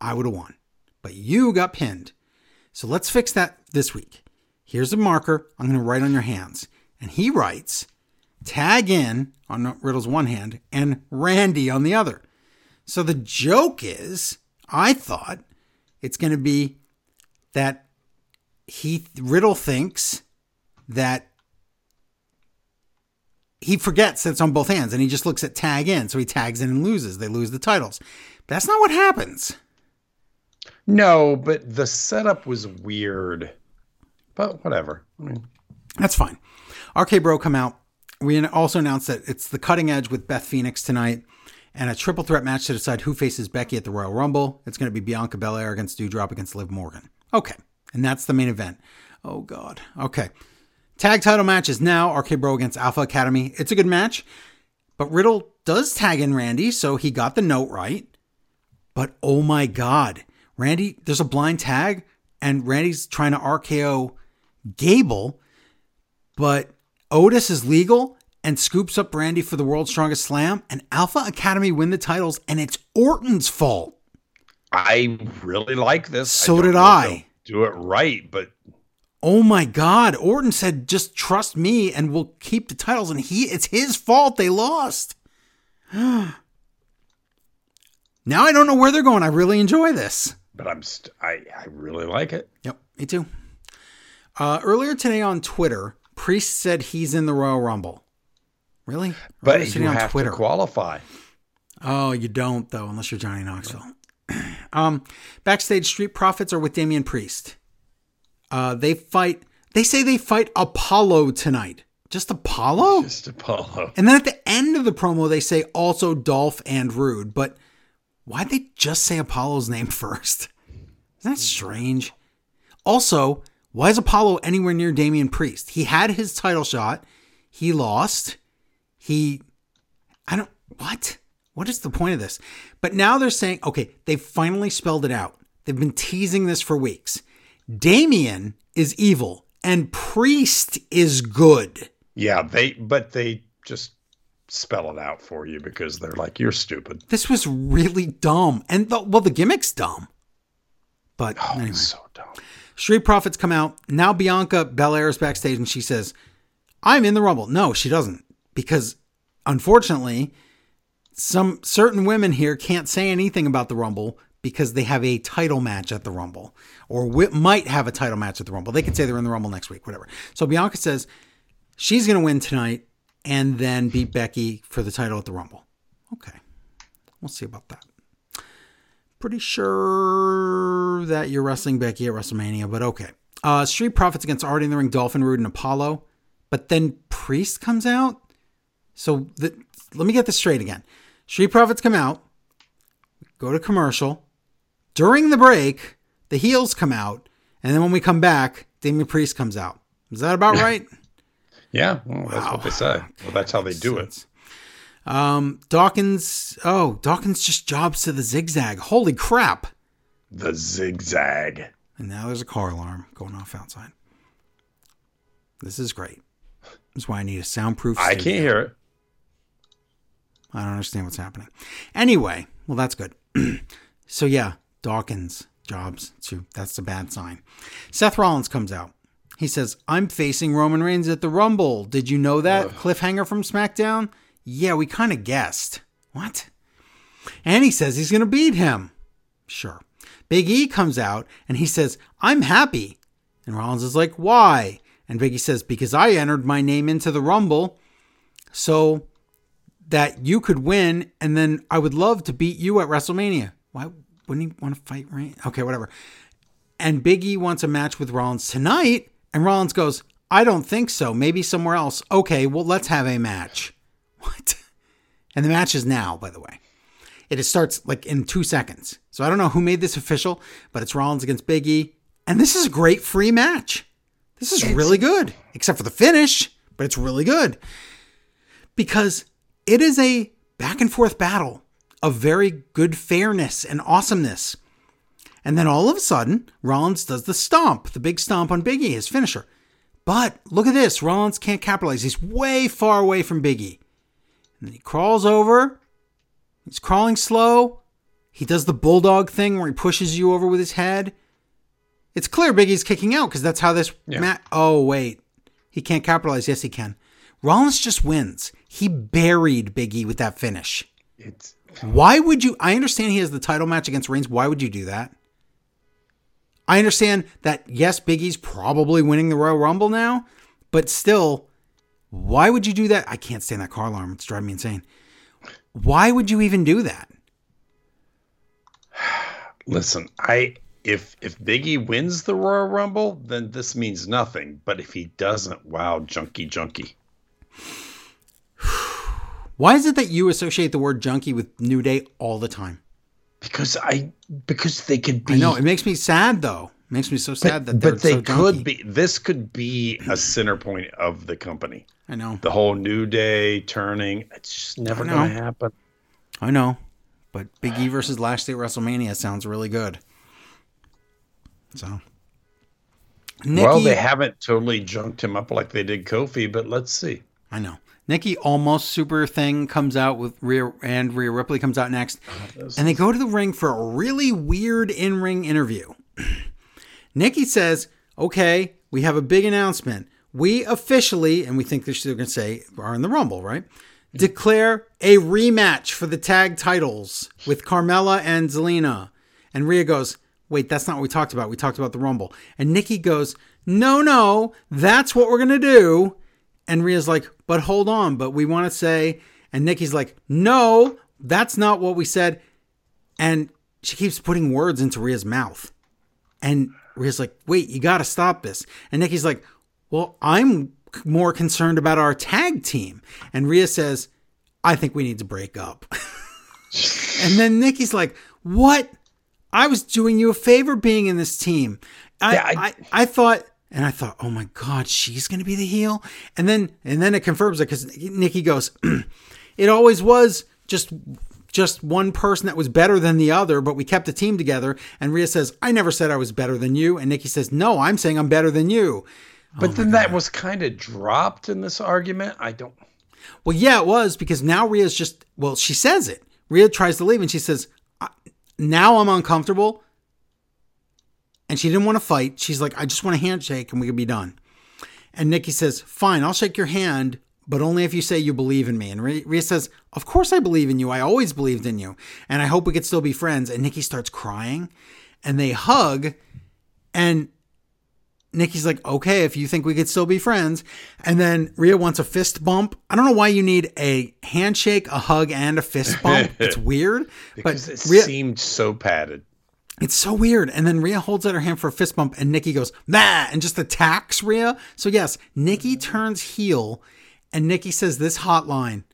I would have won. But you got pinned. So let's fix that this week. Here's a marker I'm going to write on your hands. And he writes, tag in on Riddle's one hand and Randy on the other. So the joke is, I thought it's going to be that he Riddle thinks that he forgets that it's on both hands and he just looks at tag in. So he tags in and loses. They lose the titles. But that's not what happens. no, but the setup was weird. But whatever. I mean, That's fine. RK Bro come out. We also announced that it's the cutting edge with Beth Phoenix tonight and a triple threat match to decide who faces Becky at the Royal Rumble. It's going to be Bianca Belair against Doudrop against Liv Morgan. Okay. And that's the main event. Oh, God. Okay. Tag title match is now RK Bro against Alpha Academy. It's a good match, but Riddle does tag in Randy, so he got the note right. But oh my God, Randy, there's a blind tag, and Randy's trying to RKO Gable, but Otis is legal and scoops up Randy for the world's strongest slam, and Alpha Academy win the titles, and it's Orton's fault. I really like this. So don't did I. Do it right, but Oh my God. Orton said, just trust me and we'll keep the titles. And he, it's his fault they lost. now I don't know where they're going. I really enjoy this. but I'm st- I I really like it. Yep, me too. Uh, earlier today on Twitter, Priest said he's in the Royal Rumble. Really? But Earlier you have to qualify. Oh, you don't though, unless you're Johnny Knoxville. um, backstage, Street Profits are with Damian Priest. Uh, they fight. They say they fight Apollo tonight. Just Apollo. Just Apollo. And then at the end of the promo, they say also Dolph and Roode. But why'd they just say Apollo's name first? Isn't that strange? Also, why is Apollo anywhere near Damian Priest? He had his title shot. He lost. He, I don't, what? What is the point of this? But now they're saying, okay, they've finally spelled it out. They've been teasing this for weeks. Damien is evil and Priest is good. Yeah, they but they just spell it out for you because they're like you're stupid. This was really dumb. And the, well, the gimmick's dumb. But Oh, anyway, it's so dumb. Street Profits come out. Now Bianca Belair is backstage and she says, I'm in the Rumble. No, she doesn't. Because unfortunately, some certain women here can't say anything about the Rumble because they have a title match at the Rumble or might have a title match at the Rumble. They could say they're in the Rumble next week, whatever. So Bianca says she's going to win tonight and then beat Becky for the title at the Rumble. Okay. We'll see about that. Pretty sure that you're wrestling Becky at WrestleMania, but okay. Uh, Street Profits against Already in the Ring, Dolphin Roode, and Apollo. But then Priest comes out. So the, let me get this straight again. Street Profits come out. go to commercial. During the break, the heels come out, and then when we come back, Damian Priest comes out. Is that about right? Yeah, well, that's what they say. Well, that's how they do it. Um, Dawkins. Oh, Dawkins just jobs to the zigzag. Holy crap! The zigzag. And now there's a car alarm going off outside. This is great. That's why I need a soundproof. I can't hear it. I don't understand what's happening. Anyway, well, that's good. so yeah, Dawkins jobs too. That's a bad sign. Seth Rollins comes out. He says, "I'm facing Roman Reigns at the Rumble. Did you know that cliffhanger from SmackDown? Yeah, we kind of guessed. What? And he says he's going to beat him. Sure. Big E comes out and he says, I'm happy. And Rollins is like, Why? And Big E says, Because I entered my name into the Rumble so that you could win, and then I would love to beat you at WrestleMania. Why wouldn't he want to fight Reigns? Okay, whatever. And Big E wants a match with Rollins tonight, and Rollins goes, I don't think so. Maybe somewhere else. Okay, well, let's have a match. What? And the match is now, by the way. It starts like in two seconds. So I don't know who made this official, but it's Rollins against Big E. And this is a great free match. This is really good, except for the finish, but it's really good because it is a back and forth battle of very good fairness and awesomeness. And then all of a sudden, Rollins does the stomp, the big stomp on Big E, his finisher. But look at this Rollins can't capitalize. He's way far away from Big E. And then he crawls over. He's crawling slow. He does the bulldog thing where he pushes you over with his head. It's clear Big E's kicking out because that's how this Yeah. ma- Oh, wait. He can't capitalize. Yes, he can. Rollins just wins. He buried Big E with that finish. It's Why would you? I understand he has the title match against Reigns. Why would you do that? I understand that, yes, Big E's probably winning the Royal Rumble now, but still, why would you do that? I can't stand that car alarm. It's driving me insane. Why would you even do that? listen. I if if Biggie wins the Royal Rumble, then this means nothing. But if he doesn't, wow, junky, junky. Why is it that you associate the word junkie with New Day all the time? Because I because they could be. I know it makes me sad though. It makes me so sad that they're but they so could junky. be. This could be a center point of the company. I know. The whole New Day turning. It's just never going to happen. I know. But Big E versus Last Day at WrestleMania sounds really good. So. Nikki, Well, they haven't totally junked him up like they did Kofi, but let's see. I know. Nikki almost super thing comes out with Rhea and Rhea Ripley comes out next. And they go to the ring for a really weird in ring interview. Nikki says, Okay, we have a big announcement. We officially, and we think they're going to say, are in the Rumble, right? Declare a rematch for the tag titles with Carmella and Zelina. And Rhea goes, Wait, that's not what we talked about. We talked about the Rumble. And Nikki goes, No, no, that's what we're going to do. And Rhea's like, but hold on, but we want to say, and Nikki's like, no, that's not what we said. And she keeps putting words into Rhea's mouth. And Rhea's like, wait, you got to stop this. And Nikki's like, well, I'm more concerned about our tag team. And Rhea says, I think we need to break up. and then Nikki's like, what? I was doing you a favor being in this team. I, Yeah, I, I- I, thought, and I thought, oh my god, she's gonna be the heel, and then and then it confirms it because Nikki goes, it always was just just one person that was better than the other, but we kept the team together. And Rhea says, I never said I was better than you, and Nikki says, no, I'm saying I'm better than you. Oh but then that was kind of dropped in this argument. I don't. Well, yeah, it was because now Rhea's just well, she says it. Rhea tries to leave, and she says, now I'm uncomfortable. And she didn't want to fight. She's like, I just want a handshake and we can be done. And Nikki says, Fine, I'll shake your hand, but only if you say you believe in me. And Rhea says, Of course I believe in you. I always believed in you. And I hope we could still be friends. And Nikki starts crying and they hug. And Nikki's like, Okay, if you think we could still be friends. And then Rhea wants a fist bump. I don't know why you need a handshake, a hug, and a fist bump. It's weird. Because but it Rhea, seemed so padded. It's so weird. And then Rhea holds out her hand for a fist bump, and Nikki goes, nah, and just attacks Rhea. So, yes, Nikki turns heel, and Nikki says this hotline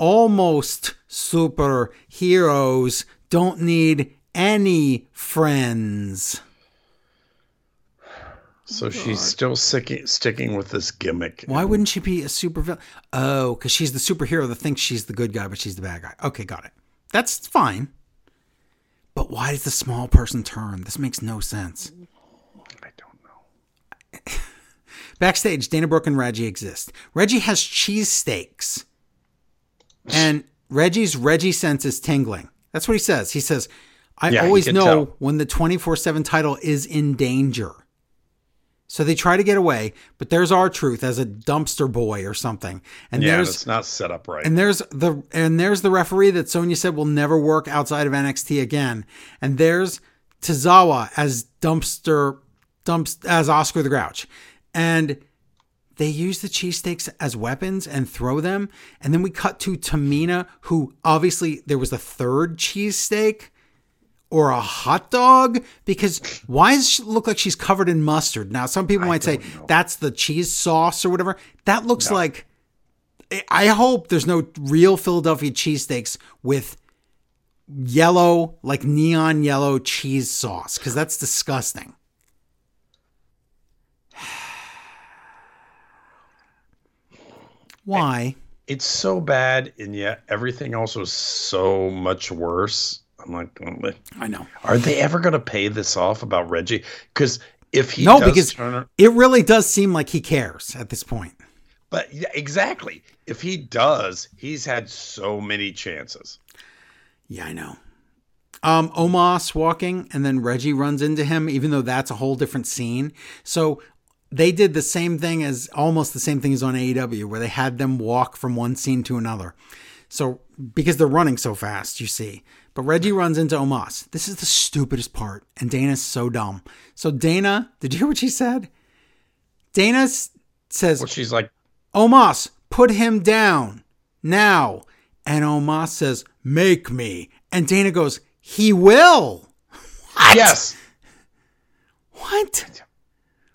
almost superheroes don't need any friends. So oh, she's still sticking sticking with this gimmick. Why wouldn't she be a super villain? Oh, because she's the superhero that thinks she's the good guy, but she's the bad guy. Okay, got it. That's fine. But why does the small person turn? This makes no sense. I don't know. Backstage, Dana Brooke and Reggie exist. Reggie has cheesesteaks. And Reggie's Reggie sense is tingling. That's what he says. He says, I Yeah, always know tell. when the 24 7 title is in danger. So they try to get away, but there's R-Truth as a dumpster boy or something. And Yeah, there's it's not set up right. and there's the and there's the referee that Sonya said will never work outside of NXT again. And there's Tozawa as dumpster dumps as Oscar the Grouch. And they use the cheesesteaks as weapons and throw them. And then we cut to Tamina, who obviously there was a third cheesesteak or a hot dog because why does she look like she's covered in mustard? Now, some people might say that's the cheese sauce or whatever. That looks like. I hope there's no real Philadelphia cheesesteaks with yellow, like neon yellow cheese sauce because that's disgusting. Why? it's so bad, and yet everything else was so much worse. I'm like, oh, I know. are they ever going to pay this off about Reggie? Because if he No, does because turn, it really does seem like he cares at this point. but yeah, exactly, if he does, he's had so many chances. Yeah, I know. Um, Omos walking, and then Reggie runs into him, even though that's a whole different scene. So they did the same thing as almost the same thing as on AEW, where they had them walk from one scene to another. So because they're running so fast, you see. But Reggie runs into Omos. This is the stupidest part, and Dana's so dumb. So Dana, did you hear what she said? Dana says, Well, she's like, Omos, put him down now. And Omos says, Make me. And Dana goes, He will. What? yes. What?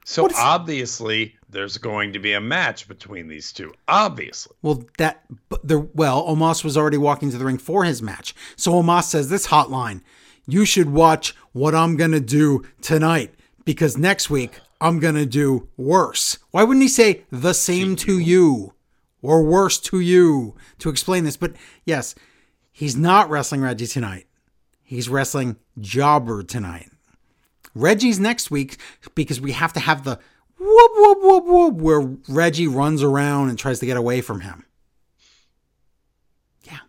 So What is- obviously, there's going to be a match between these two. Obviously, Well, that, but the, well, Omos was already walking to the ring for his match. So Omos says, This hotline, you should watch what I'm going to do tonight because next week I'm going to do worse. Why wouldn't he say the same to you or worse to you to explain this? But yes, he's not wrestling Reggie tonight. He's wrestling Jobber tonight. Reggie's next week because we have to have the whoop whoop whoop whoop where Reggie runs around and tries to get away from him. Yeah.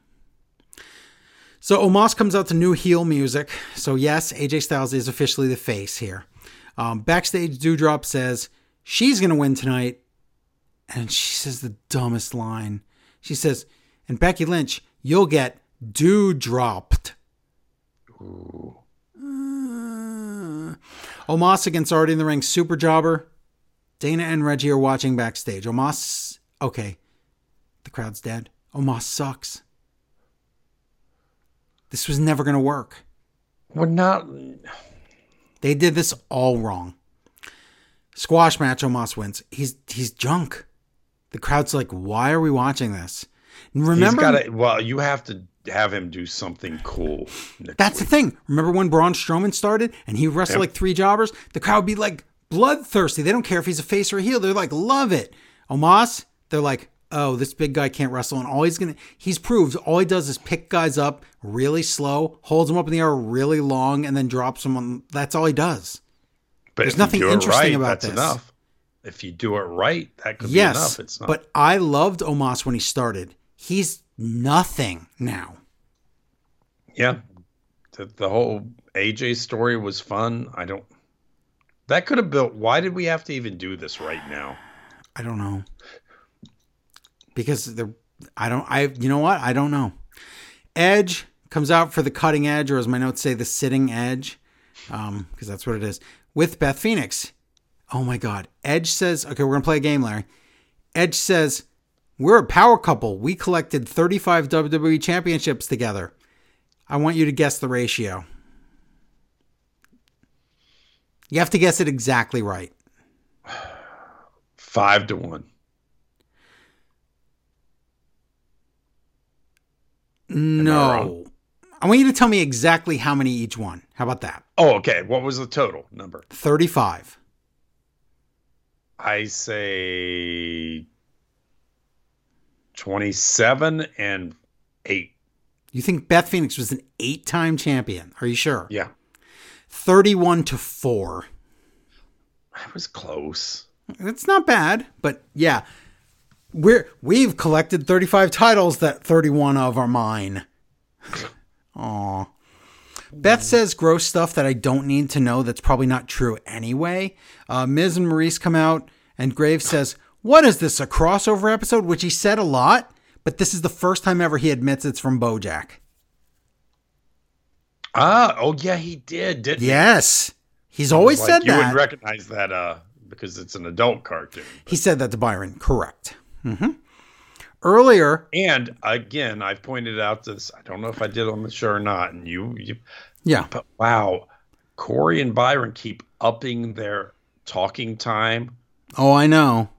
So Omos comes out to new heel music. So yes, AJ Styles is officially the face here. Um, backstage, Doudrop says she's gonna win tonight, and she says the dumbest line. She says, "And Becky Lynch, you'll get dewdropped." Uh, Omos against already in the ring, super jobber. Dana and Reggie are watching backstage. Omos, okay, the crowd's dead. Omos sucks. This was never gonna work. we're not. They did this all wrong. Squash match, Omos wins. He's he's junk. The crowd's like, why are we watching this? And Remember, He's got to. Well, you have to have him do something cool. that's the thing. Remember when Braun Strowman started and he wrestled Yep. like three jobbers? The crowd would be like bloodthirsty. They don't care if he's a face or a heel. They're like, love it. Omos, they're like, oh, this big guy can't wrestle. And all he's gonna, he's proved all he does is pick guys up really slow, holds them up in the air really long, and then drops them on. That's all he does. But There's nothing interesting right, about that's this. enough. If you do it right, that could be enough. It's not. but I loved Omos when he started. He's nothing now. yeah, the, the whole AJ story was fun. I don't. That could have built. Why did we have to even do this right now? I don't know. Because the I don't I you know what? I don't know. Edge comes out for the cutting edge, or as my notes say, the sitting edge. Um, because that's what it is. With Beth Phoenix. Oh my god. Edge says, okay, we're gonna play a game, Larry. Edge says, We're a power couple. We collected 35 WWE championships together. I want you to guess the ratio. You have to guess it exactly right. Five to one. No. wrong? I want you to tell me exactly how many each one. How about that? Oh, okay. What was the total number? 35. I say 27 and 8. You think Beth Phoenix was an eight time champion? Are you sure? Yeah. 31 to 4. I was close. It's not bad, but yeah. We're we've collected 35 titles that 31 of are mine. Aw. Beth says gross stuff that I don't need to know that's probably not true anyway. Uh, Miz and Maryse come out, and Graves says, What is this, a crossover episode? Which he said a lot, but this is the first time ever he admits it's from Bojack. Ah, oh yeah, he did, didn't he? Yes. He's always Like, said you that. You would recognize that uh, because it's an adult cartoon. he said that to Byron. Correct. hmm Earlier, And again, I've pointed out this. I don't know if I did on the show or not. And you, you yeah. but wow, Corey and Byron keep upping their talking time. Oh, I know.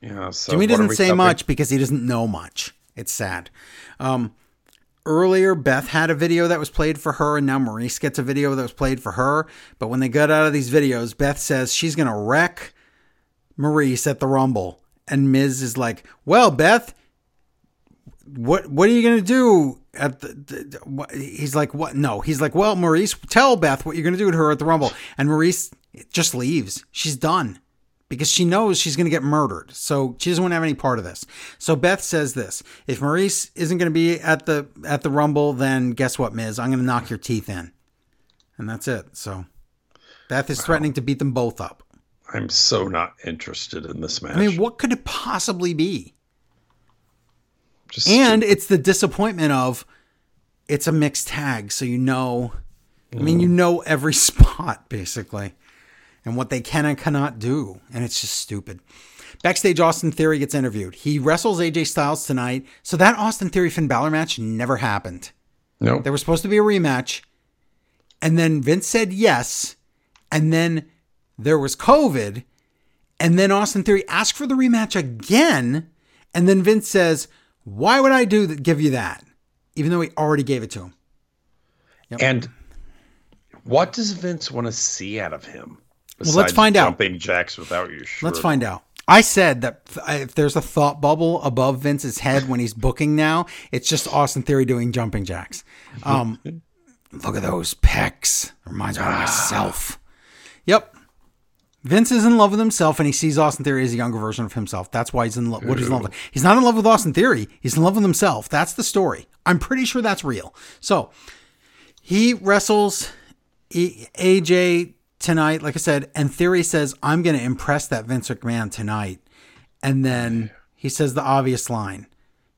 Yeah, so Jimmy doesn't say upping? much because he doesn't know much. It's sad. Um, earlier, Beth had a video that was played for her, and now Maryse gets a video that was played for her. But when they got out of these videos, Beth says she's going to wreck Maryse at the Rumble. And Miz is like, Well, Beth, what what are you going to do at the, the he's like what? No he's like well maryse tell beth what you're going to do to her at the rumble. And maryse just leaves. She's done because she knows she's going to get murdered. So she doesn't want to have any part of this. So beth says this if maryse isn't going to be at the at the rumble then guess what miz? I'm going to knock your teeth in. And that's it. So beth is threatening to beat them both up. I'm so not interested in this match. i mean what could it possibly be? Just and it's the disappointment of it's a mixed tag so you know i mean you mm. know every spot basically and what they can and cannot do and it's just stupid. Backstage austin theory gets interviewed. He wrestles aj styles tonight. So that austin theory finn Balor match never happened. No. there was supposed to be a rematch and then vince said yes and then there was covid and then austin theory asked for the rematch again and then vince says why would i do that give you that? Even though he already gave it to him. And what does Vince want to see out of him? Well, let's find out. Jumping jacks without your shirt. Let's find out. I said that if there's a thought bubble above Vince's head when he's booking now, it's just Austin Theory doing jumping jacks. Um, look at those pecs. Reminds me of myself. Yep. Vince is in love with himself, and he sees Austin Theory as a younger version of himself. That's why he's in love. What he's in love with. He's not in love with Austin Theory. He's in love with himself. That's the story. I'm pretty sure that's real. So he wrestles AJ tonight, like I said, and Theory says, I'm going to impress that Vince McMahon tonight. And then he says the obvious line.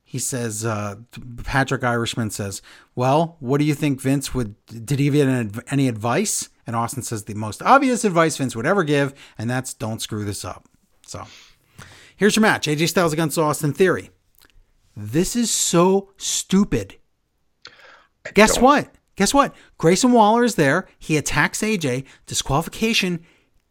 He says, uh, Patrick Irishman says, Well, what do you think Vince would, did he give any advice? And Austin says, The most obvious advice Vince would ever give, and that's don't screw this up. So here's your match AJ Styles against Austin Theory. This is so stupid. Guess what? Guess what? Grayson Waller is there. He attacks AJ. Disqualification.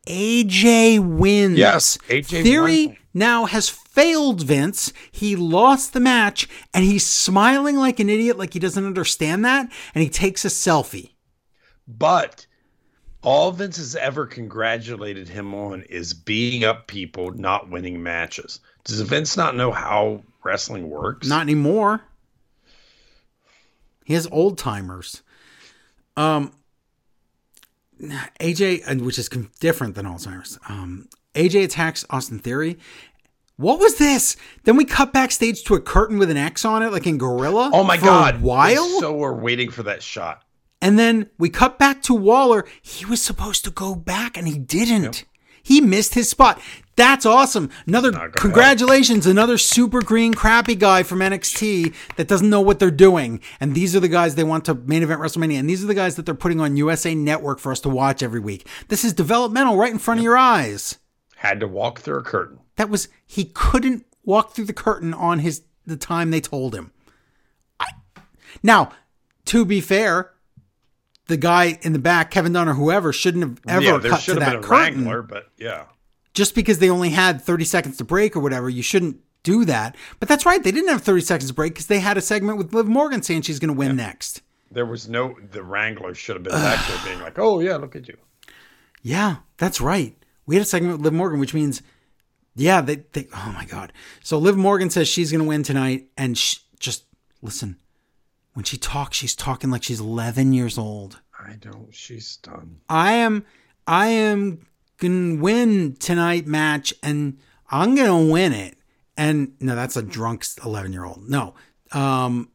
AJ wins. Yes, AJ Theory won. now has failed Vince. He lost the match and he's smiling like an idiot, like he doesn't understand that. And he takes a selfie. But all Vince has ever congratulated him on is beating up people, not winning matches. Does Vince not know how wrestling works? Not anymore. He has old timers. Um, AJ, uh, which is different than Alzheimer's. Um, AJ attacks Austin Theory. What was this? Then we cut backstage to a curtain with an X on it, like in Gorilla. Oh my for god! While, So we're waiting for that shot. and then we cut back to Waller. He was supposed to go back, and he didn't. He missed his spot. That's awesome. Another congratulations, another super green crappy guy from NXT that doesn't know what they're doing. And these are the guys they want to main event WrestleMania. And these are the guys that they're putting on USA Network for us to watch every week. This is developmental right in front of your eyes. Had to walk through a curtain. That was he couldn't walk through the curtain on his the time they told him. I, now, to be fair, the guy in the back, Kevin Dunn or whoever, shouldn't have ever yeah, there cut to have that been a curtain. wrangler, but yeah. Just because they only had 30 seconds to break or whatever, you shouldn't do that. But that's right, they didn't have 30 seconds to break because they had a segment with Liv Morgan saying she's going to win next. There was no. The Wrangler should have been back there, being like, "Oh yeah, look at you." Yeah, that's right. We had a segment with Liv Morgan, which means, yeah, they, they oh my God. So Liv Morgan says she's going to win tonight. And sh- just listen, when she talks, she's talking like she's 11 years old. I don't, she's done. I am, I am to win tonight match and I'm to win it. And no, that's a drunk 11 year old. No, um,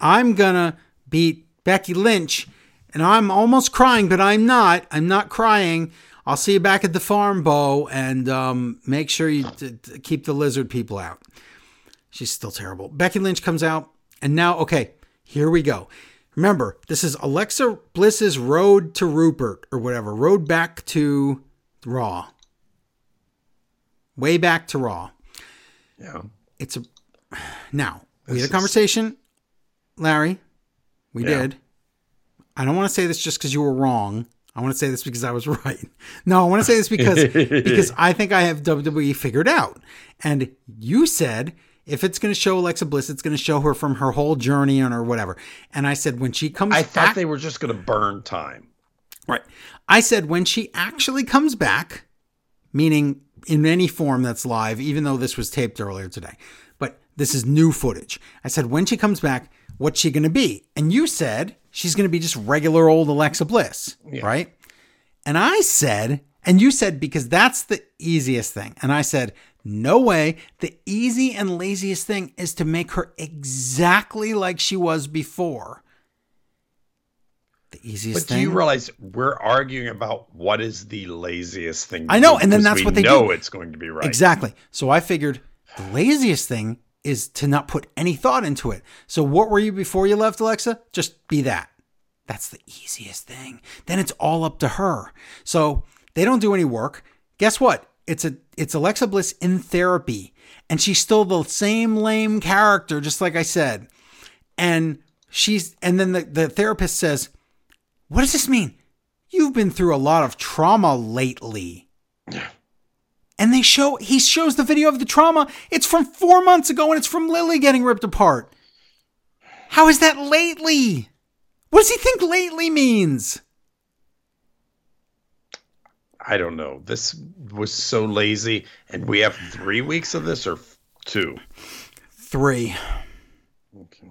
I'm to beat Becky Lynch and I'm almost crying, but I'm not. I'm not crying. I'll see you back at the farm, Bo, and um, make sure you t- t- keep the lizard people out. She's still terrible. Becky Lynch comes out, and now, okay, here we go. Remember, this is Alexa Bliss's road to Rupert or whatever, road back to Raw. Way back to Raw. Yeah. It's a now we This had a is- conversation, Larry. We Yeah. did. I don't want to say this just because you were wrong. I want to say this because I was right. No, I want to say this because because I think I have WWE figured out. And you said if it's going to show Alexa Bliss, it's going to show her from her whole journey on or whatever. And I said when she comes I thought back, they were just going to burn time. Right. I said when she actually comes back, meaning in any form that's live, even though this was taped earlier today, but this is new footage. I said when she comes back, what's she going to be? And you said she's going to be just regular old Alexa Bliss, right? And I said, and you said because that's the easiest thing. And I said, no way. The easy and laziest thing is to make her exactly like she was before. The easiest thing. But do you realize we're arguing about what is the laziest thing? to I know, and then that's what they know do. it's going to be right. Exactly. So I figured the laziest thing is to not put any thought into it. So what were you before you left, Alexa? Just be that. That's the easiest thing. Then it's all up to her. So they don't do any work. Guess what? It's a it's Alexa Bliss in therapy, and she's still the same lame character, just like I said. And she's and then the, the therapist says, What does this mean? You've been through a lot of trauma lately Yeah. and they show he shows the video of the trauma. It's from four months ago, and it's from Lilly getting ripped apart. How is that lately? What does he think lately means? I don't know. This was so lazy, and we have three weeks of this or two. Three. Okay.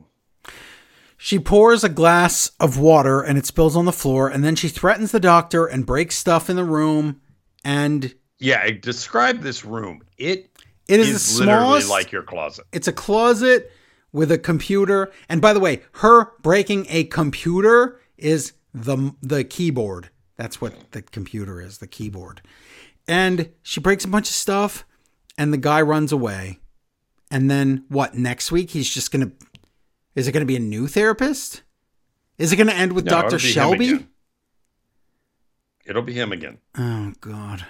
She pours a glass of water and it spills on the floor, and then she threatens the doctor and breaks stuff in the room. And Yeah, I describe this room. It it is, is literally like your closet. It's a closet with a computer. And by the way, her breaking a computer is the the keyboard. That's what the computer is, the keyboard. And she breaks a bunch of stuff and the guy runs away. And then what, next week he's just going to Is it going to be a new therapist? Is it going to end with No, it'll be Shelby? It'll be him again. Oh god.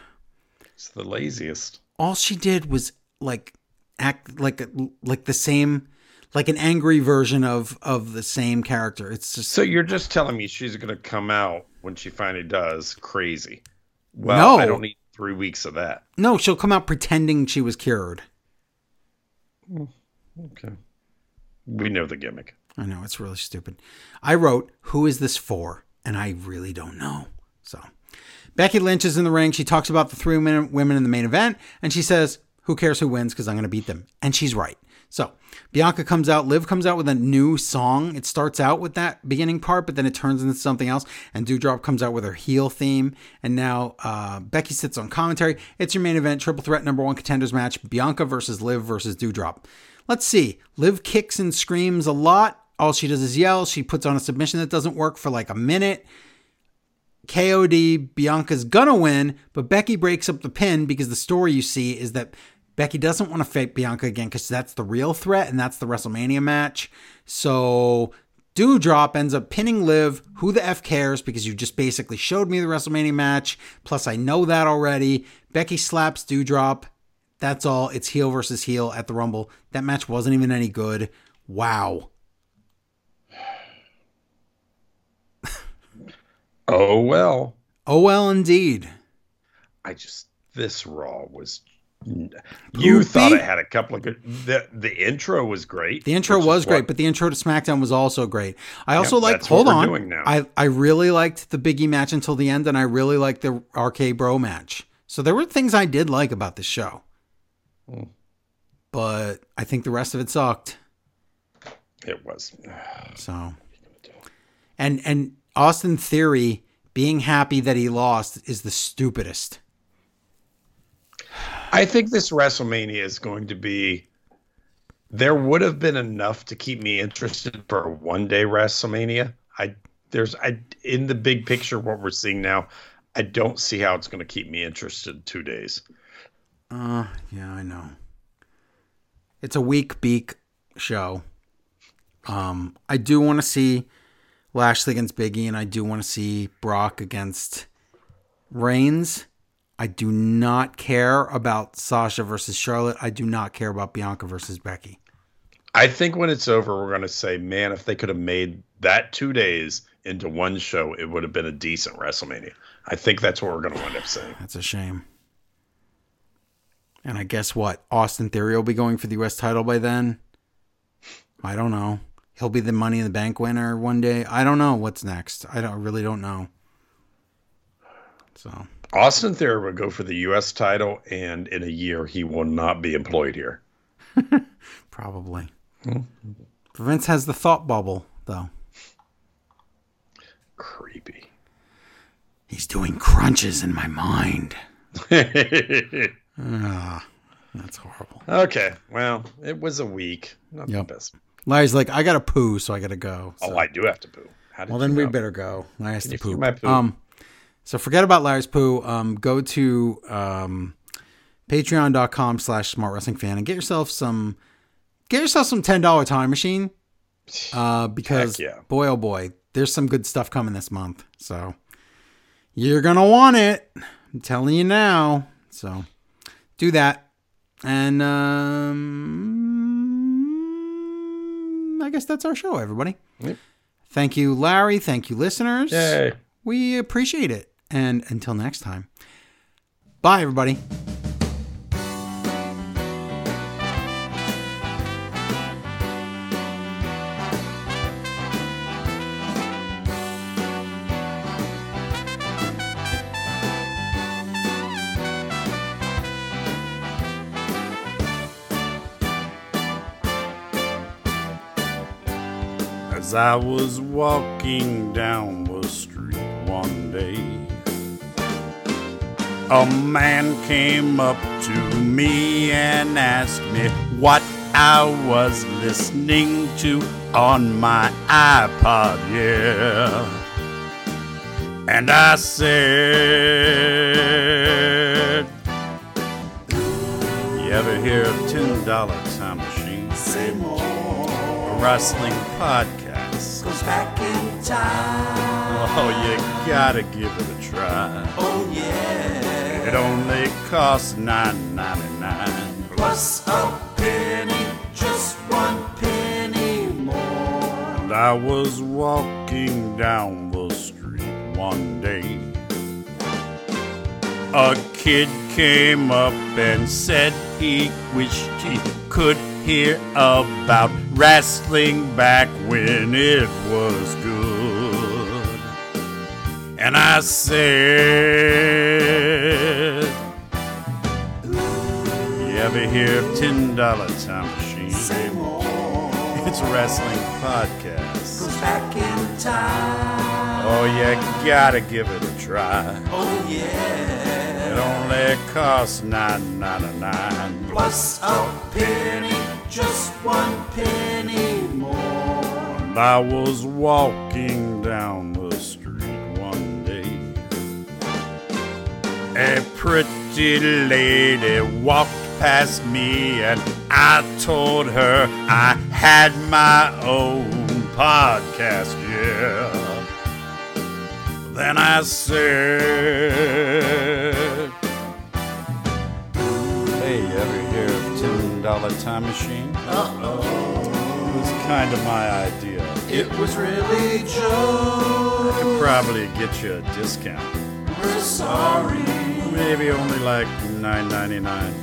It's the laziest. all she did was like act like a, like the same like an angry version of of the same character it's just So you're just telling me she's going to come out when she finally does crazy. Well, No. I don't need three weeks of that. no she'll come out pretending she was cured hmm, Okay. We know the gimmick. i know it's really stupid i wrote who is this for and i really don't know so becky lynch is in the ring she talks about the three women women in the main event and she says who cares who wins because i'm going to beat them and she's right so bianca comes out liv comes out with a new song. It starts out with that beginning part but then it turns into something else and Doudrop comes out with her heel theme. And now uh, becky sits on commentary. It's your main event triple threat number one contenders match bianca versus liv versus Doudrop. Let's see. Liv kicks and screams a lot. All she does is yell. She puts on a submission that doesn't work for like a minute. KOD, Bianca's gonna win, but Becky breaks up the pin because the story you see is that Becky doesn't want to fight Bianca again because that's the real threat and that's the WrestleMania match. So Doudrop ends up pinning Liv. Who the F cares? Because you just basically showed me the WrestleMania match. Plus, I know that already. Becky slaps Doudrop. That's all. It's heel versus heel at the Rumble. That match wasn't even any good. Wow. Oh well. Oh, well, indeed. I just this Raw was You thought it had a couple of good. The the intro was great. The intro was great, what- but the intro to SmackDown was also great. I also Yep, like. Hold on. I I really liked the Biggie match until the end, and I really liked the RK Bro match. So there were things I did like about this show, Hmm. but I think the rest of it sucked. it was. So, and and Austin Theory being happy that he lost is the stupidest. I think this WrestleMania is going to be. There would have been enough to keep me interested for a one day WrestleMania. I there's I in the big picture what we're seeing now. I don't see how it's going to keep me interested two days. Uh, yeah, I know. It's a weak beak show. Um, I do want to see Lashley against Biggie, and I do want to see Brock against Reigns. I do not care about Sasha versus Charlotte. I do not care about Bianca versus Becky. I think when it's over, we're going to say, man, if they could have made that two days into one show, it would have been a decent WrestleMania. I think that's what we're going to wind up saying. That's a shame. And I guess what? Austin Theory will be going for the U.S. title by then. I don't know. He'll be the Money in the Bank winner one day. I don't know what's next. I don't really don't know. So Austin Theory would go for the U.S. title, and in a year, he will not be employed here. probably. Vince has the thought bubble though. Creepy. He's doing crunches in my mind. Ah, that's horrible. okay, well, it was a week. Not Yep. the best. Larry's like, I gotta poo, so I gotta go. So- Oh, I do have to poo. Well, then we better go. Larry has to my poop? Um, so forget about Larry's poo. Um, go to um, patreon.com slash smart wrestling fan and get yourself some, get yourself some $10 time machine. Uh, because yeah. boy, oh boy, there's some good stuff coming this month. So you're going to want it. I'm telling you now. So do that. And, um, I guess that's our show, everybody. Yep. Thank you, Larry. Thank you, listeners. Yay. We appreciate it. And until next time, bye, everybody. As I was walking down the street one day, a man came up to me and asked me what I was listening to on my iPod, yeah. And I said, You ever hear of $10 Time Machine? Say more. A wrestling podcast. goes back in time. Oh, you gotta give it a try. Oh yeah. It only costs nine ninety nine. Plus a penny, just one penny more. And I was walking down the street one day. A kid came up and said he wished he could hear about wrestling back when it was good. And I said, You ever hear of $10 Time Machine? It's a wrestling podcast. Goes back in time. Oh, you gotta give it a try. Oh yeah. It only costs nine ninety nine. Plus a penny, just one penny more. And I was walking down A pretty lady walked past me, and I told her I had my own podcast, yeah. Then I said, Hey, you ever hear of $10 Time Machine? Uh-oh. It was kind of my idea. It was really Joe. I could probably get you a discount. We're sorry. Maybe only like nine ninety nine.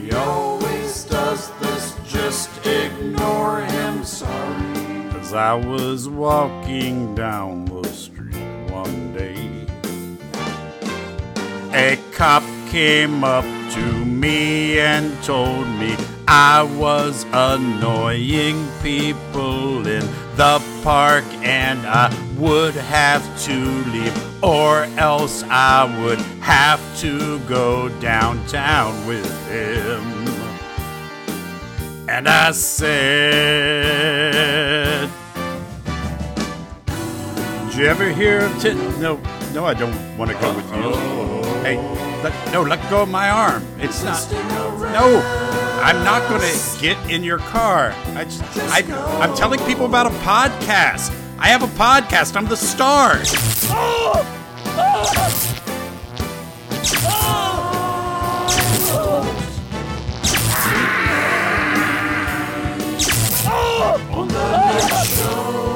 He always does this, just ignore him, sorry. As I was walking down the street one day, a cop came up to me and told me I was annoying people in the park and I would have to leave or else I would have to go downtown with him. And I said, Did you ever hear of Tit? No, no, I don't want to go with you. Hey, let, no, let go of my arm. It's not. No, I'm not going to get in your car. I just, I, I'm telling people about a podcast. I have a podcast. I'm the star. Oh! Oh! Oh! On the show.